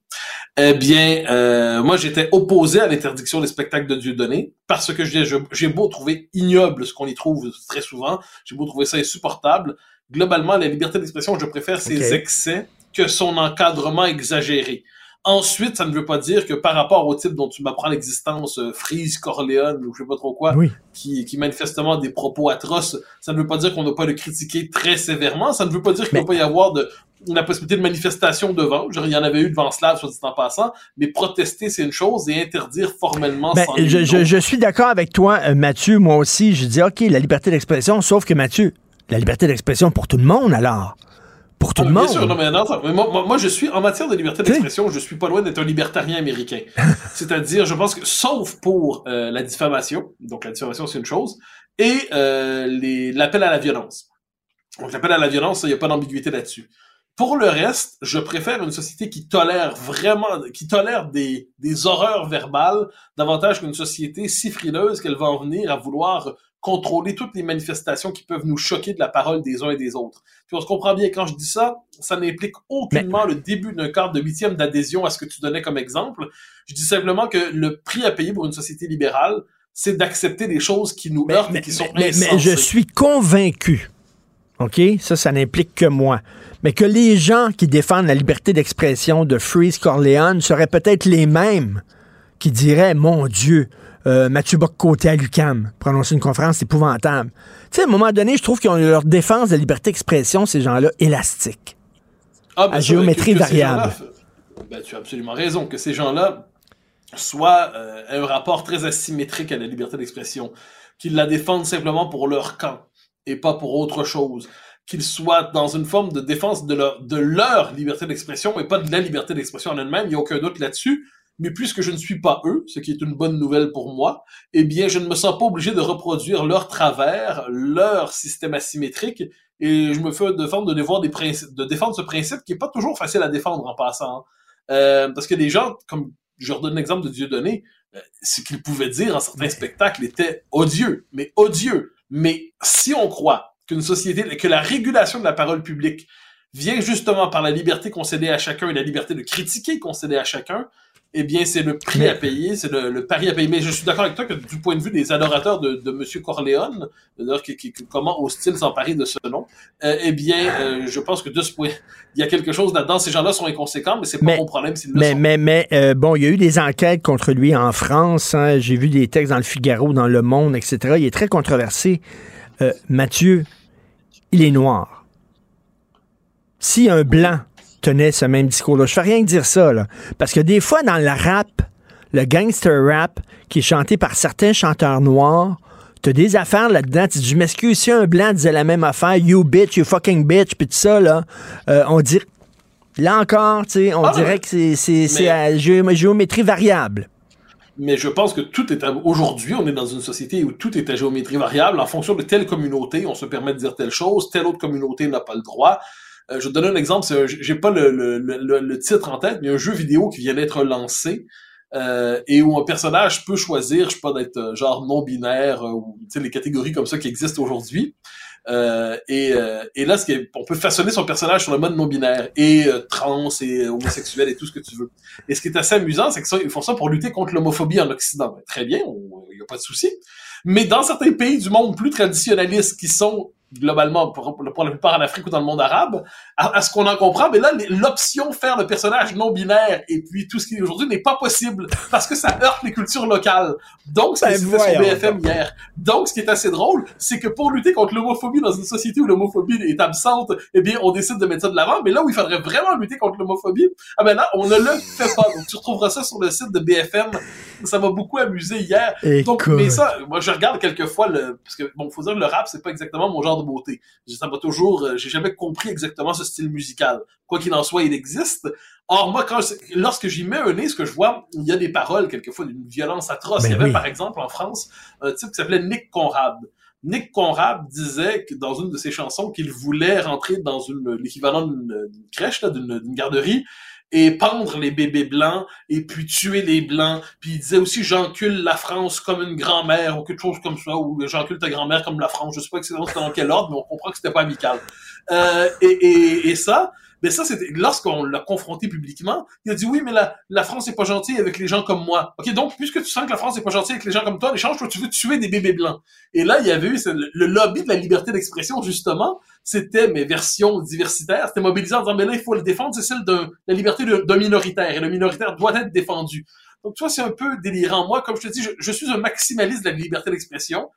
Eh bien, euh, moi, j'étais opposé à l'interdiction des spectacles de Dieu donné parce que j'ai beau trouver ignoble ce qu'on y trouve très souvent, j'ai beau trouver ça insupportable. Globalement, la liberté d'expression, je préfère ses excès que son encadrement exagéré. Ensuite, ça ne veut pas dire que par rapport au type dont tu m'apprends l'existence, euh, Freeze, Corleone, ou je sais pas trop quoi, Oui. qui, qui manifestement des propos atroces, ça ne veut pas dire qu'on ne doit pas le critiquer très sévèrement, ça ne veut pas dire qu'il ne doit pas y avoir de, la possibilité de manifestation devant. Genre, il y en avait eu devant Slav, soit dit en passant, mais protester, c'est une chose, et interdire formellement, Ben, je, une je- je suis d'accord avec toi, euh, Mathieu. Moi aussi, je dis, OK, la liberté d'expression, sauf que Mathieu, la liberté d'expression pour tout le monde, alors. Pour tout Ah, le bien monde. sûr, non, mais non, mais moi, moi, moi, je suis, en matière de liberté d'expression, je suis pas loin d'être un libertarien américain. (laughs) C'est-à-dire, je pense que, sauf pour euh, la diffamation, donc la diffamation, c'est une chose, et euh, l'appel à la violence. Donc, l'appel à la violence, il n'y a pas d'ambiguïté là-dessus. Pour le reste, je préfère une société qui tolère vraiment, qui tolère des, des horreurs verbales davantage qu'une société si frileuse qu'elle va en venir à vouloir contrôler toutes les manifestations qui peuvent nous choquer de la parole des uns et des autres. Puis on se comprend bien, quand je dis ça, ça n'implique aucunement le début d'un quart de huitième d'adhésion à ce que tu donnais comme exemple. Je dis simplement que le prix à payer pour une société libérale, c'est d'accepter des choses qui nous heurtent et qui sont Mais, mais je suis convaincu, OK? Ça, ça n'implique que moi. Mais que les gens qui défendent la liberté d'expression de Freeze Corleone seraient peut-être les mêmes qui diraient, mon Dieu, euh, Mathieu Bock-Côté à l'UCAM, prononcer une conférence épouvantable. Tu sais, à un moment donné, je trouve qu'ils ont leur défense de la liberté d'expression, ces gens-là, élastique. Ah, ben à géométrie variable. ben, tu as absolument raison, que ces gens-là soient euh, un rapport très asymétrique à la liberté d'expression, qu'ils la défendent simplement pour leur camp et pas pour autre chose, qu'ils soient dans une forme de défense de leur, de leur liberté d'expression et pas de la liberté d'expression en elle-même, il n'y a aucun doute là-dessus. Mais puisque je ne suis pas eux, ce qui est une bonne nouvelle pour moi, eh bien, je ne me sens pas obligé de reproduire leur travers, leur système asymétrique, et je me fais de défendre, des principes, de défendre ce principe qui est pas toujours facile à défendre en passant. hein. Euh, parce que des gens, comme je redonne l'exemple de Dieudonné, euh, ce qu'il pouvait dire en certains spectacles était odieux, mais odieux. Mais si on croit qu'une société, que la régulation de la parole publique vient justement par la liberté concédée à chacun et la liberté de critiquer concédée à chacun, eh bien, c'est le prix Mais- à payer, c'est le, le pari à payer. Mais je suis d'accord avec toi que du point de vue des adorateurs de, de Monsieur Corleone, qui, qui- comment ose-t-il s'emparer de ce nom, euh, eh bien, euh, je pense que de ce point, il y a quelque chose là-dedans. Ces gens-là sont inconséquents, mais c'est pas Mais- mon problème s'ils le Mais, sont. mais, mais euh, bon, il y a eu des enquêtes contre lui en France. hein. J'ai vu des textes dans le Figaro, dans Le Monde, etc. Il est très controversé. Euh, Mathieu, il est noir. Si un blanc tenait ce même discours-là, je fais rien que dire ça, là. Parce que des fois, dans le rap, le gangster rap, qui est chanté par certains chanteurs noirs, t'as des affaires là-dedans. Tu dis, je m'excuse, si un blanc disait la même affaire, you bitch, you fucking bitch, puis tout ça, là, euh, on dirait. Là encore, tu sais, on Ah, dirait que c'est- c'est c'est mais- à géo- géométrie variable. Mais je pense que tout est à... aujourd'hui, on est dans une société où tout est à géométrie variable. En fonction de telle communauté, on se permet de dire telle chose, telle autre communauté n'a pas le droit. Euh, je te donner un exemple. un- J'ai pas le, le, le, le titre en tête, mais un jeu vidéo qui vient d'être lancé euh, et où un personnage peut choisir, je sais pas, d'être euh, genre non binaire euh, ou les catégories comme ça qui existent aujourd'hui. Euh, et, euh, et là, ce qui est- on peut façonner son personnage sur le mode non binaire et euh, trans et homosexuel et tout ce que tu veux. Et ce qui est assez amusant, c'est que ça, ils font ça pour lutter contre l'homophobie en Occident. Ben, très bien, il n'y a pas de souci. Mais dans certains pays du monde plus traditionnalistes qui sont globalement, pour, pour la plupart en Afrique ou dans le monde arabe, à, à ce qu'on en comprend, mais là, l'option faire le personnage non binaire et puis tout ce qui est aujourd'hui n'est pas possible parce que ça heurte les cultures locales. Donc, c'est Ben, c'était sur BFM hier. Donc, ce qui est assez drôle, c'est que pour lutter contre l'homophobie dans une société où l'homophobie est absente, eh bien, on décide de mettre ça de l'avant. Mais là où il faudrait vraiment lutter contre l'homophobie, ah ben là, on ne le fait pas. Donc, tu retrouveras ça sur le site de BFM. Ça m'a beaucoup amusé hier. Donc, Écoute. mais ça, moi, je regarde quelquefois le, parce que, bon, faut dire que le rap, c'est pas exactement mon genre de beauté. Ça m'a toujours, euh, j'ai jamais compris exactement ce style musical. Quoi qu'il en soit, il existe. Or, moi, quand, lorsque j'y mets un nez, ce que je vois, il y a des paroles, quelquefois, d'une violence atroce. Ben il y avait, oui. par exemple, en France, un type qui s'appelait Nick Conrad. Nick Conrad disait que dans une de ses chansons qu'il voulait rentrer dans une, l'équivalent d'une d'une crèche, d'une garderie, et pendre les bébés blancs, et puis tuer les blancs. Puis il disait aussi j'encule la France comme une grand-mère, ou quelque chose comme ça, ou j'encule ta grand-mère comme la France. Je sais pas exactement dans quel ordre, mais on comprend que c'était pas amical. Euh, et, et, et ça, mais ça, c'était lorsqu'on l'a confronté publiquement, il a dit oui, mais la, la France est pas gentille avec les gens comme moi. Ok, donc puisque tu sens que la France est pas gentille avec les gens comme toi, échange, toi, tu veux tuer des bébés blancs. Et là, il y avait eu le, le lobby de la liberté d'expression justement. C'était mes versions diversitaires. C'était mobilisé en disant mais là, il faut le défendre, c'est celle de la liberté d'un minoritaire et le minoritaire doit être défendu. Donc, tu vois, c'est un peu délirant. Moi, comme je te dis, je suis un maximaliste de la liberté d'expression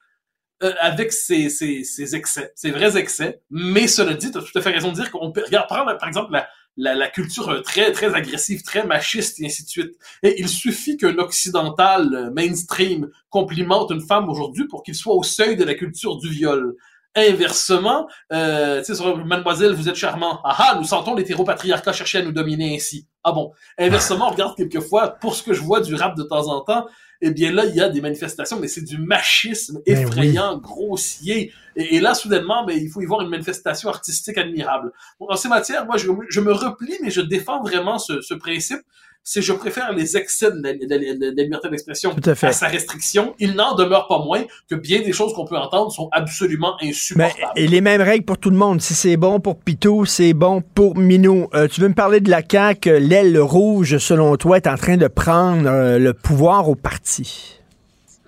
euh, avec ses, ses, ses excès, ses vrais excès. Mais cela dit, tu as tout à fait raison de dire qu'on peut... Regarde, par exemple la, la, la culture euh, très, très agressive, très machiste et ainsi de suite. Et il suffit qu'un occidental euh, mainstream complimente une femme aujourd'hui pour qu'il soit au seuil de la culture du viol. Inversement, euh, Mademoiselle, vous êtes charmant. Ah ah, nous sentons l'hétéropatriarcat chercher à nous dominer ainsi. Ah bon? Inversement, on regarde quelquefois, pour ce que je vois du rap de temps en temps, eh bien là, il y a des manifestations, mais c'est du machisme Ben effrayant, grossier. Et, et là, soudainement, mais il faut y voir une manifestation artistique admirable. Bon, en ces matières, moi, je, je me replie, mais je défends vraiment ce, ce principe. C'est je préfère les excès de la, de la- de la liberté d'expression à sa restriction. Il n'en demeure pas moins que bien des choses qu'on peut entendre sont absolument insupportables. et les mêmes règles pour tout le monde. Si c'est bon pour Pitou, c'est bon pour Minou. Euh, tu veux me parler de la CAQ, l'aile rouge, selon toi, est en train de prendre euh, le pouvoir au parti?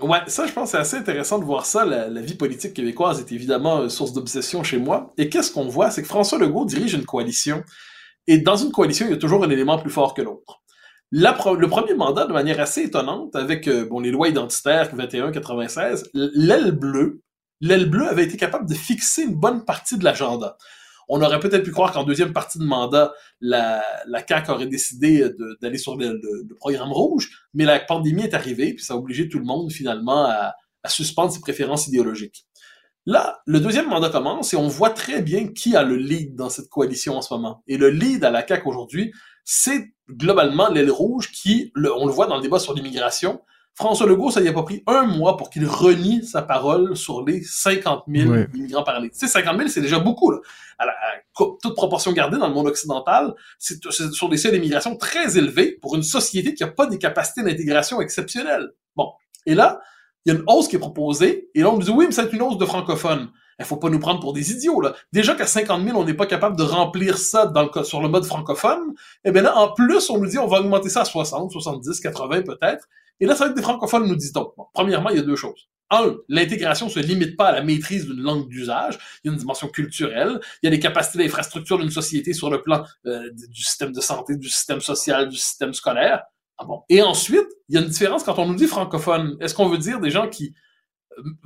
Ouais, ça, je pense que c'est assez intéressant de voir ça. La, la vie politique québécoise est évidemment une source d'obsession chez moi. Et qu'est-ce qu'on voit? C'est que François Legault dirige une coalition. Et dans une coalition, il y a toujours un élément plus fort que l'autre. Le premier mandat, de manière assez étonnante, avec euh, bon, les lois identitaires 21-96, l'aile bleue, l'aile bleue avait été capable de fixer une bonne partie de l'agenda. On aurait peut-être pu croire qu'en deuxième partie de mandat, la, la CAQ aurait décidé d'aller sur le programme rouge, mais la pandémie est arrivée, puis ça a obligé tout le monde finalement à, à suspendre ses préférences idéologiques. Là, le deuxième mandat commence et on voit très bien qui a le lead dans cette coalition en ce moment. Et le lead à la CAQ aujourd'hui, c'est globalement l'aile rouge qui, le- on le voit dans le débat sur l'immigration, François Legault, ça y a pas pris un mois pour qu'il renie sa parole sur les 50 000 Oui. immigrants par année. Tu sais, 50 000, c'est déjà beaucoup, là. À, la- à toute proportion gardée dans le monde occidental, c'est c'est sur des seuils d'immigration très élevés pour une société qui n'a pas des capacités d'intégration exceptionnelles. Bon. Et là, il y a une hausse qui est proposée, et là, on nous dit, oui, mais c'est une hausse de francophones. Il faut pas nous prendre pour des idiots, là. Déjà qu'à 50 000, on n'est pas capable de remplir ça dans le, sur le mode francophone, et bien là, en plus, on nous dit, on va augmenter ça à 60, 70, 80 peut-être. Et là, ça va être des francophones, nous dit-on. Bon, premièrement, il y a deux choses. Un, l'intégration se limite pas à la maîtrise d'une langue d'usage. Il y a une dimension culturelle. Il y a les capacités d'infrastructure d'une société sur le plan euh, du système de santé, du système social, du système scolaire. Ah bon. Et ensuite, il y a une différence quand on nous dit francophone. Est-ce qu'on veut dire des gens qui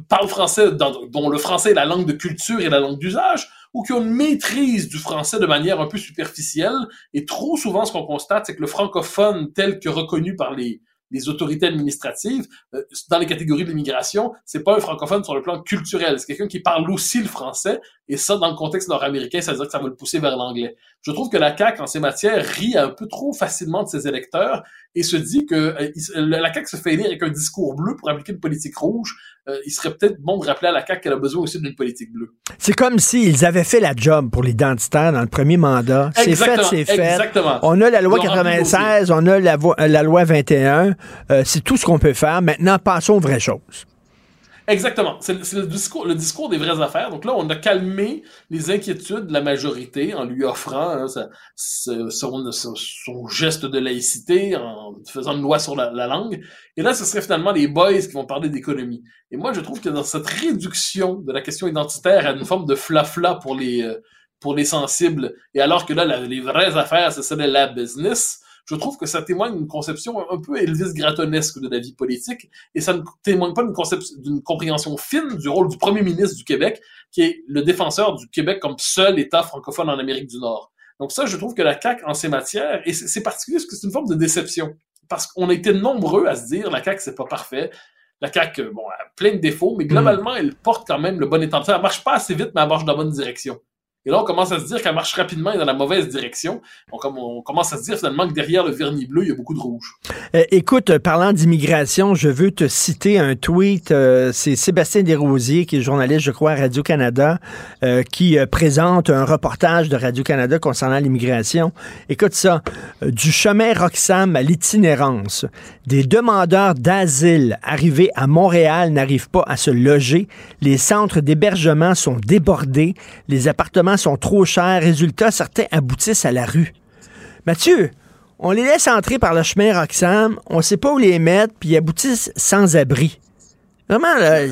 parlent français, dans- dont le français est la langue de culture et la langue d'usage, ou qui ont une maîtrise du français de manière un peu superficielle? Et trop souvent, ce qu'on constate, c'est que le francophone tel que reconnu par les, les autorités administratives, euh, dans les catégories de l'immigration, c'est pas un francophone sur le plan culturel. C'est quelqu'un qui parle aussi le français, et ça, dans le contexte nord-américain, ça veut dire que ça va le pousser vers l'anglais. Je trouve que la CAQ, en ces matières, rit un peu trop facilement de ses électeurs et se dit que euh, la CAQ se fait élire avec un discours bleu pour appliquer une politique rouge. Euh, il serait peut-être bon de rappeler à la CAQ qu'elle a besoin aussi d'une politique bleue. C'est comme s'ils avaient fait la job pour l'identitaire dans le premier mandat. C'est fait, c'est fait. exactement. On a la loi Ils ont rempli le 96, on a la, vo- la loi 21. Euh, c'est tout ce qu'on peut faire. Maintenant, passons aux vraies choses. Exactement. C'est le- c'est discours, le discours des vraies affaires. Donc là, on a calmé les inquiétudes de la majorité en lui offrant hein, son, geste de laïcité, en faisant une loi sur la, la langue. Et là, ce serait finalement les boys qui vont parler d'économie. Et moi, je trouve que dans cette réduction de la question identitaire à une forme de flafla pour les euh, pour les sensibles, et alors que là, les vraies affaires, ce serait la business, je trouve que ça témoigne d'une conception un peu Elvis Grattonesque de la vie politique, et ça ne témoigne pas d'une compréhension fine du rôle du premier ministre du Québec, qui est le défenseur du Québec comme seul État francophone en Amérique du Nord. Donc ça, je trouve que la CAQ, en ces matières, et c'est particulier parce que c'est une forme de déception, parce qu'on a été nombreux à se dire, la CAQ, c'est pas parfait, la CAQ, euh, bon, a plein de défauts, mais globalement, elle porte quand même le bon état. Elle marche pas assez vite, mais elle marche dans la bonne direction. Et là, on commence à se dire qu'elle marche rapidement et dans la mauvaise direction. On, com- on commence à se dire finalement que derrière le vernis bleu, il y a beaucoup de rouge. Euh, écoute, euh, parlant d'immigration, je veux te citer un tweet. euh, c'est Sébastien Desrosiers, qui est journaliste, je crois, à Radio-Canada, qui présente un reportage de Radio-Canada concernant l'immigration. Écoute ça. Du chemin Roxham à l'itinérance. Des demandeurs d'asile arrivés à Montréal n'arrivent pas à se loger. Les centres d'hébergement sont débordés. Les appartements sont trop chers. Résultat, certains aboutissent à la rue. Mathieu, on les laisse entrer par le chemin Roxham, on sait pas où les mettre, puis ils aboutissent sans abri. Vraiment, là.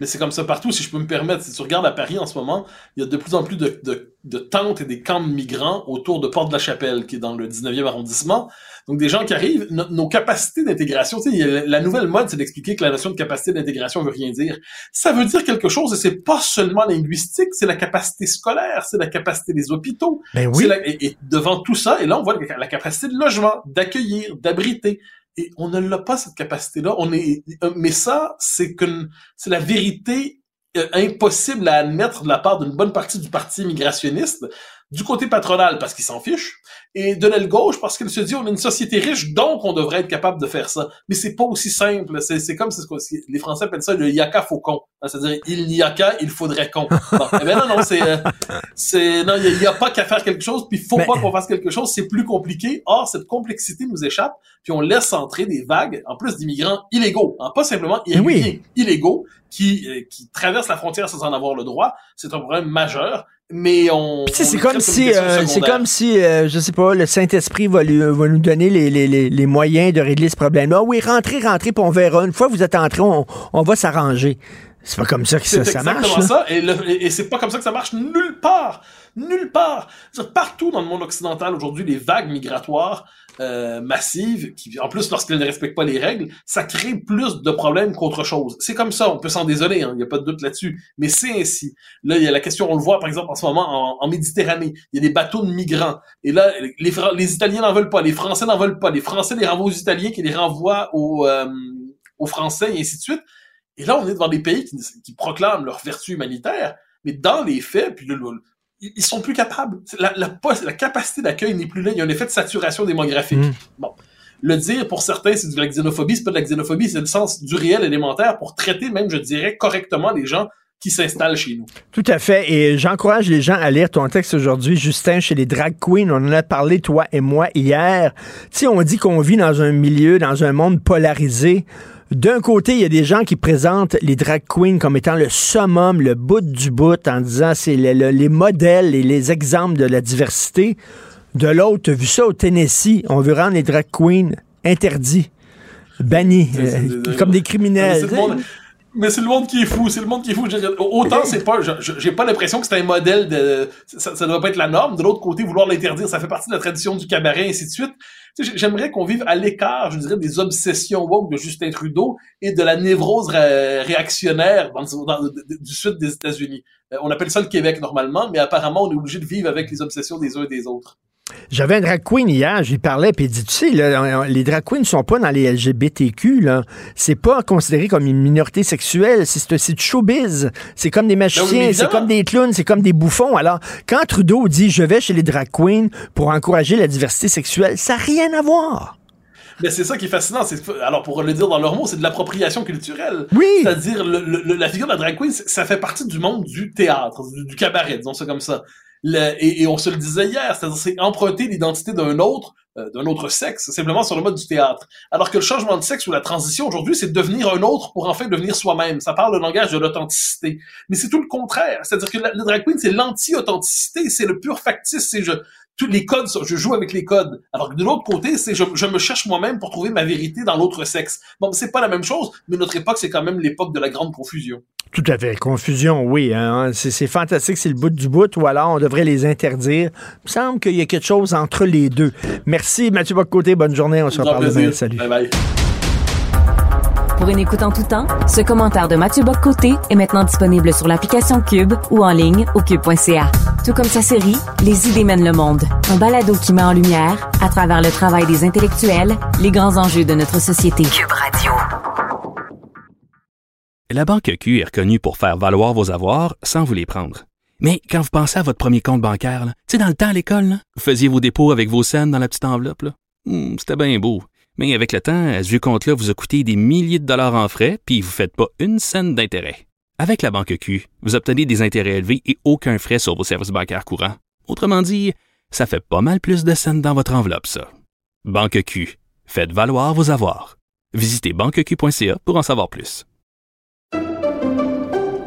Mais c'est comme ça partout, si je peux me permettre. Si tu regardes à Paris en ce moment, il y a de plus en plus de, de- de tentes et des camps de migrants autour de Porte-de-la-Chapelle, qui est dans le 19e arrondissement. Donc, des gens qui arrivent, no- nos capacités d'intégration, tu sais, la nouvelle mode, c'est d'expliquer que la notion de capacité d'intégration veut rien dire. Ça veut dire quelque chose et c'est pas seulement linguistique, c'est la capacité scolaire, c'est la capacité des hôpitaux. Ben oui. la- et, et devant tout ça, et là, on voit la, capacité de logement, d'accueillir, d'abriter. Et on ne l'a pas, cette capacité-là. On est, mais ça, c'est que c'est la vérité euh, impossible à admettre de la part d'une bonne partie du parti migrationniste, du côté patronal parce qu'il s'en fiche, et de l'aile gauche parce qu'il se dit on est une société riche, donc on devrait être capable de faire ça. Mais c'est pas aussi simple. C'est, c'est comme c'est ce que les Français appellent ça le yaka faucon. C'est-à-dire il n'y a qu'à, il faudrait qu'on. Bon, eh ben non, non, c'est, euh, c'est non, il n'y a, pas qu'à faire quelque chose, puis il faut Mais- pas qu'on fasse quelque chose, c'est plus compliqué. Or, cette complexité nous échappe, puis on laisse entrer des vagues, en plus d'immigrants illégaux, hein, pas simplement Eh oui. irréguliers, illégaux, qui, euh, qui traversent la frontière sans en avoir le droit. C'est un problème majeur. Mais on. C'est on comme si, euh, c'est comme si, euh, je sais pas, le Saint-Esprit va, va nous donner les, les- les- les moyens de régler ce problème. Ah oui, rentrez, rentrez, puis on verra. Une fois que vous êtes entrés, on, on va s'arranger. C'est pas comme ça que ça, C'est ça marche. exactement là. ça, et, le- et- et c'est pas comme ça que ça marche nulle part. Nulle part. Partout dans le monde occidental aujourd'hui, les vagues migratoires euh, massives, qui, en plus, lorsqu'elles ne respectent pas les règles, ça crée plus de problèmes qu'autre chose. C'est comme ça, on peut s'en désoler, il n'y a pas de doute là-dessus, mais c'est ainsi. Là, il y a la question, on le voit par exemple en ce moment en, en Méditerranée, il y a des bateaux de migrants, et là, les, les Italiens n'en veulent pas, les Français n'en veulent pas, les Français les renvoient aux Italiens qui les renvoient aux, euh, aux Français, et ainsi de suite. Et là, on est devant des pays qui, qui proclament leur vertu humanitaire, mais dans les faits, puis le- le- ils sont plus capables. La capacité d'accueil n'est plus là. Il y a un effet de saturation démographique. Mm. Bon. Le dire, pour certains, c'est de la xénophobie. C'est pas de la xénophobie, c'est le sens du réel élémentaire pour traiter même, je dirais, correctement les gens qui s'installent chez nous. Tout à fait. Et j'encourage les gens à lire ton texte aujourd'hui, Justin, chez les drag queens. On en a parlé, toi et moi, hier. Tu sais, on dit qu'on vit dans un milieu, dans un monde polarisé. D'un côté, il y a des gens qui présentent les drag queens comme étant le summum, le bout du bout, en disant c'est le- le- les modèles et les exemples de la diversité. De l'autre, as vu ça au Tennessee. On veut rendre les drag queens interdits, bannis, euh, comme des criminels. Mais c'est le monde qui est fou, c'est le monde qui est fou. Autant c'est pas, j'ai pas l'impression que c'est un modèle de, ça, ça doit pas être la norme. De l'autre côté, vouloir l'interdire, ça fait partie de la tradition du cabaret, et ainsi de suite. J'aimerais qu'on vive à l'écart, je dirais, des obsessions woke de Justin Trudeau et de la névrose ré- réactionnaire du sud des États-Unis. Euh, On appelle ça le Québec normalement, mais apparemment, on est obligé de vivre avec les obsessions des uns et des autres. J'avais un drag queen hier, j'y parlais, puis il dit, tu sais, là, les drag queens ne sont pas dans les LGBTQ, là. C'est pas considéré comme une minorité sexuelle, c'est du showbiz. C'est comme des magiciens, c'est comme des clowns, c'est comme des bouffons. Alors, quand Trudeau dit, je vais chez les drag queens pour encourager la diversité sexuelle, ça n'a rien à voir. Mais c'est ça qui est fascinant. Alors pour le dire dans leurs mots, c'est de l'appropriation culturelle. Oui. C'est-à-dire la figure de la drag queen, ça fait partie du monde du théâtre, du, du cabaret, disons ça comme ça. Le- et, on se le disait hier, c'est-à-dire c'est emprunter l'identité d'un autre, euh, d'un autre sexe, simplement sur le mode du théâtre. Alors que le changement de sexe ou la transition aujourd'hui, c'est de devenir un autre pour enfin devenir soi-même. Ça parle le langage de l'authenticité. Mais c'est tout le contraire. C'est-à-dire que la drag queen, c'est l'anti-authenticité, c'est le pur factice, c'est je tous les codes, je joue avec les codes. Alors que de l'autre côté, c'est je, je me cherche moi-même pour trouver ma vérité dans l'autre sexe. Bon, c'est pas la même chose, mais notre époque, c'est quand même l'époque de la grande confusion. Tout à fait. Confusion, oui. hein. C'est fantastique, c'est le bout du bout, ou alors on devrait les interdire. Il me semble qu'il y a quelque chose entre les deux. Merci, Mathieu Bocoté. Bonne journée. On se reparle demain. Salut. Bye bye. Pour une écoute en tout temps, ce commentaire de Mathieu Boccoté est maintenant disponible sur l'application Cube ou en ligne au cube.ca. Tout comme sa série Les idées mènent le monde, un balado qui met en lumière, à travers le travail des intellectuels, les grands enjeux de notre société. Cube Radio. La Banque Q est reconnue pour faire valoir vos avoirs sans vous les prendre. Mais quand vous pensez à votre premier compte bancaire, tu sais, dans le temps à l'école, vous faisiez vos dépôts avec vos scènes dans la petite enveloppe. Hmm, C'était bien beau. Mais avec le temps, à ce compte-là vous a coûté des milliers de dollars en frais, puis vous ne faites pas une scène d'intérêt. Avec la Banque Q, vous obtenez des intérêts élevés et aucun frais sur vos services bancaires courants. Autrement dit, ça fait pas mal plus de scènes dans votre enveloppe, ça. Banque Q. Faites valoir vos avoirs. Visitez banqueq.ca pour en savoir plus.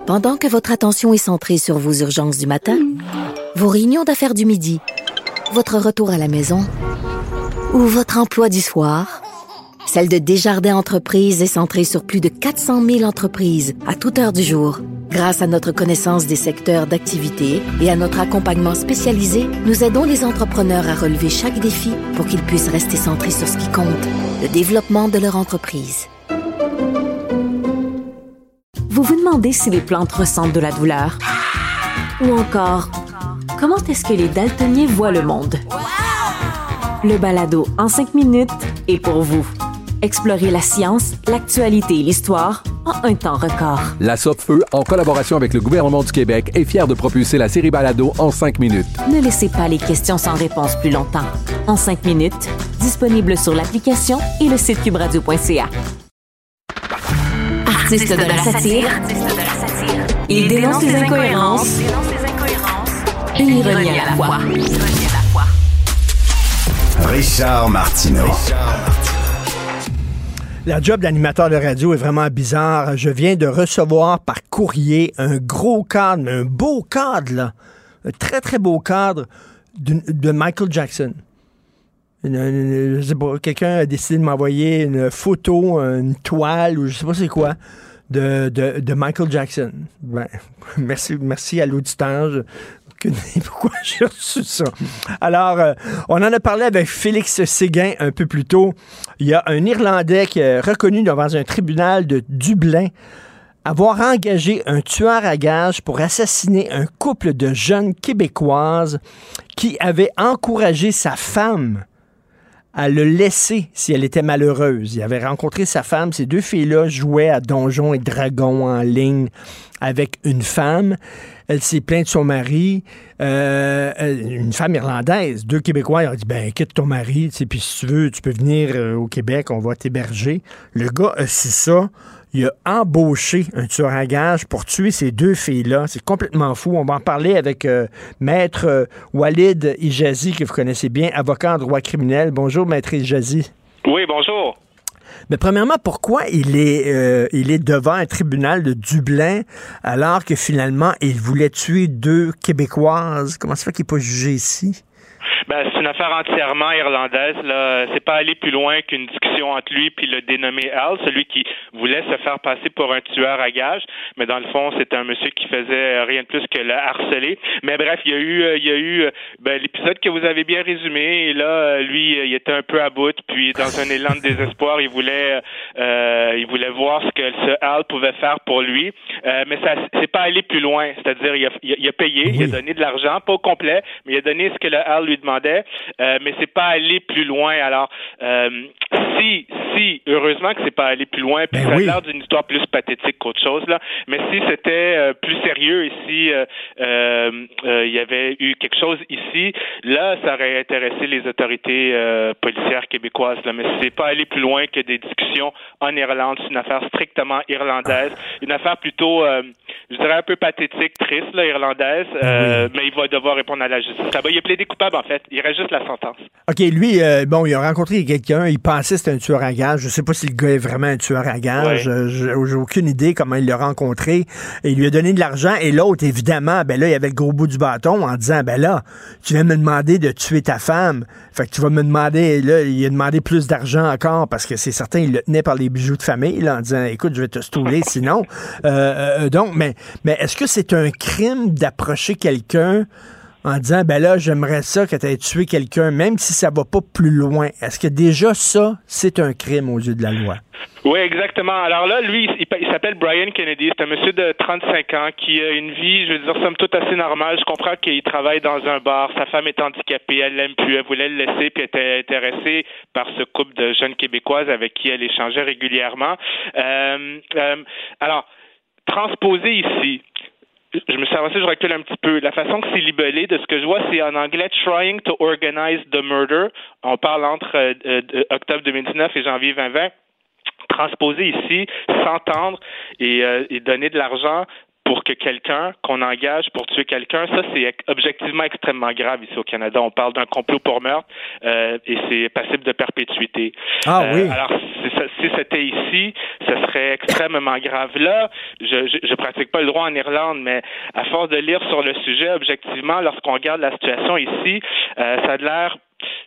Pendant que votre attention est centrée sur vos urgences du matin, vos réunions d'affaires du midi, votre retour à la maison ou votre emploi du soir, celle de Desjardins Entreprises est centrée sur plus de 400 000 entreprises à toute heure du jour. Grâce à notre connaissance des secteurs d'activité et à notre accompagnement spécialisé, nous aidons les entrepreneurs à relever chaque défi pour qu'ils puissent rester centrés sur ce qui compte, le développement de leur entreprise. Vous vous demandez si les plantes ressentent de la douleur? Ou encore, comment est-ce que les daltoniens voient le monde? Le balado en cinq minutes est pour vous. Explorez la science, l'actualité et l'histoire en un temps record. La Feu, en collaboration avec le gouvernement du Québec, est fière de propulser la série Balado en cinq minutes. Ne laissez pas les questions sans réponse plus longtemps. En cinq minutes, disponible sur l'application et le site cubradio.ca. Artiste de la satire, il dénonce les incohérences et ironie à la fois. Richard Martineau. La job d'animateur de radio est vraiment bizarre. Je viens de recevoir par courrier un gros cadre, un beau cadre, là. un très, très beau cadre de Michael Jackson. je sais pas, quelqu'un a décidé de m'envoyer une photo, une toile, ou je sais pas c'est quoi, de, de, Michael Jackson. Ben, (laughs) merci, merci à l'auditeur. (laughs) Pourquoi j'ai reçu ça? Alors, euh, on en a parlé avec Félix Séguin un peu plus tôt. Il y a un Irlandais qui est reconnu devant un tribunal de Dublin avoir engagé un tueur à gages pour assassiner un couple de jeunes québécoises qui avait encouragé sa femme à le laisser si elle était malheureuse. Il avait rencontré sa femme. Ces deux filles-là jouaient à Donjons et Dragons en ligne avec une femme. Elle s'est plainte de son mari, euh, une femme irlandaise. Deux Québécois, ils ont dit, ben, quitte ton mari, puis si tu veux, tu peux venir euh, au Québec, on va t'héberger. Le gars a su ça il a embauché un tueur à gage pour tuer ces deux filles-là. C'est complètement fou. On va en parler avec euh, Maître Walid Ijazi, que vous connaissez bien, avocat en droit criminel. Bonjour, Maître Ijazi. Oui, bonjour. Mais premièrement, pourquoi il est, euh, il est devant un tribunal de Dublin alors que finalement, il voulait tuer deux Québécoises? Comment ça fait qu'il n'est pas jugé ici? Ben, c'est une affaire entièrement irlandaise. Là, c'est pas aller plus loin qu'une discussion entre lui puis le dénommé Al, celui qui voulait se faire passer pour un tueur à gages, mais dans le fond, c'était un monsieur qui faisait rien de plus que le harceler. Mais bref, il y a eu, euh, il y a eu euh, ben, l'épisode que vous avez bien résumé. Et là, lui, il était un peu à bout, puis dans un élan de désespoir, il voulait, euh, il voulait voir ce que ce Al pouvait faire pour lui. mais ça, c'est pas aller plus loin. C'est-à-dire, il a, il a payé, il a donné de l'argent, pas au complet, mais il a donné ce que le Al lui demandait, euh, mais c'est pas aller plus loin. Alors, euh, si, si, heureusement que c'est pas aller plus loin, puis ben ça a l'air d'une histoire plus pathétique qu'autre chose là. Mais si c'était euh, plus sérieux et si il y avait eu quelque chose ici, là, ça aurait intéressé les autorités policières québécoises. Là. Mais c'est pas aller plus loin que des discussions en Irlande. C'est une affaire strictement irlandaise, une affaire plutôt, je dirais un peu pathétique, triste, là, irlandaise. Ben mais il va devoir répondre à la justice. Il est plaidé coupable en fait. Il reste juste la sentence. OK, lui, euh, bon, il a rencontré quelqu'un, il pensait que c'était un tueur à gage. Je sais pas si le gars est vraiment un tueur à gage. J'ai aucune idée comment il l'a rencontré. il lui a donné de l'argent. Et l'autre, évidemment, ben là, il avait le gros bout du bâton en disant, ben là, tu viens me demander de tuer ta femme. Fait que tu vas me demander, là, il a demandé plus d'argent encore parce que c'est certain, il le tenait par les bijoux de famille, là, en disant, écoute, je vais te stouler sinon. Euh, euh, donc, mais, mais est-ce que c'est un crime d'approcher quelqu'un en disant ben là, j'aimerais ça que tu aies tué quelqu'un, même si ça va pas plus loin? Est-ce que déjà ça, c'est un crime aux yeux de la loi? Oui, exactement. Alors là, lui, il, s'appelle Brian Kennedy. C'est un monsieur de 35 ans qui a une vie, je veux dire, somme toute assez normale. Je comprends qu'il travaille dans un bar. Sa femme est handicapée. Elle l'aime plus. Elle voulait le laisser puis était intéressée par ce couple de jeunes Québécoises avec qui elle échangeait régulièrement. Euh, euh, alors, transposer ici, je me suis avancé, je recule un petit peu. La façon que c'est libellé, de ce que je vois, c'est en anglais Trying to Organize the Murder. On parle entre euh, euh, octobre 2019 et janvier 2020 transposer ici, s'entendre et, euh, et, donner de l'argent pour que quelqu'un qu'on engage pour tuer quelqu'un, ça c'est objectivement extrêmement grave ici au Canada. On parle d'un complot pour meurtre euh, et c'est passible de perpétuité. Ah oui. Euh, alors si, c'était ici, ce serait extrêmement grave. Là, je, je, je pratique pas le droit en Irlande, mais à force de lire sur le sujet, objectivement, lorsqu'on regarde la situation ici, euh, ça a l'air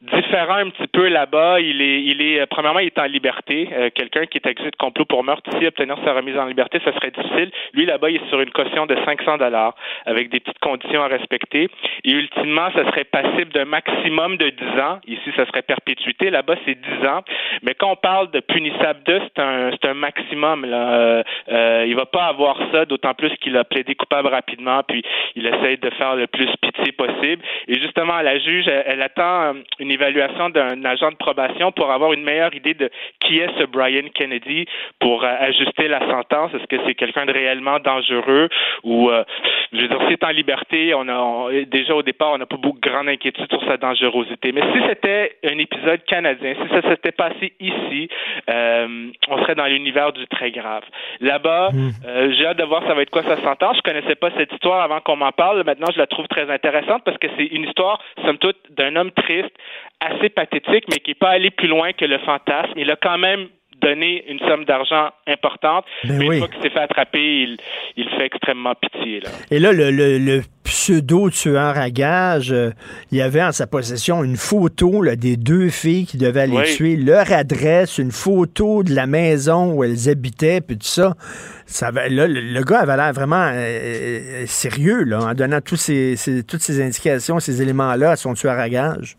différent un petit peu là-bas. Il est, il est, premièrement, il est en liberté. Euh, quelqu'un qui est accusé de complot pour meurtre ici, obtenir sa remise en liberté, ça serait difficile. Lui, là-bas, il est sur une caution de 500 dollars avec des petites conditions à respecter. Et ultimement, ça serait passible d'un maximum de 10 ans. Ici, ça serait perpétuité. Là-bas, c'est 10 ans. Mais quand on parle de punissable 2, c'est un, un maximum. Là. Euh, euh, il va pas avoir ça, d'autant plus qu'il a plaidé coupable rapidement, puis il essaie de faire le plus pitié possible. Et justement, la juge, elle, elle attend une évaluation d'un agent de probation pour avoir une meilleure idée de qui est ce Brian Kennedy pour euh, ajuster la sentence. Est-ce que c'est quelqu'un de réellement dangereux ou, euh, je veux dire, s'il est en liberté, on a déjà au départ, on n'a pas beaucoup de grande inquiétude sur sa dangerosité. Mais si c'était un épisode canadien, si ça s'était passé ici, euh, on serait dans l'univers du très grave. Là-bas, hmm. j'ai hâte de voir ça va être quoi sa sentence. Je connaissais pas cette histoire avant qu'on m'en parle. Maintenant, je la trouve très intéressante parce que c'est une histoire, somme toute, d'un homme triste assez pathétique, mais qui n'est pas allé plus loin que le fantasme. Il a quand même donner une somme d'argent importante. Ben mais oui. une fois qu'il s'est fait attraper, il, il fait extrêmement pitié. Là. Et là, le, le- le pseudo-tueur à gage, euh, il y avait en sa possession une photo là, des deux filles qui devaient aller Oui. tuer, leur adresse, une photo de la maison où elles habitaient, puis tout ça. ça avait- là, le, le gars avait l'air vraiment euh, euh, sérieux là, en donnant tous ces, ces- toutes ces indications, ces éléments-là à son tueur à gage.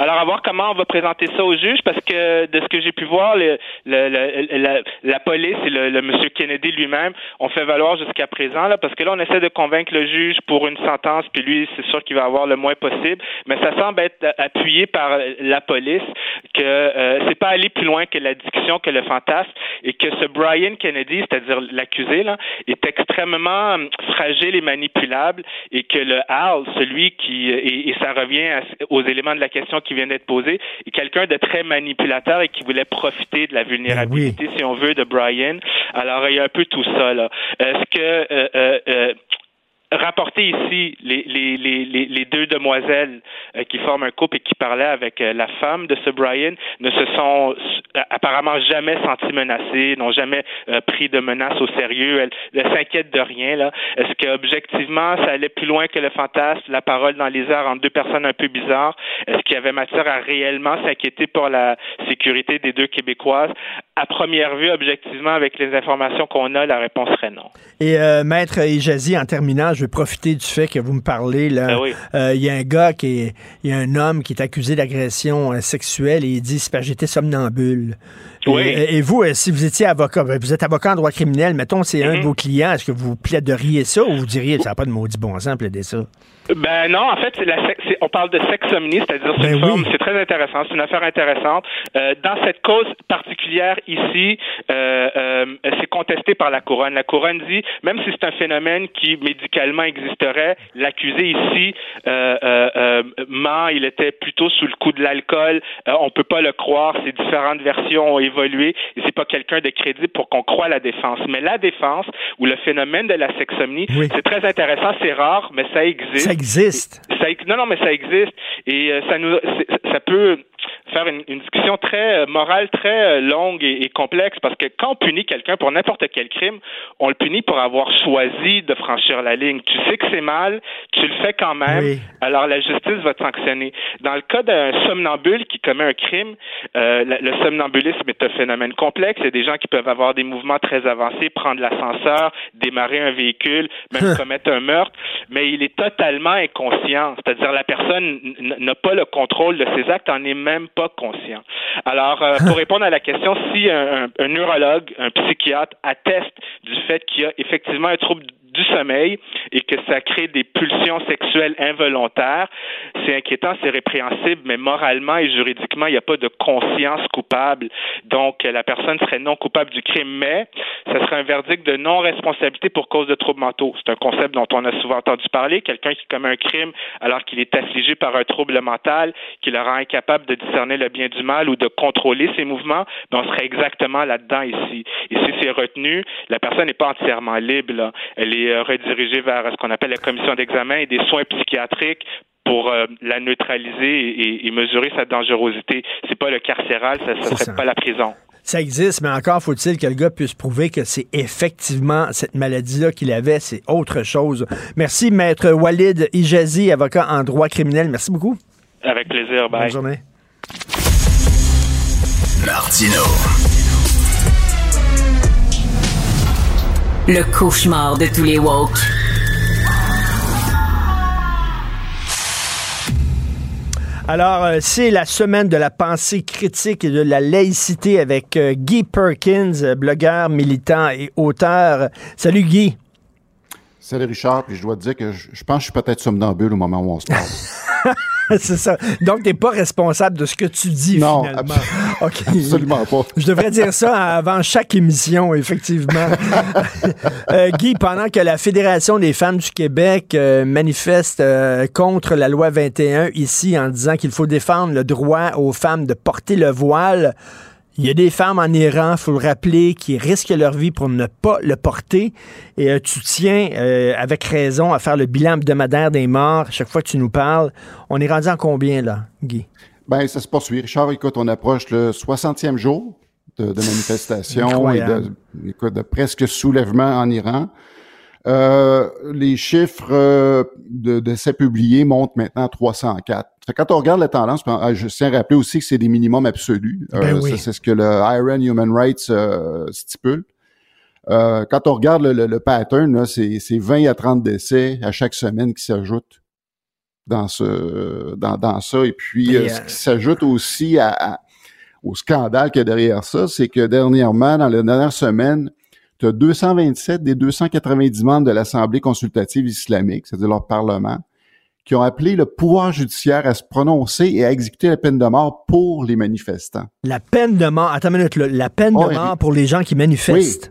Alors, à voir comment on va présenter ça au juge, parce que de ce que j'ai pu voir, le, le- le- la, la police et le, le monsieur Kennedy lui-même ont fait valoir jusqu'à présent, là, parce que là, on essaie de convaincre le juge pour une sentence, puis lui, c'est sûr qu'il va avoir le moins possible, mais ça semble être appuyé par la police que euh, c'est pas aller plus loin que la discussion, que le fantasme, et que ce Brian Kennedy, c'est-à-dire l'accusé, là, est extrêmement fragile et manipulable, et que le Al, celui qui, et, ça revient aux éléments de la question qui vient d'être posée, est quelqu'un de très manipulateur et qui voulait profiter de la vulnérabilité, si on veut, de Brian. Alors, il y a un peu tout ça, là. Est-ce que, euh, euh, euh, rapporter ici les, les, les, les, deux demoiselles euh, qui forment un couple et qui parlaient avec euh, la femme de ce Brian ne se sont euh, apparemment jamais sentis menacés, n'ont jamais pris de menaces au sérieux. Elles, elles s'inquiètent de rien. Là. Est-ce que objectivement ça allait plus loin que le fantasme, la parole dans les airs entre deux personnes un peu bizarres? Est-ce qu'il y avait matière à réellement s'inquiéter pour la sécurité des deux Québécoises? À première vue, objectivement, avec les informations qu'on a, la réponse serait non. Et euh, Maître Ijazi, en terminant, je veux profiter du fait que vous me parlez. Là, Ben oui. Euh, il y a un gars qui est, il y a un homme qui est accusé d'agression euh, sexuelle et il dit c'est parce que j'étais somnambule. Oui. Et, et vous, euh, si vous étiez avocat, ben, vous êtes avocat en droit criminel, mettons, c'est un de Mhm. vos clients, est-ce que vous plaideriez ça ou vous diriez ça n'a pas de maudit bon sens plaider ça? Ben non, en fait, c'est la on parle de sexomnie, c'est-à-dire c'est Ben oui. c'est très intéressant, c'est une affaire intéressante. Euh, dans cette cause particulière ici, euh, euh, c'est contesté par la couronne. La couronne dit, même si c'est un phénomène qui médicalement existerait, l'accusé ici euh, euh, euh, ment, il était plutôt sous le coup de l'alcool. Euh, on peut pas le croire, ces différentes versions ont évolué et c'est pas quelqu'un de crédible pour qu'on croie la défense. Mais la défense ou le phénomène de la sexomnie, c'est très intéressant, c'est rare, mais ça existe. Ça existe. Ça non, non, mais ça existe et euh, ça nous, ça peut faire une, une discussion très euh, morale, très euh, longue et, et complexe parce que quand on punit quelqu'un pour n'importe quel crime, on le punit pour avoir choisi de franchir la ligne. Tu sais que c'est mal, tu le fais quand même, Oui. alors la justice va te sanctionner. Dans le cas d'un somnambule qui commet un crime, euh, la- le somnambulisme est un phénomène complexe. Il y a des gens qui peuvent avoir des mouvements très avancés, prendre l'ascenseur, démarrer un véhicule, même commettre un meurtre, mais il est totalement inconscient. C'est-à-dire la personne n'a pas le contrôle de ses actes, en est même pas conscient. Alors, euh, pour (laughs) répondre à la question, si un, un- un neurologue, un psychiatre atteste du fait qu'il y a effectivement un trouble du sommeil et que ça crée des pulsions sexuelles involontaires, c'est inquiétant, c'est répréhensible, mais moralement et juridiquement, il n'y a pas de conscience coupable. Donc, la personne serait non coupable du crime, mais ça serait un verdict de non-responsabilité pour cause de troubles mentaux. C'est un concept dont on a souvent entendu parler. Quelqu'un qui commet un crime alors qu'il est affligé par un trouble mental qui le rend incapable de discerner le bien du mal ou de contrôler ses mouvements, ben, on serait exactement là-dedans ici. Si c'est retenu, la personne n'est pas entièrement libre. Elle est euh, redirigée vers ce qu'on appelle la commission d'examen et des soins psychiatriques pour euh, la neutraliser et, et mesurer sa dangerosité. C'est pas le carcéral, ça ne serait ça. pas la prison. Ça existe, mais encore faut-il que le gars puisse prouver que c'est effectivement cette maladie-là qu'il avait, c'est autre chose. Merci, Maître Walid Ijazi, avocat en droit criminel. Merci beaucoup. Avec plaisir. Bye. Bonne journée. Martino. Le cauchemar de tous les woke. Alors, euh, c'est la semaine de la pensée critique et de la laïcité avec euh, Guy Perkins, euh, blogueur, militant et auteur. Salut Guy. Salut Richard, puis je dois te dire que je, je pense que je suis peut-être somnambule au moment où on se parle. (laughs) (laughs) c'est ça. Donc, t'es pas responsable de ce que tu dis Non, finalement. (laughs) absolument pas. Je devrais dire ça avant chaque émission, effectivement. (laughs) Euh, Guy, pendant que la Fédération des femmes du Québec euh, manifeste euh, contre la loi 21 ici en disant qu'il faut défendre le droit aux femmes de porter le voile, il y a des femmes en Iran, faut le rappeler, qui risquent leur vie pour ne pas le porter. Et euh, tu tiens, euh, avec raison, à faire le bilan hebdomadaire des morts chaque fois que tu nous parles. On est rendu en combien, là, Guy? Ben, ça se poursuit. Richard, écoute, on approche le 60e jour de, de manifestations et de, écoute, de presque soulèvements en Iran. Euh, les chiffres de d'essais publiés montent maintenant à 304. Quand on regarde la tendance, ah, je tiens à rappeler aussi que c'est des minimums absolus. Euh, Ben oui. C'est ce que le Iran Human Rights euh, stipule. Euh, quand on regarde le, le- le pattern, c'est c'est 20 à 30 décès à chaque semaine qui s'ajoutent dans ce dans, dans ça. Et puis, ce qui s'ajoute aussi à, à- au scandale qu'il y a derrière ça, c'est que dernièrement, dans les dernières semaines, tu as 227 des 290 membres de l'Assemblée consultative islamique, c'est-à-dire leur parlement, qui ont appelé le pouvoir judiciaire à se prononcer et à exécuter la peine de mort pour les manifestants. La peine de mort, attends une minute, là, la peine Oh, de mort pour les gens qui manifestent.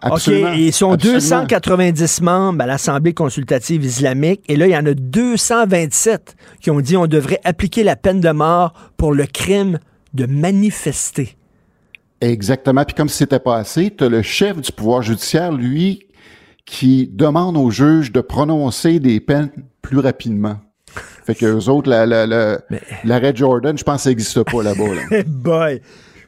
Absolument. OK, et ils sont Absolument. 290 membres à l'Assemblée consultative islamique, et là, il y en a 227 qui ont dit on devrait appliquer la peine de mort pour le crime de manifester. Exactement. Puis comme si c'était pas assez, tu as le chef du pouvoir judiciaire, lui, qui demande aux juges de prononcer des peines plus rapidement. Fait que eux autres, la- la- la- l'arrêt Jordan, je pense que ça n'existe pas là-bas. là. (laughs) Boy!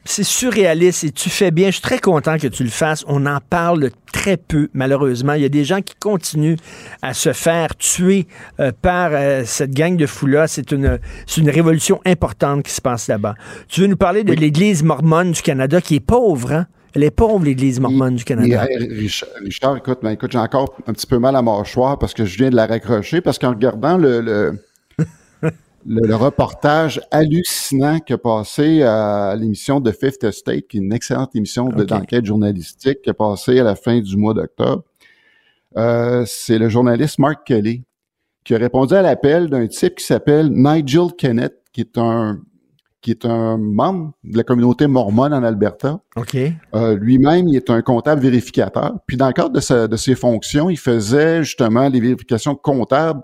C'est surréaliste et tu fais bien. Je suis très content que tu le fasses. On en parle très peu, malheureusement. Il y a des gens qui continuent à se faire tuer euh, par euh, cette gang de fous-là. C'est une, c'est une révolution importante qui se passe là-bas. Tu veux nous parler de l'Église mormone du Canada qui est pauvre, hein? Elle est pauvre, l'Église mormone du Canada. Richard, écoute, ben, écoute, j'ai encore un petit peu mal à mâchoire parce que je viens de la raccrocher parce qu'en regardant le, le, (laughs) le- le reportage hallucinant qui a passé à l'émission de Fifth Estate, qui est une excellente émission d'enquête journalistique qui a passé à la fin du mois d'octobre, euh, c'est le journaliste Mark Kelly qui a répondu à l'appel d'un type qui s'appelle Nigel Kennett, qui est un qui est un membre de la communauté mormone en Alberta. OK. Euh, Lui-même, il est un comptable vérificateur. Puis dans le cadre de, sa- de ses fonctions, il faisait justement les vérifications comptables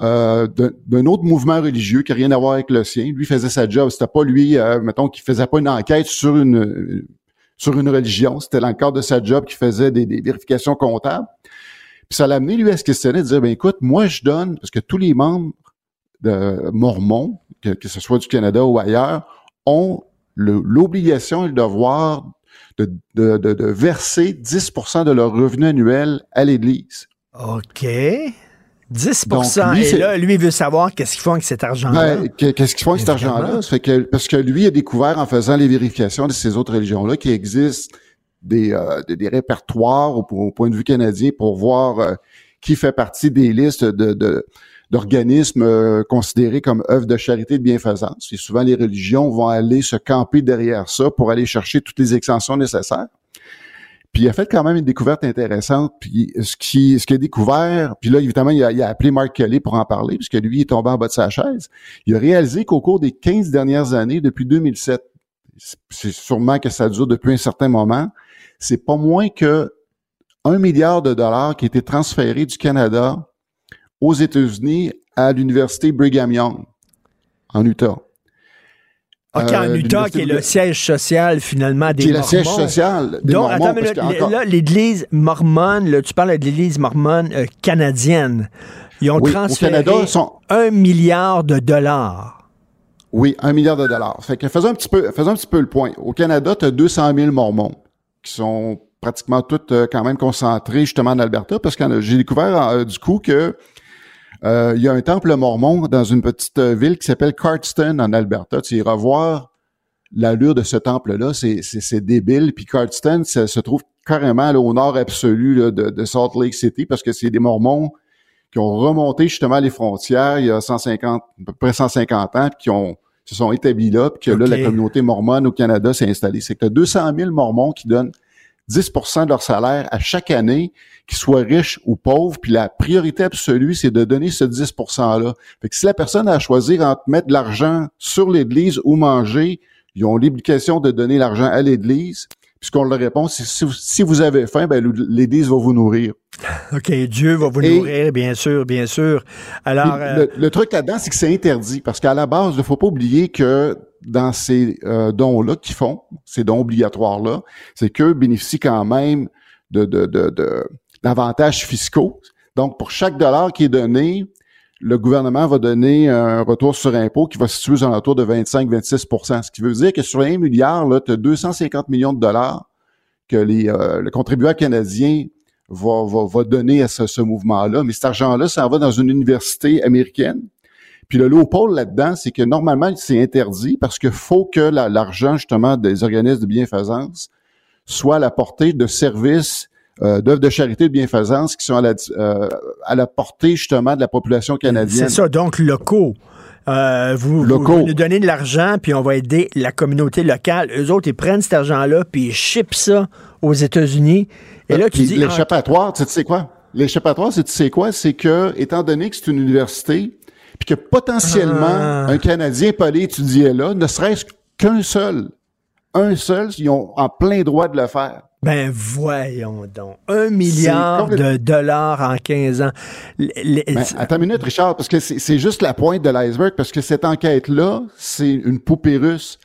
euh, d'un autre mouvement religieux qui n'a rien à voir avec le sien. Lui faisait sa job. C'était pas lui, euh, mettons, qui faisait pas une enquête sur une sur une religion. C'était dans le cadre de sa job qu'il faisait des, des vérifications comptables. Puis ça l'a amené, lui, à se questionner, de dire, ben écoute, moi, je donne, parce que tous les membres de mormons, que, que ce soit du Canada ou ailleurs, ont l'obligation et le devoir de, de, de, de verser 10% de leur revenu annuel à l'Église. OK. 10 Donc, lui, Et c'est- là, lui, il veut savoir qu'est-ce qu'ils font avec cet argent-là. Ben, que- Qu'est-ce qu'ils font avec cet argent-là? Ça fait que, parce que lui a découvert en faisant les vérifications de ces autres religions-là qu'il existe des, euh, des, des répertoires au, au point de vue canadien pour voir euh, qui fait partie des listes de, de- d'organismes euh, considérés comme œuvres de charité et de bienfaisance. Et souvent, les religions vont aller se camper derrière ça pour aller chercher toutes les extensions nécessaires. Puis il a fait quand même une découverte intéressante. Puis ce qui ce qu'il a découvert, puis là, évidemment, il a, il a appelé Mark Kelly pour en parler, puisque lui il est tombé en bas de sa chaise. Il a réalisé qu'au cours des 15 dernières années, depuis 2007, c'est sûrement que ça dure depuis un certain moment, c'est pas moins que un milliard de dollars qui a été transféré du Canada aux États-Unis à l'université Brigham Young en Utah. OK, en Euh, Utah, qui est le siège social, finalement, des Qui est le Mormons. siège social des Donc, Mormons, attends, a encore- l'Église mormone, là, tu parles de l'Église mormone euh, canadienne. Ils ont Oui, au transféré Canada, sont- un milliard de dollars. Oui, un milliard de dollars. Fait que faisons un petit peu, faisons un petit peu le point. Au Canada, tu as 200 000 Mormons qui sont pratiquement tous euh, quand même concentrés justement en Alberta parce que j'ai découvert du coup que euh, il y a un temple mormon dans une petite euh, ville qui s'appelle Cardston en Alberta. Tu iras voir l'allure de ce temple-là, c'est, débile. Puis Cardston, ça se trouve carrément là, au nord absolu là, de, de Salt Lake City parce que c'est des Mormons qui ont remonté justement les frontières il y a 150, à peu près 150 ans, puis qui ont se sont établis là, puis que là, la communauté mormone au Canada s'est installée. C'est que tu as 200 000 Mormons qui donnent 10% de leur salaire à chaque année, qu'ils soient riches ou pauvres, puis la priorité absolue, c'est de donner ce 10 %-là. Fait que si la personne a à choisir entre mettre de l'argent sur l'Église ou manger, ils ont l'obligation de donner l'argent à l'Église, puisqu'on leur répond, si, si vous- avez faim, ben, l'Église va vous nourrir. (laughs) OK, Dieu va vous Et- nourrir, bien sûr, bien sûr. Alors, euh, le, le truc là-dedans, c'est que c'est interdit parce qu'à la base, il ne faut pas oublier que dans ces euh, dons-là qu'ils font, ces dons obligatoires-là, c'est qu'eux bénéficient quand même de, de, de, de- d'avantages fiscaux. Donc, pour chaque dollar qui est donné, le gouvernement va donner un retour sur impôt qui va se situer aux alentours de 25-26% Ce qui veut dire que sur un milliard, tu as 250 millions de dollars que les, euh, le contribuable canadien va, va, va donner à ce, ce mouvement-là. Mais cet argent-là, ça va dans une université américaine. Puis le loophole là-dedans, c'est que normalement, c'est interdit parce qu'il faut que l'argent, justement, des organismes de bienfaisance soit à la portée de services euh, d'œuvres de charité de bienfaisance qui sont à la, euh, à la portée justement de la population canadienne. C'est ça, donc locaux. Euh, vous, vous, nous donnez de l'argent, puis on va aider la communauté locale. Eux autres, ils prennent cet argent-là, puis ils shippent ça aux États-Unis. Et là, tu dis... Ah, l'échappatoire, tu sais quoi? L'échappatoire, c'est tu sais quoi? C'est que, étant donné que c'est une université, puis que potentiellement, ah. un Canadien peut aller étudier là, ne serait-ce qu'un seul, un seul, ils ont en plein droit de le faire. Ben voyons donc. Un milliard de dollars en 15 ans. Ben, attends une minute, Richard, parce que c'est juste la pointe de l'iceberg, parce que cette enquête-là, c'est une poupée russe.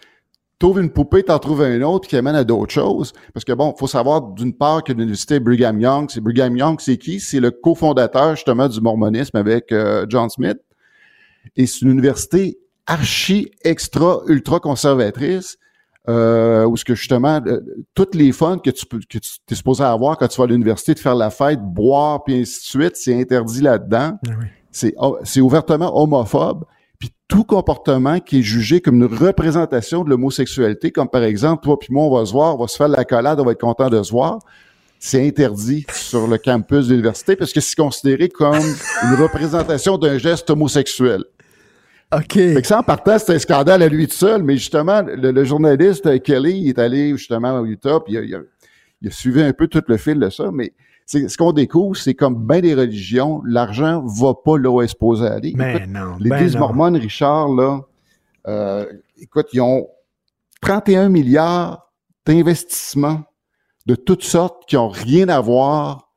T'ouvres une poupée, t'en trouves un autre qui amène à d'autres choses. Parce que bon, faut savoir d'une part que l'université Brigham Young, c'est Brigham Young, c'est qui? C'est le cofondateur justement du mormonisme avec euh, John Smith. Et c'est une université archi, extra, ultra conservatrice euh, où ce que justement euh, toutes les fun que tu peux que tu es supposé avoir quand tu vas à l'université de faire la fête, boire puis ainsi de suite, c'est interdit là-dedans. Ah c'est oh, c'est ouvertement homophobe. Tout comportement qui est jugé comme une représentation de l'homosexualité, comme par exemple toi puis moi on va se voir, on va se faire la collade, on va être content de se voir. C'est interdit sur le campus de l'université parce que c'est considéré comme une représentation d'un geste homosexuel. OK. Fait que ça, en partant, c'était un scandale à lui tout seul, mais justement, le, journaliste Kelly il est allé justement au Utah, puis il a, il, a, suivi un peu tout le fil de ça, mais ce qu'on découvre, c'est comme bien des religions, l'argent va pas là où est supposé aller. Mais non. L'Église ben mormone, Richard, là, euh, écoute, ils ont 31 milliards d'investissements de toutes sortes qui ont rien à voir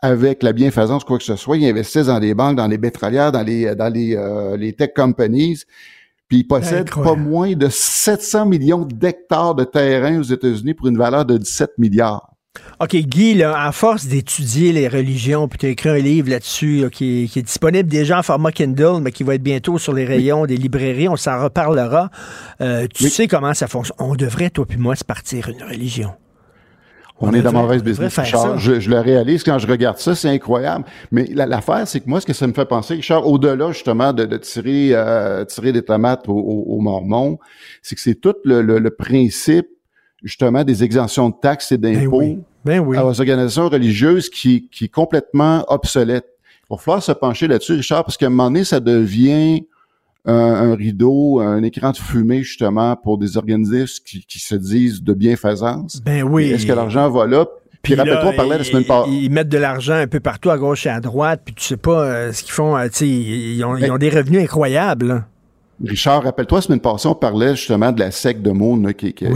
avec la bienfaisance, quoi que ce soit. Ils investissent dans les banques, dans les pétrolières, dans les, dans les, euh, les tech companies. Puis ils possèdent pas moins de 700 millions d'hectares de terrain aux États-Unis pour une valeur de 17 milliards. OK, Guy, là, à force d'étudier les religions, puis tu as écrit un livre là-dessus qui, est disponible déjà en format Kindle, mais qui va être bientôt sur les rayons des librairies, on s'en reparlera. Euh, tu sais comment ça fonctionne? On devrait, toi puis moi, se partir une religion. On, est dans mauvaise business, Richard. Je, je, le réalise quand je regarde ça, c'est incroyable. Mais l'affaire, c'est que moi, ce que ça me fait penser, Richard, au-delà justement de, de tirer, euh, tirer des tomates aux, Mormons, c'est que c'est tout le, le, principe justement des exemptions de taxes et ben d'impôts ben oui. aux organisations religieuses qui, qui est complètement obsolète. Il va falloir se pencher là-dessus, Richard, parce qu'à un moment donné, ça devient un, rideau, un écran de fumée justement pour des organismes qui, qui se disent de bienfaisance. Ben oui. Est-ce que l'argent va là? Puis, rappelle-toi, on parlait la semaine passée. Ils mettent de l'argent un peu partout à gauche et à droite, puis tu sais pas euh, ce qu'ils font. Euh, tu sais, ils, ont, ils ont des revenus incroyables. Richard, rappelle-toi, semaine passée, on parlait justement de la secte de Moon qui, qui,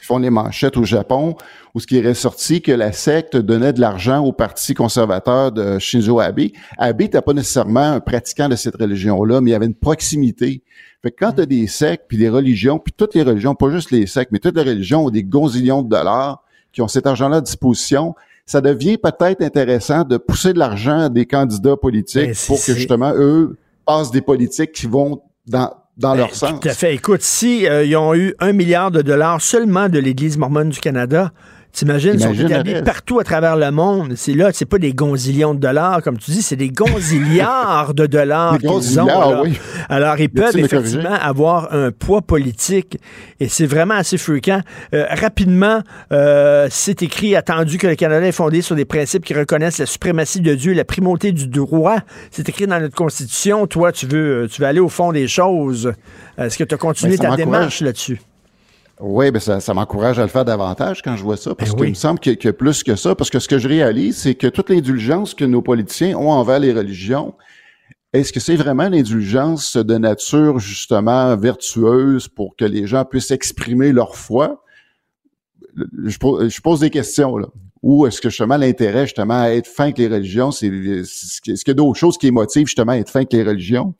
font les manchettes au Japon, où ce qui est ressorti que la secte donnait de l'argent au parti conservateur de Shinzo Abe. Abe n'était pas nécessairement un pratiquant de cette religion-là, mais il y avait une proximité. Fait que quand tu as des sectes, puis des religions, puis toutes les religions, pas juste les sectes, mais toutes les religions ont des gonzillions de dollars qui ont cet argent-là à disposition, ça devient peut-être intéressant de pousser de l'argent à des candidats politiques ben, pour que justement eux passent des politiques qui vont dans, dans leur ben, sens. Tout à fait. Écoute, si euh, ils ont eu un milliard de dollars seulement de l'Église mormone du Canada, T'imagines, ils sont établis partout à travers le monde. C'est là, c'est pas des gonzillions de dollars, comme tu dis, c'est des gonzillards de dollars qu'ils ont. Oui. Alors, ils peuvent effectivement avoir un poids politique et c'est vraiment assez fréquent. Euh, rapidement, euh, c'est écrit, attendu que le Canada est fondé sur des principes qui reconnaissent la suprématie de Dieu et la primauté du droit. C'est écrit dans notre Constitution. Toi, tu veux, tu veux aller au fond des choses. Est-ce que tu as continué ta démarche là-dessus? Oui, ben ça, ça m'encourage à le faire davantage quand je vois ça, parce ben qu'il me semble qu'il y, a plus que ça, parce que ce que je réalise, c'est que toute l'indulgence que nos politiciens ont envers les religions, est-ce que c'est vraiment l'indulgence de nature justement vertueuse pour que les gens puissent exprimer leur foi? Je pose, je pose des questions là. Ou est-ce que justement l'intérêt justement à être fin avec les religions, c'est est-ce qu'il y a d'autres choses qui motivent justement à être fin avec les religions?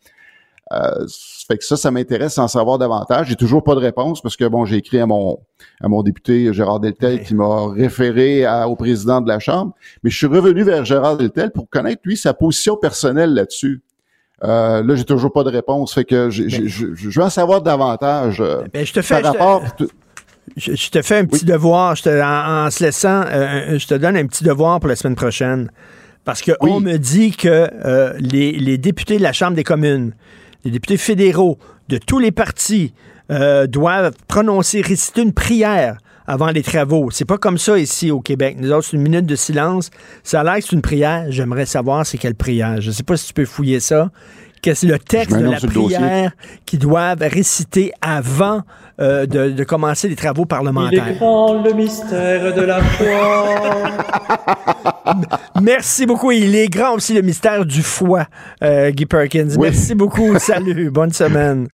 Euh, fait que ça, ça m'intéresse d'en savoir davantage. J'ai toujours pas de réponse parce que bon, j'ai écrit à mon à mon député Gérard Deltel qui m'a référé au président de la Chambre, mais je suis revenu vers Gérard Deltel pour connaître lui sa position personnelle là-dessus. Euh, là, j'ai toujours pas de réponse. Fait que j'ai- je je veux en savoir davantage. euh, Ben, je te fais- par je te-. Je, je te fais un petit devoir. Je te, en, en se laissant, euh, je te donne un petit devoir pour la semaine prochaine. Parce que on me dit que euh, les, les députés de la Chambre des communes, les députés fédéraux de tous les partis euh, doivent prononcer, réciter une prière avant les travaux. C'est pas comme ça ici au Québec. Nous autres, c'est une minute de silence. Ça a l'air que c'est une prière. J'aimerais savoir c'est quelle prière. Je sais pas si tu peux fouiller ça. Qu'est-ce le texte de la prière qu'ils doivent réciter avant euh, de, de commencer les travaux parlementaires. grand le mystère de la foi. (laughs) Merci beaucoup. Il est grand aussi le mystère du foie, euh, Guy Perkins. Oui. Merci beaucoup. (laughs) Salut. Bonne semaine.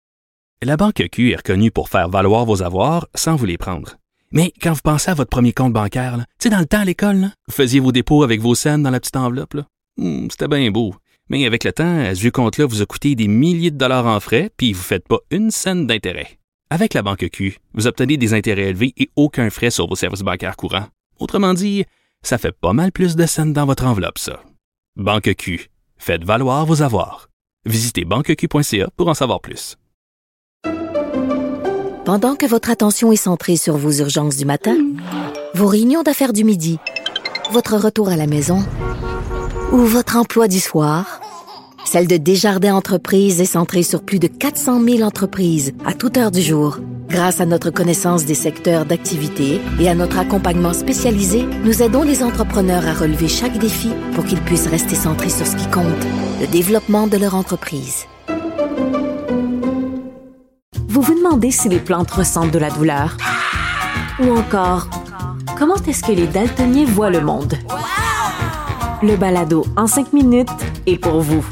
La Banque Q est reconnue pour faire valoir vos avoirs sans vous les prendre. Mais quand vous pensez à votre premier compte bancaire, tu sais, dans le temps à l'école, là, vous faisiez vos dépôts avec vos scènes dans la petite enveloppe. Hmm, C'était bien beau. Mais avec le temps, à ce compte-là vous a coûté des milliers de dollars en frais, puis vous ne faites pas une scène d'intérêt. Avec la Banque Q, vous obtenez des intérêts élevés et aucun frais sur vos services bancaires courants. Autrement dit, ça fait pas mal plus de scènes dans votre enveloppe, ça. Banque Q. Faites valoir vos avoirs. Visitez banqueq.ca pour en savoir plus. Pendant que votre attention est centrée sur vos urgences du matin, vos réunions d'affaires du midi, votre retour à la maison ou votre emploi du soir, celle de Desjardins Entreprises est centrée sur plus de 400 000 entreprises à toute heure du jour. Grâce à notre connaissance des secteurs d'activité et à notre accompagnement spécialisé, nous aidons les entrepreneurs à relever chaque défi pour qu'ils puissent rester centrés sur ce qui compte, le développement de leur entreprise. Vous vous demandez si les plantes ressentent de la douleur? Ou encore, comment est-ce que les daltoniens voient le monde? Le balado en cinq minutes est pour vous.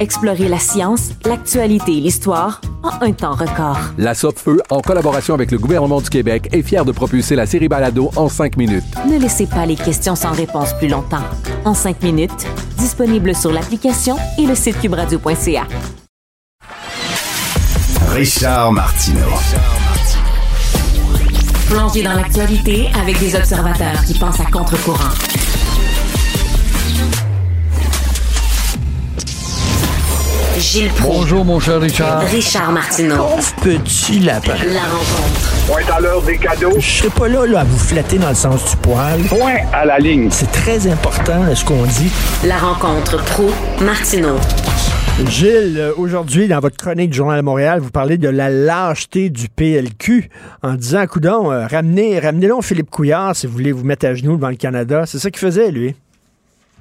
Explorez la science, l'actualité et l'histoire en un temps record. La Feu, en collaboration avec le gouvernement du Québec, est fière de propulser la série Balado en cinq minutes. Ne laissez pas les questions sans réponse plus longtemps. En cinq minutes, disponible sur l'application et le site cubradio.ca. Richard Martineau. Plongé dans l'actualité avec des observateurs qui pensent à contre-courant. Gilles Proulx. Bonjour, mon cher Richard. Richard Martineau. Petit lapin. La rencontre. Point à l'heure des cadeaux. Je serai pas là, là à vous flatter dans le sens du poil. Point à la ligne. C'est très important ce qu'on dit. La rencontre pro martineau Gilles, euh, aujourd'hui, dans votre chronique du Journal de Montréal, vous parlez de la lâcheté du PLQ en disant, coudon, euh, ramenez, ramenez donc Philippe Couillard si vous voulez vous mettre à genoux devant le Canada. C'est ça qu'il faisait, lui?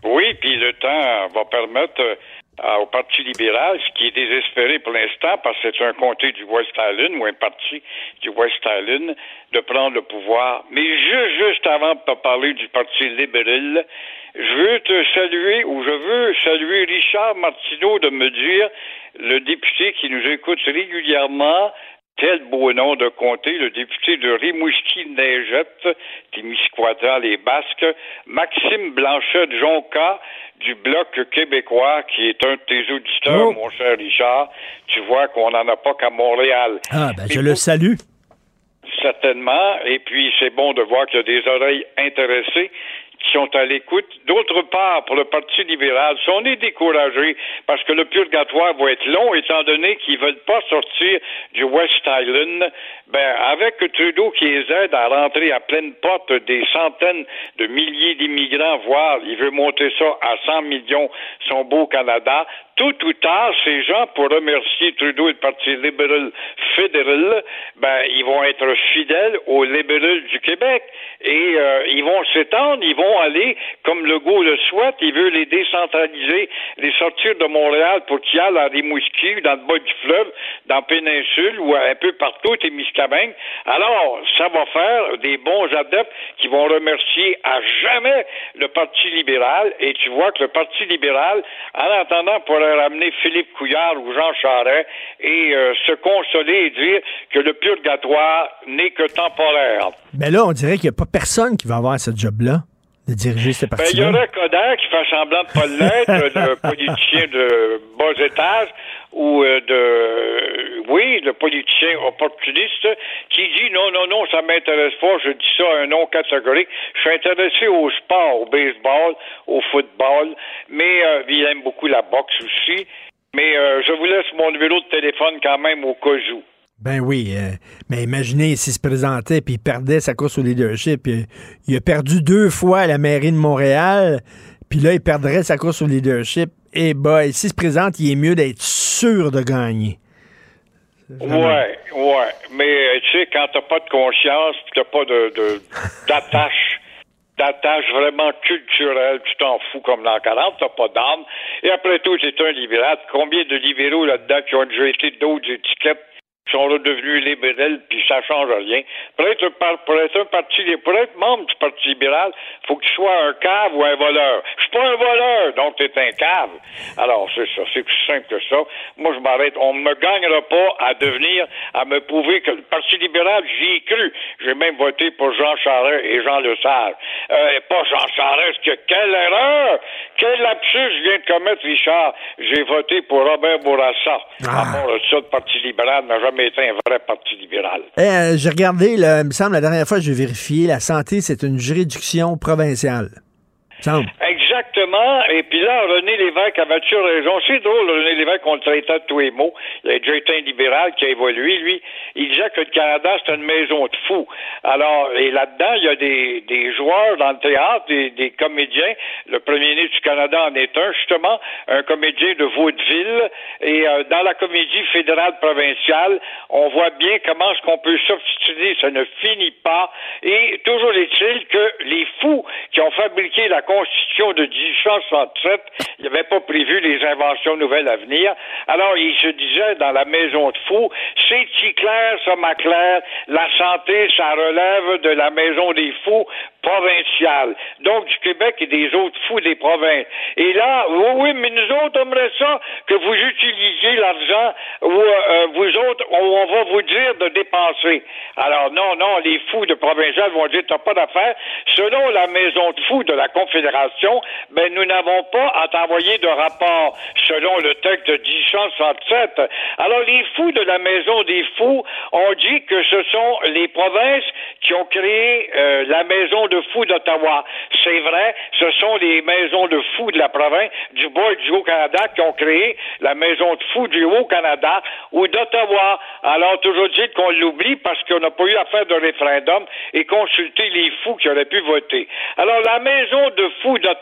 Oui, puis le temps va permettre euh, au Parti libéral, ce qui est désespéré pour l'instant, parce que c'est un comté du West Island ou un parti du West Island, de prendre le pouvoir. Mais juste, juste avant de parler du Parti libéral, je veux te saluer, ou je veux saluer Richard Martineau de me dire, le député qui nous écoute régulièrement, Quel beau nom de comté, le député de Rimouski-Neigette, Témiscouata, les Basques, Maxime Blanchet de Jonca, du Bloc québécois, qui est un de tes auditeurs, Oh. mon cher Richard. Tu vois qu'on n'en a pas qu'à Montréal. Ah, ben, je le salue. Certainement. Et puis, c'est bon de voir qu'il y a des oreilles intéressées sont à l'écoute. D'autre part, pour le Parti libéral, si on est découragé parce que le purgatoire va être long, étant donné qu'ils veulent pas sortir du West Island, ben, avec Trudeau qui les aide à rentrer à pleine porte des centaines de milliers d'immigrants, voire il veut monter ça à 100 millions, son beau Canada, tout ou tard, ces gens, pour remercier Trudeau et le Parti libéral fédéral, ben, ils vont être fidèles aux libéraux du Québec et euh, ils vont s'étendre, ils vont aller, comme Legault le souhaite, il veut les décentraliser, les sortir de Montréal pour qu'ils aillent à Rimouski, dans le bas du fleuve, dans la péninsule ou un peu partout, Témiscamingue. Alors, ça va faire des bons adeptes qui vont remercier à jamais le Parti libéral et tu vois que le Parti libéral, en attendant, pourrait ramener Philippe Couillard ou Jean Charest et euh, se consoler et dire que le purgatoire n'est que temporaire. Mais là, on dirait qu'il n'y a pas personne qui va avoir ce job-là, de diriger ce Ben, il y aurait Coder qui fait semblant de pas l'être, (laughs) le politicien de bas étage, ou euh, de, oui, le politicien opportuniste, qui dit non, non, non, ça m'intéresse pas, je dis ça un nom catégorique, je suis intéressé au sport, au baseball, au football, mais euh, il aime beaucoup la boxe aussi. Mais euh, je vous laisse mon numéro de téléphone quand même au cas où. Ben oui, mais imaginez s'il se présentait puis il perdait sa course au leadership. Il a perdu deux fois à la mairie de Montréal, puis là, il perdrait sa course au leadership. Et bah, s'il se présente, il est mieux d'être sûr de gagner. Ouais, ouais. Mais euh, tu sais, quand t'as pas de conscience, t'as pas de (laughs) d'attache, d'attache vraiment culturelle, tu t'en fous comme dans 40, t'as pas d'âme. Et après tout, c'est un libéral. Combien de libéraux là-dedans qui ont déjà été d'autres étiquettes sont redevenus libéraux, puis ça change rien. Pour être, par- pour être un parti, pour être membre du Parti libéral, faut que tu sois un cave ou un voleur. Je suis pas un voleur, donc t'es un cave. Alors, c'est ça, c'est plus simple que ça. Moi, je m'arrête. On ne me gagnera pas à devenir, à me prouver que le Parti libéral, j'y ai cru. J'ai même voté pour Jean Charest et Jean Lesage. Euh, pas Jean Charest, que quelle erreur! Quel lapsus je viens de commettre, Richard? J'ai voté pour Robert Bourassa. À part ça, le Parti libéral n'a jamais été un vrai Parti libéral. Eh, euh, j'ai regardé, là, il me semble, la dernière fois, j'ai vérifié, la santé, c'est une juridiction provinciale. Exactement. Et puis là, René Lévesque avait-tu raison? C'est drôle, René Lévesque, on le traitait de tous les mots. Il a déjà été un libéral qui a évolué, lui. Il disait que le Canada, c'est une maison de fous. Alors, et là-dedans, il y a des, des joueurs dans le théâtre, des, des comédiens. Le premier ministre du Canada en est un, justement, un comédien de Vaudeville. Et euh, dans la comédie fédérale provinciale, on voit bien comment est-ce qu'on peut s'obstiner. Ça ne finit pas. Et toujours est-il que les fous qui ont fabriqué la Koch De 1867, il n'avaient pas prévu les inventions nouvelles à venir. Alors, il se disait dans la maison de fous, c'est-il clair, ça m'a clair, la santé, ça relève de la maison des fous provinciale. Donc, du Québec et des autres fous des provinces. Et là, oui, oui, mais nous autres, on aimerait ça que vous utilisiez l'argent ou euh, vous autres, on, on va vous dire de dépenser. Alors, non, non, les fous de provincial vont dire, t'as pas d'affaires. Selon la maison de fous de la Confédération, ben, nous n'avons pas à t'envoyer de rapport selon le texte de 1867. Alors, les fous de la maison des fous ont dit que ce sont les provinces qui ont créé euh, la maison de fous d'Ottawa. C'est vrai, ce sont les maisons de fous de la province du Bas et du Haut-Canada qui ont créé la maison de fous du Haut-Canada ou d'Ottawa. Alors, toujours dit qu'on l'oublie parce qu'on n'a pas eu à faire de référendum et consulter les fous qui auraient pu voter. Alors, la maison de fous d'Ottawa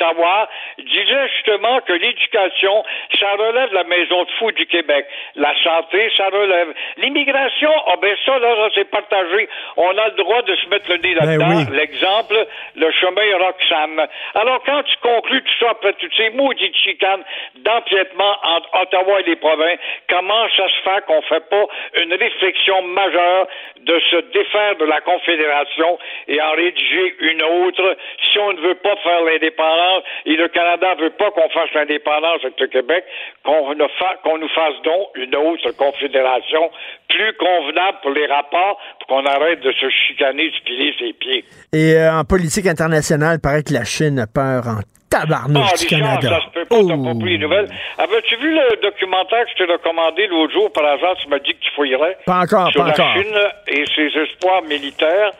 disait justement que l'éducation, ça relève de la maison de fous du Québec. La santé, ça relève. L'immigration, ah ben ça, là, c'est partagé. On a le droit de se mettre le nez là-dedans. Ben oui. L'exemple, le chemin Roxham. Alors, quand tu conclus tout ça après toutes ces maudites chicanes d'empiètement entre Ottawa et les provinces, comment ça se fait qu'on fait pas une réflexion majeure de se défaire de la Confédération et en rédiger une autre si on ne veut pas faire l'indépendance? Et le Canada veut pas qu'on fasse l'indépendance avec le Québec, qu'on nous fasse donc une autre confédération plus convenable pour les rapports pour qu'on arrête de se chicaner, de se piler ses pieds. Et euh, en politique internationale, il paraît que la Chine a peur en tabarnouche Ah, du Canada. ça se peut pas, t'as pas pris les nouvelles. Avais-tu vu le documentaire que je t'ai recommandé l'autre jour par hasard? Tu m'as dit que tu fouillerais? Pas encore, Sur pas la encore. Chine et ses espoirs militaires.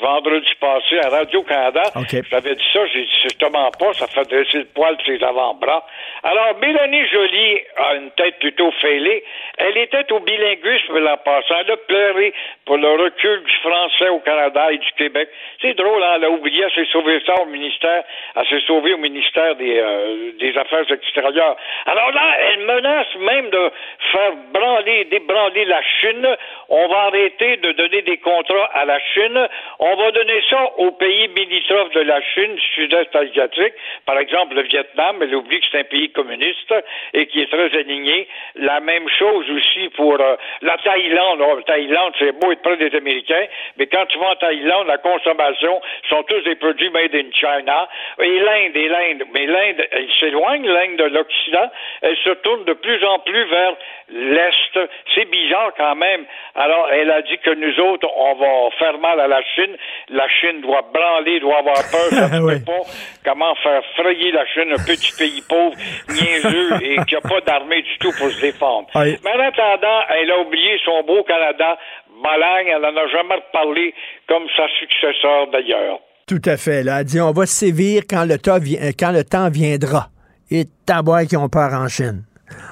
Vendredi passé à Radio-Canada. OK. J'avais dit ça, j'ai dit, je te mens pas, ça fait dresser le poil de ses avant-bras. Alors, Mélanie Joly a une tête plutôt fêlée. Elle était au bilinguisme l'an passé. Elle a pleuré pour le recul du français au Canada et du Québec. C'est drôle, hein, elle a oublié, elle s'est sauvée ça au ministère, elle s'est sauvée au ministère des, euh, des Affaires extérieures. Alors là, elle menace même de faire branler, débranler la Chine. On va arrêter de donner des contrats à la Chine. On va donner ça aux pays limitrophes de la Chine, sud-est asiatique. Par exemple, le Vietnam, elle oublie que c'est un pays communiste et qui est très aligné. La même chose aussi pour euh, la Thaïlande. Oh, Thaïlande, c'est beau être près des Américains, mais quand tu vas en Thaïlande, la consommation sont tous des produits made in China. Et l'Inde, et l'Inde. Mais l'Inde, elle s'éloigne, l'Inde de l'Occident. Elle se tourne de plus en plus vers l'Est. C'est bizarre quand même. Alors, elle a dit que nous autres, on va faire mal à la Chine. La Chine doit branler, doit avoir peur. Ça (laughs) peut pas. Comment faire frayer la Chine, un petit pays pauvre, niaiseux (laughs) et qui n'a pas d'armée du tout pour se défendre? Mais en attendant, elle a oublié son beau Canada. Malagne, elle n'en a jamais reparlé comme sa successeur d'ailleurs. Tout à fait. Là, elle dit on va sévir quand le, temps vi- quand le temps viendra. Et tabois qui ont peur en Chine.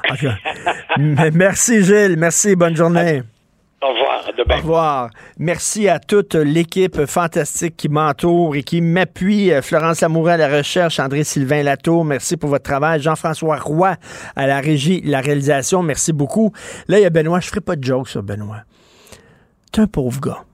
(laughs) Merci Gilles, merci, bonne journée. Au revoir. Au revoir. Merci à toute l'équipe fantastique qui m'entoure et qui m'appuie. Euh, Florence Lamoureux à la recherche, André-Sylvain Latour, merci pour votre travail. Jean-François Roy à la régie, la réalisation, merci beaucoup. Là, il y a Benoît. Je ferai pas de joke sur Benoît. T'es un pauvre gars.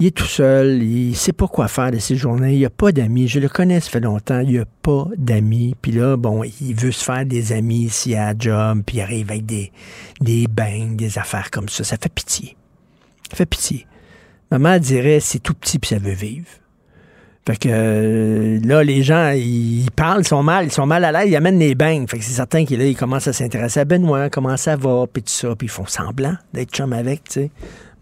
Il est tout seul, il sait pas quoi faire de ses journées, il a pas d'amis. Je le connais, ça fait longtemps, il a pas d'amis. Puis là, bon, il veut se faire des amis ici à job, puis il arrive avec des, des bangs, des affaires comme ça. Ça fait pitié. Ça fait pitié. Maman dirait, c'est tout petit, puis ça veut vivre. Fait que euh, là, les gens, ils parlent, ils sont mal, ils sont mal à l'aise, ils amènent les bangs. Fait que c'est certain qu'ils commencent à s'intéresser à Benoît, comment ça va, puis tout ça, puis ils font semblant d'être chum avec, tu sais.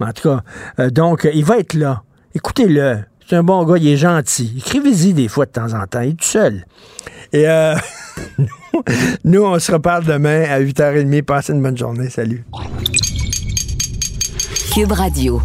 Mais en tout cas, euh, donc, il va être là. Écoutez-le. C'est un bon gars, il est gentil. Écrivez-y des fois de temps en temps. Il est tout seul. Et euh, (laughs) nous, on se reparle demain à 8h30. Passez une bonne journée. Salut. Cube Radio.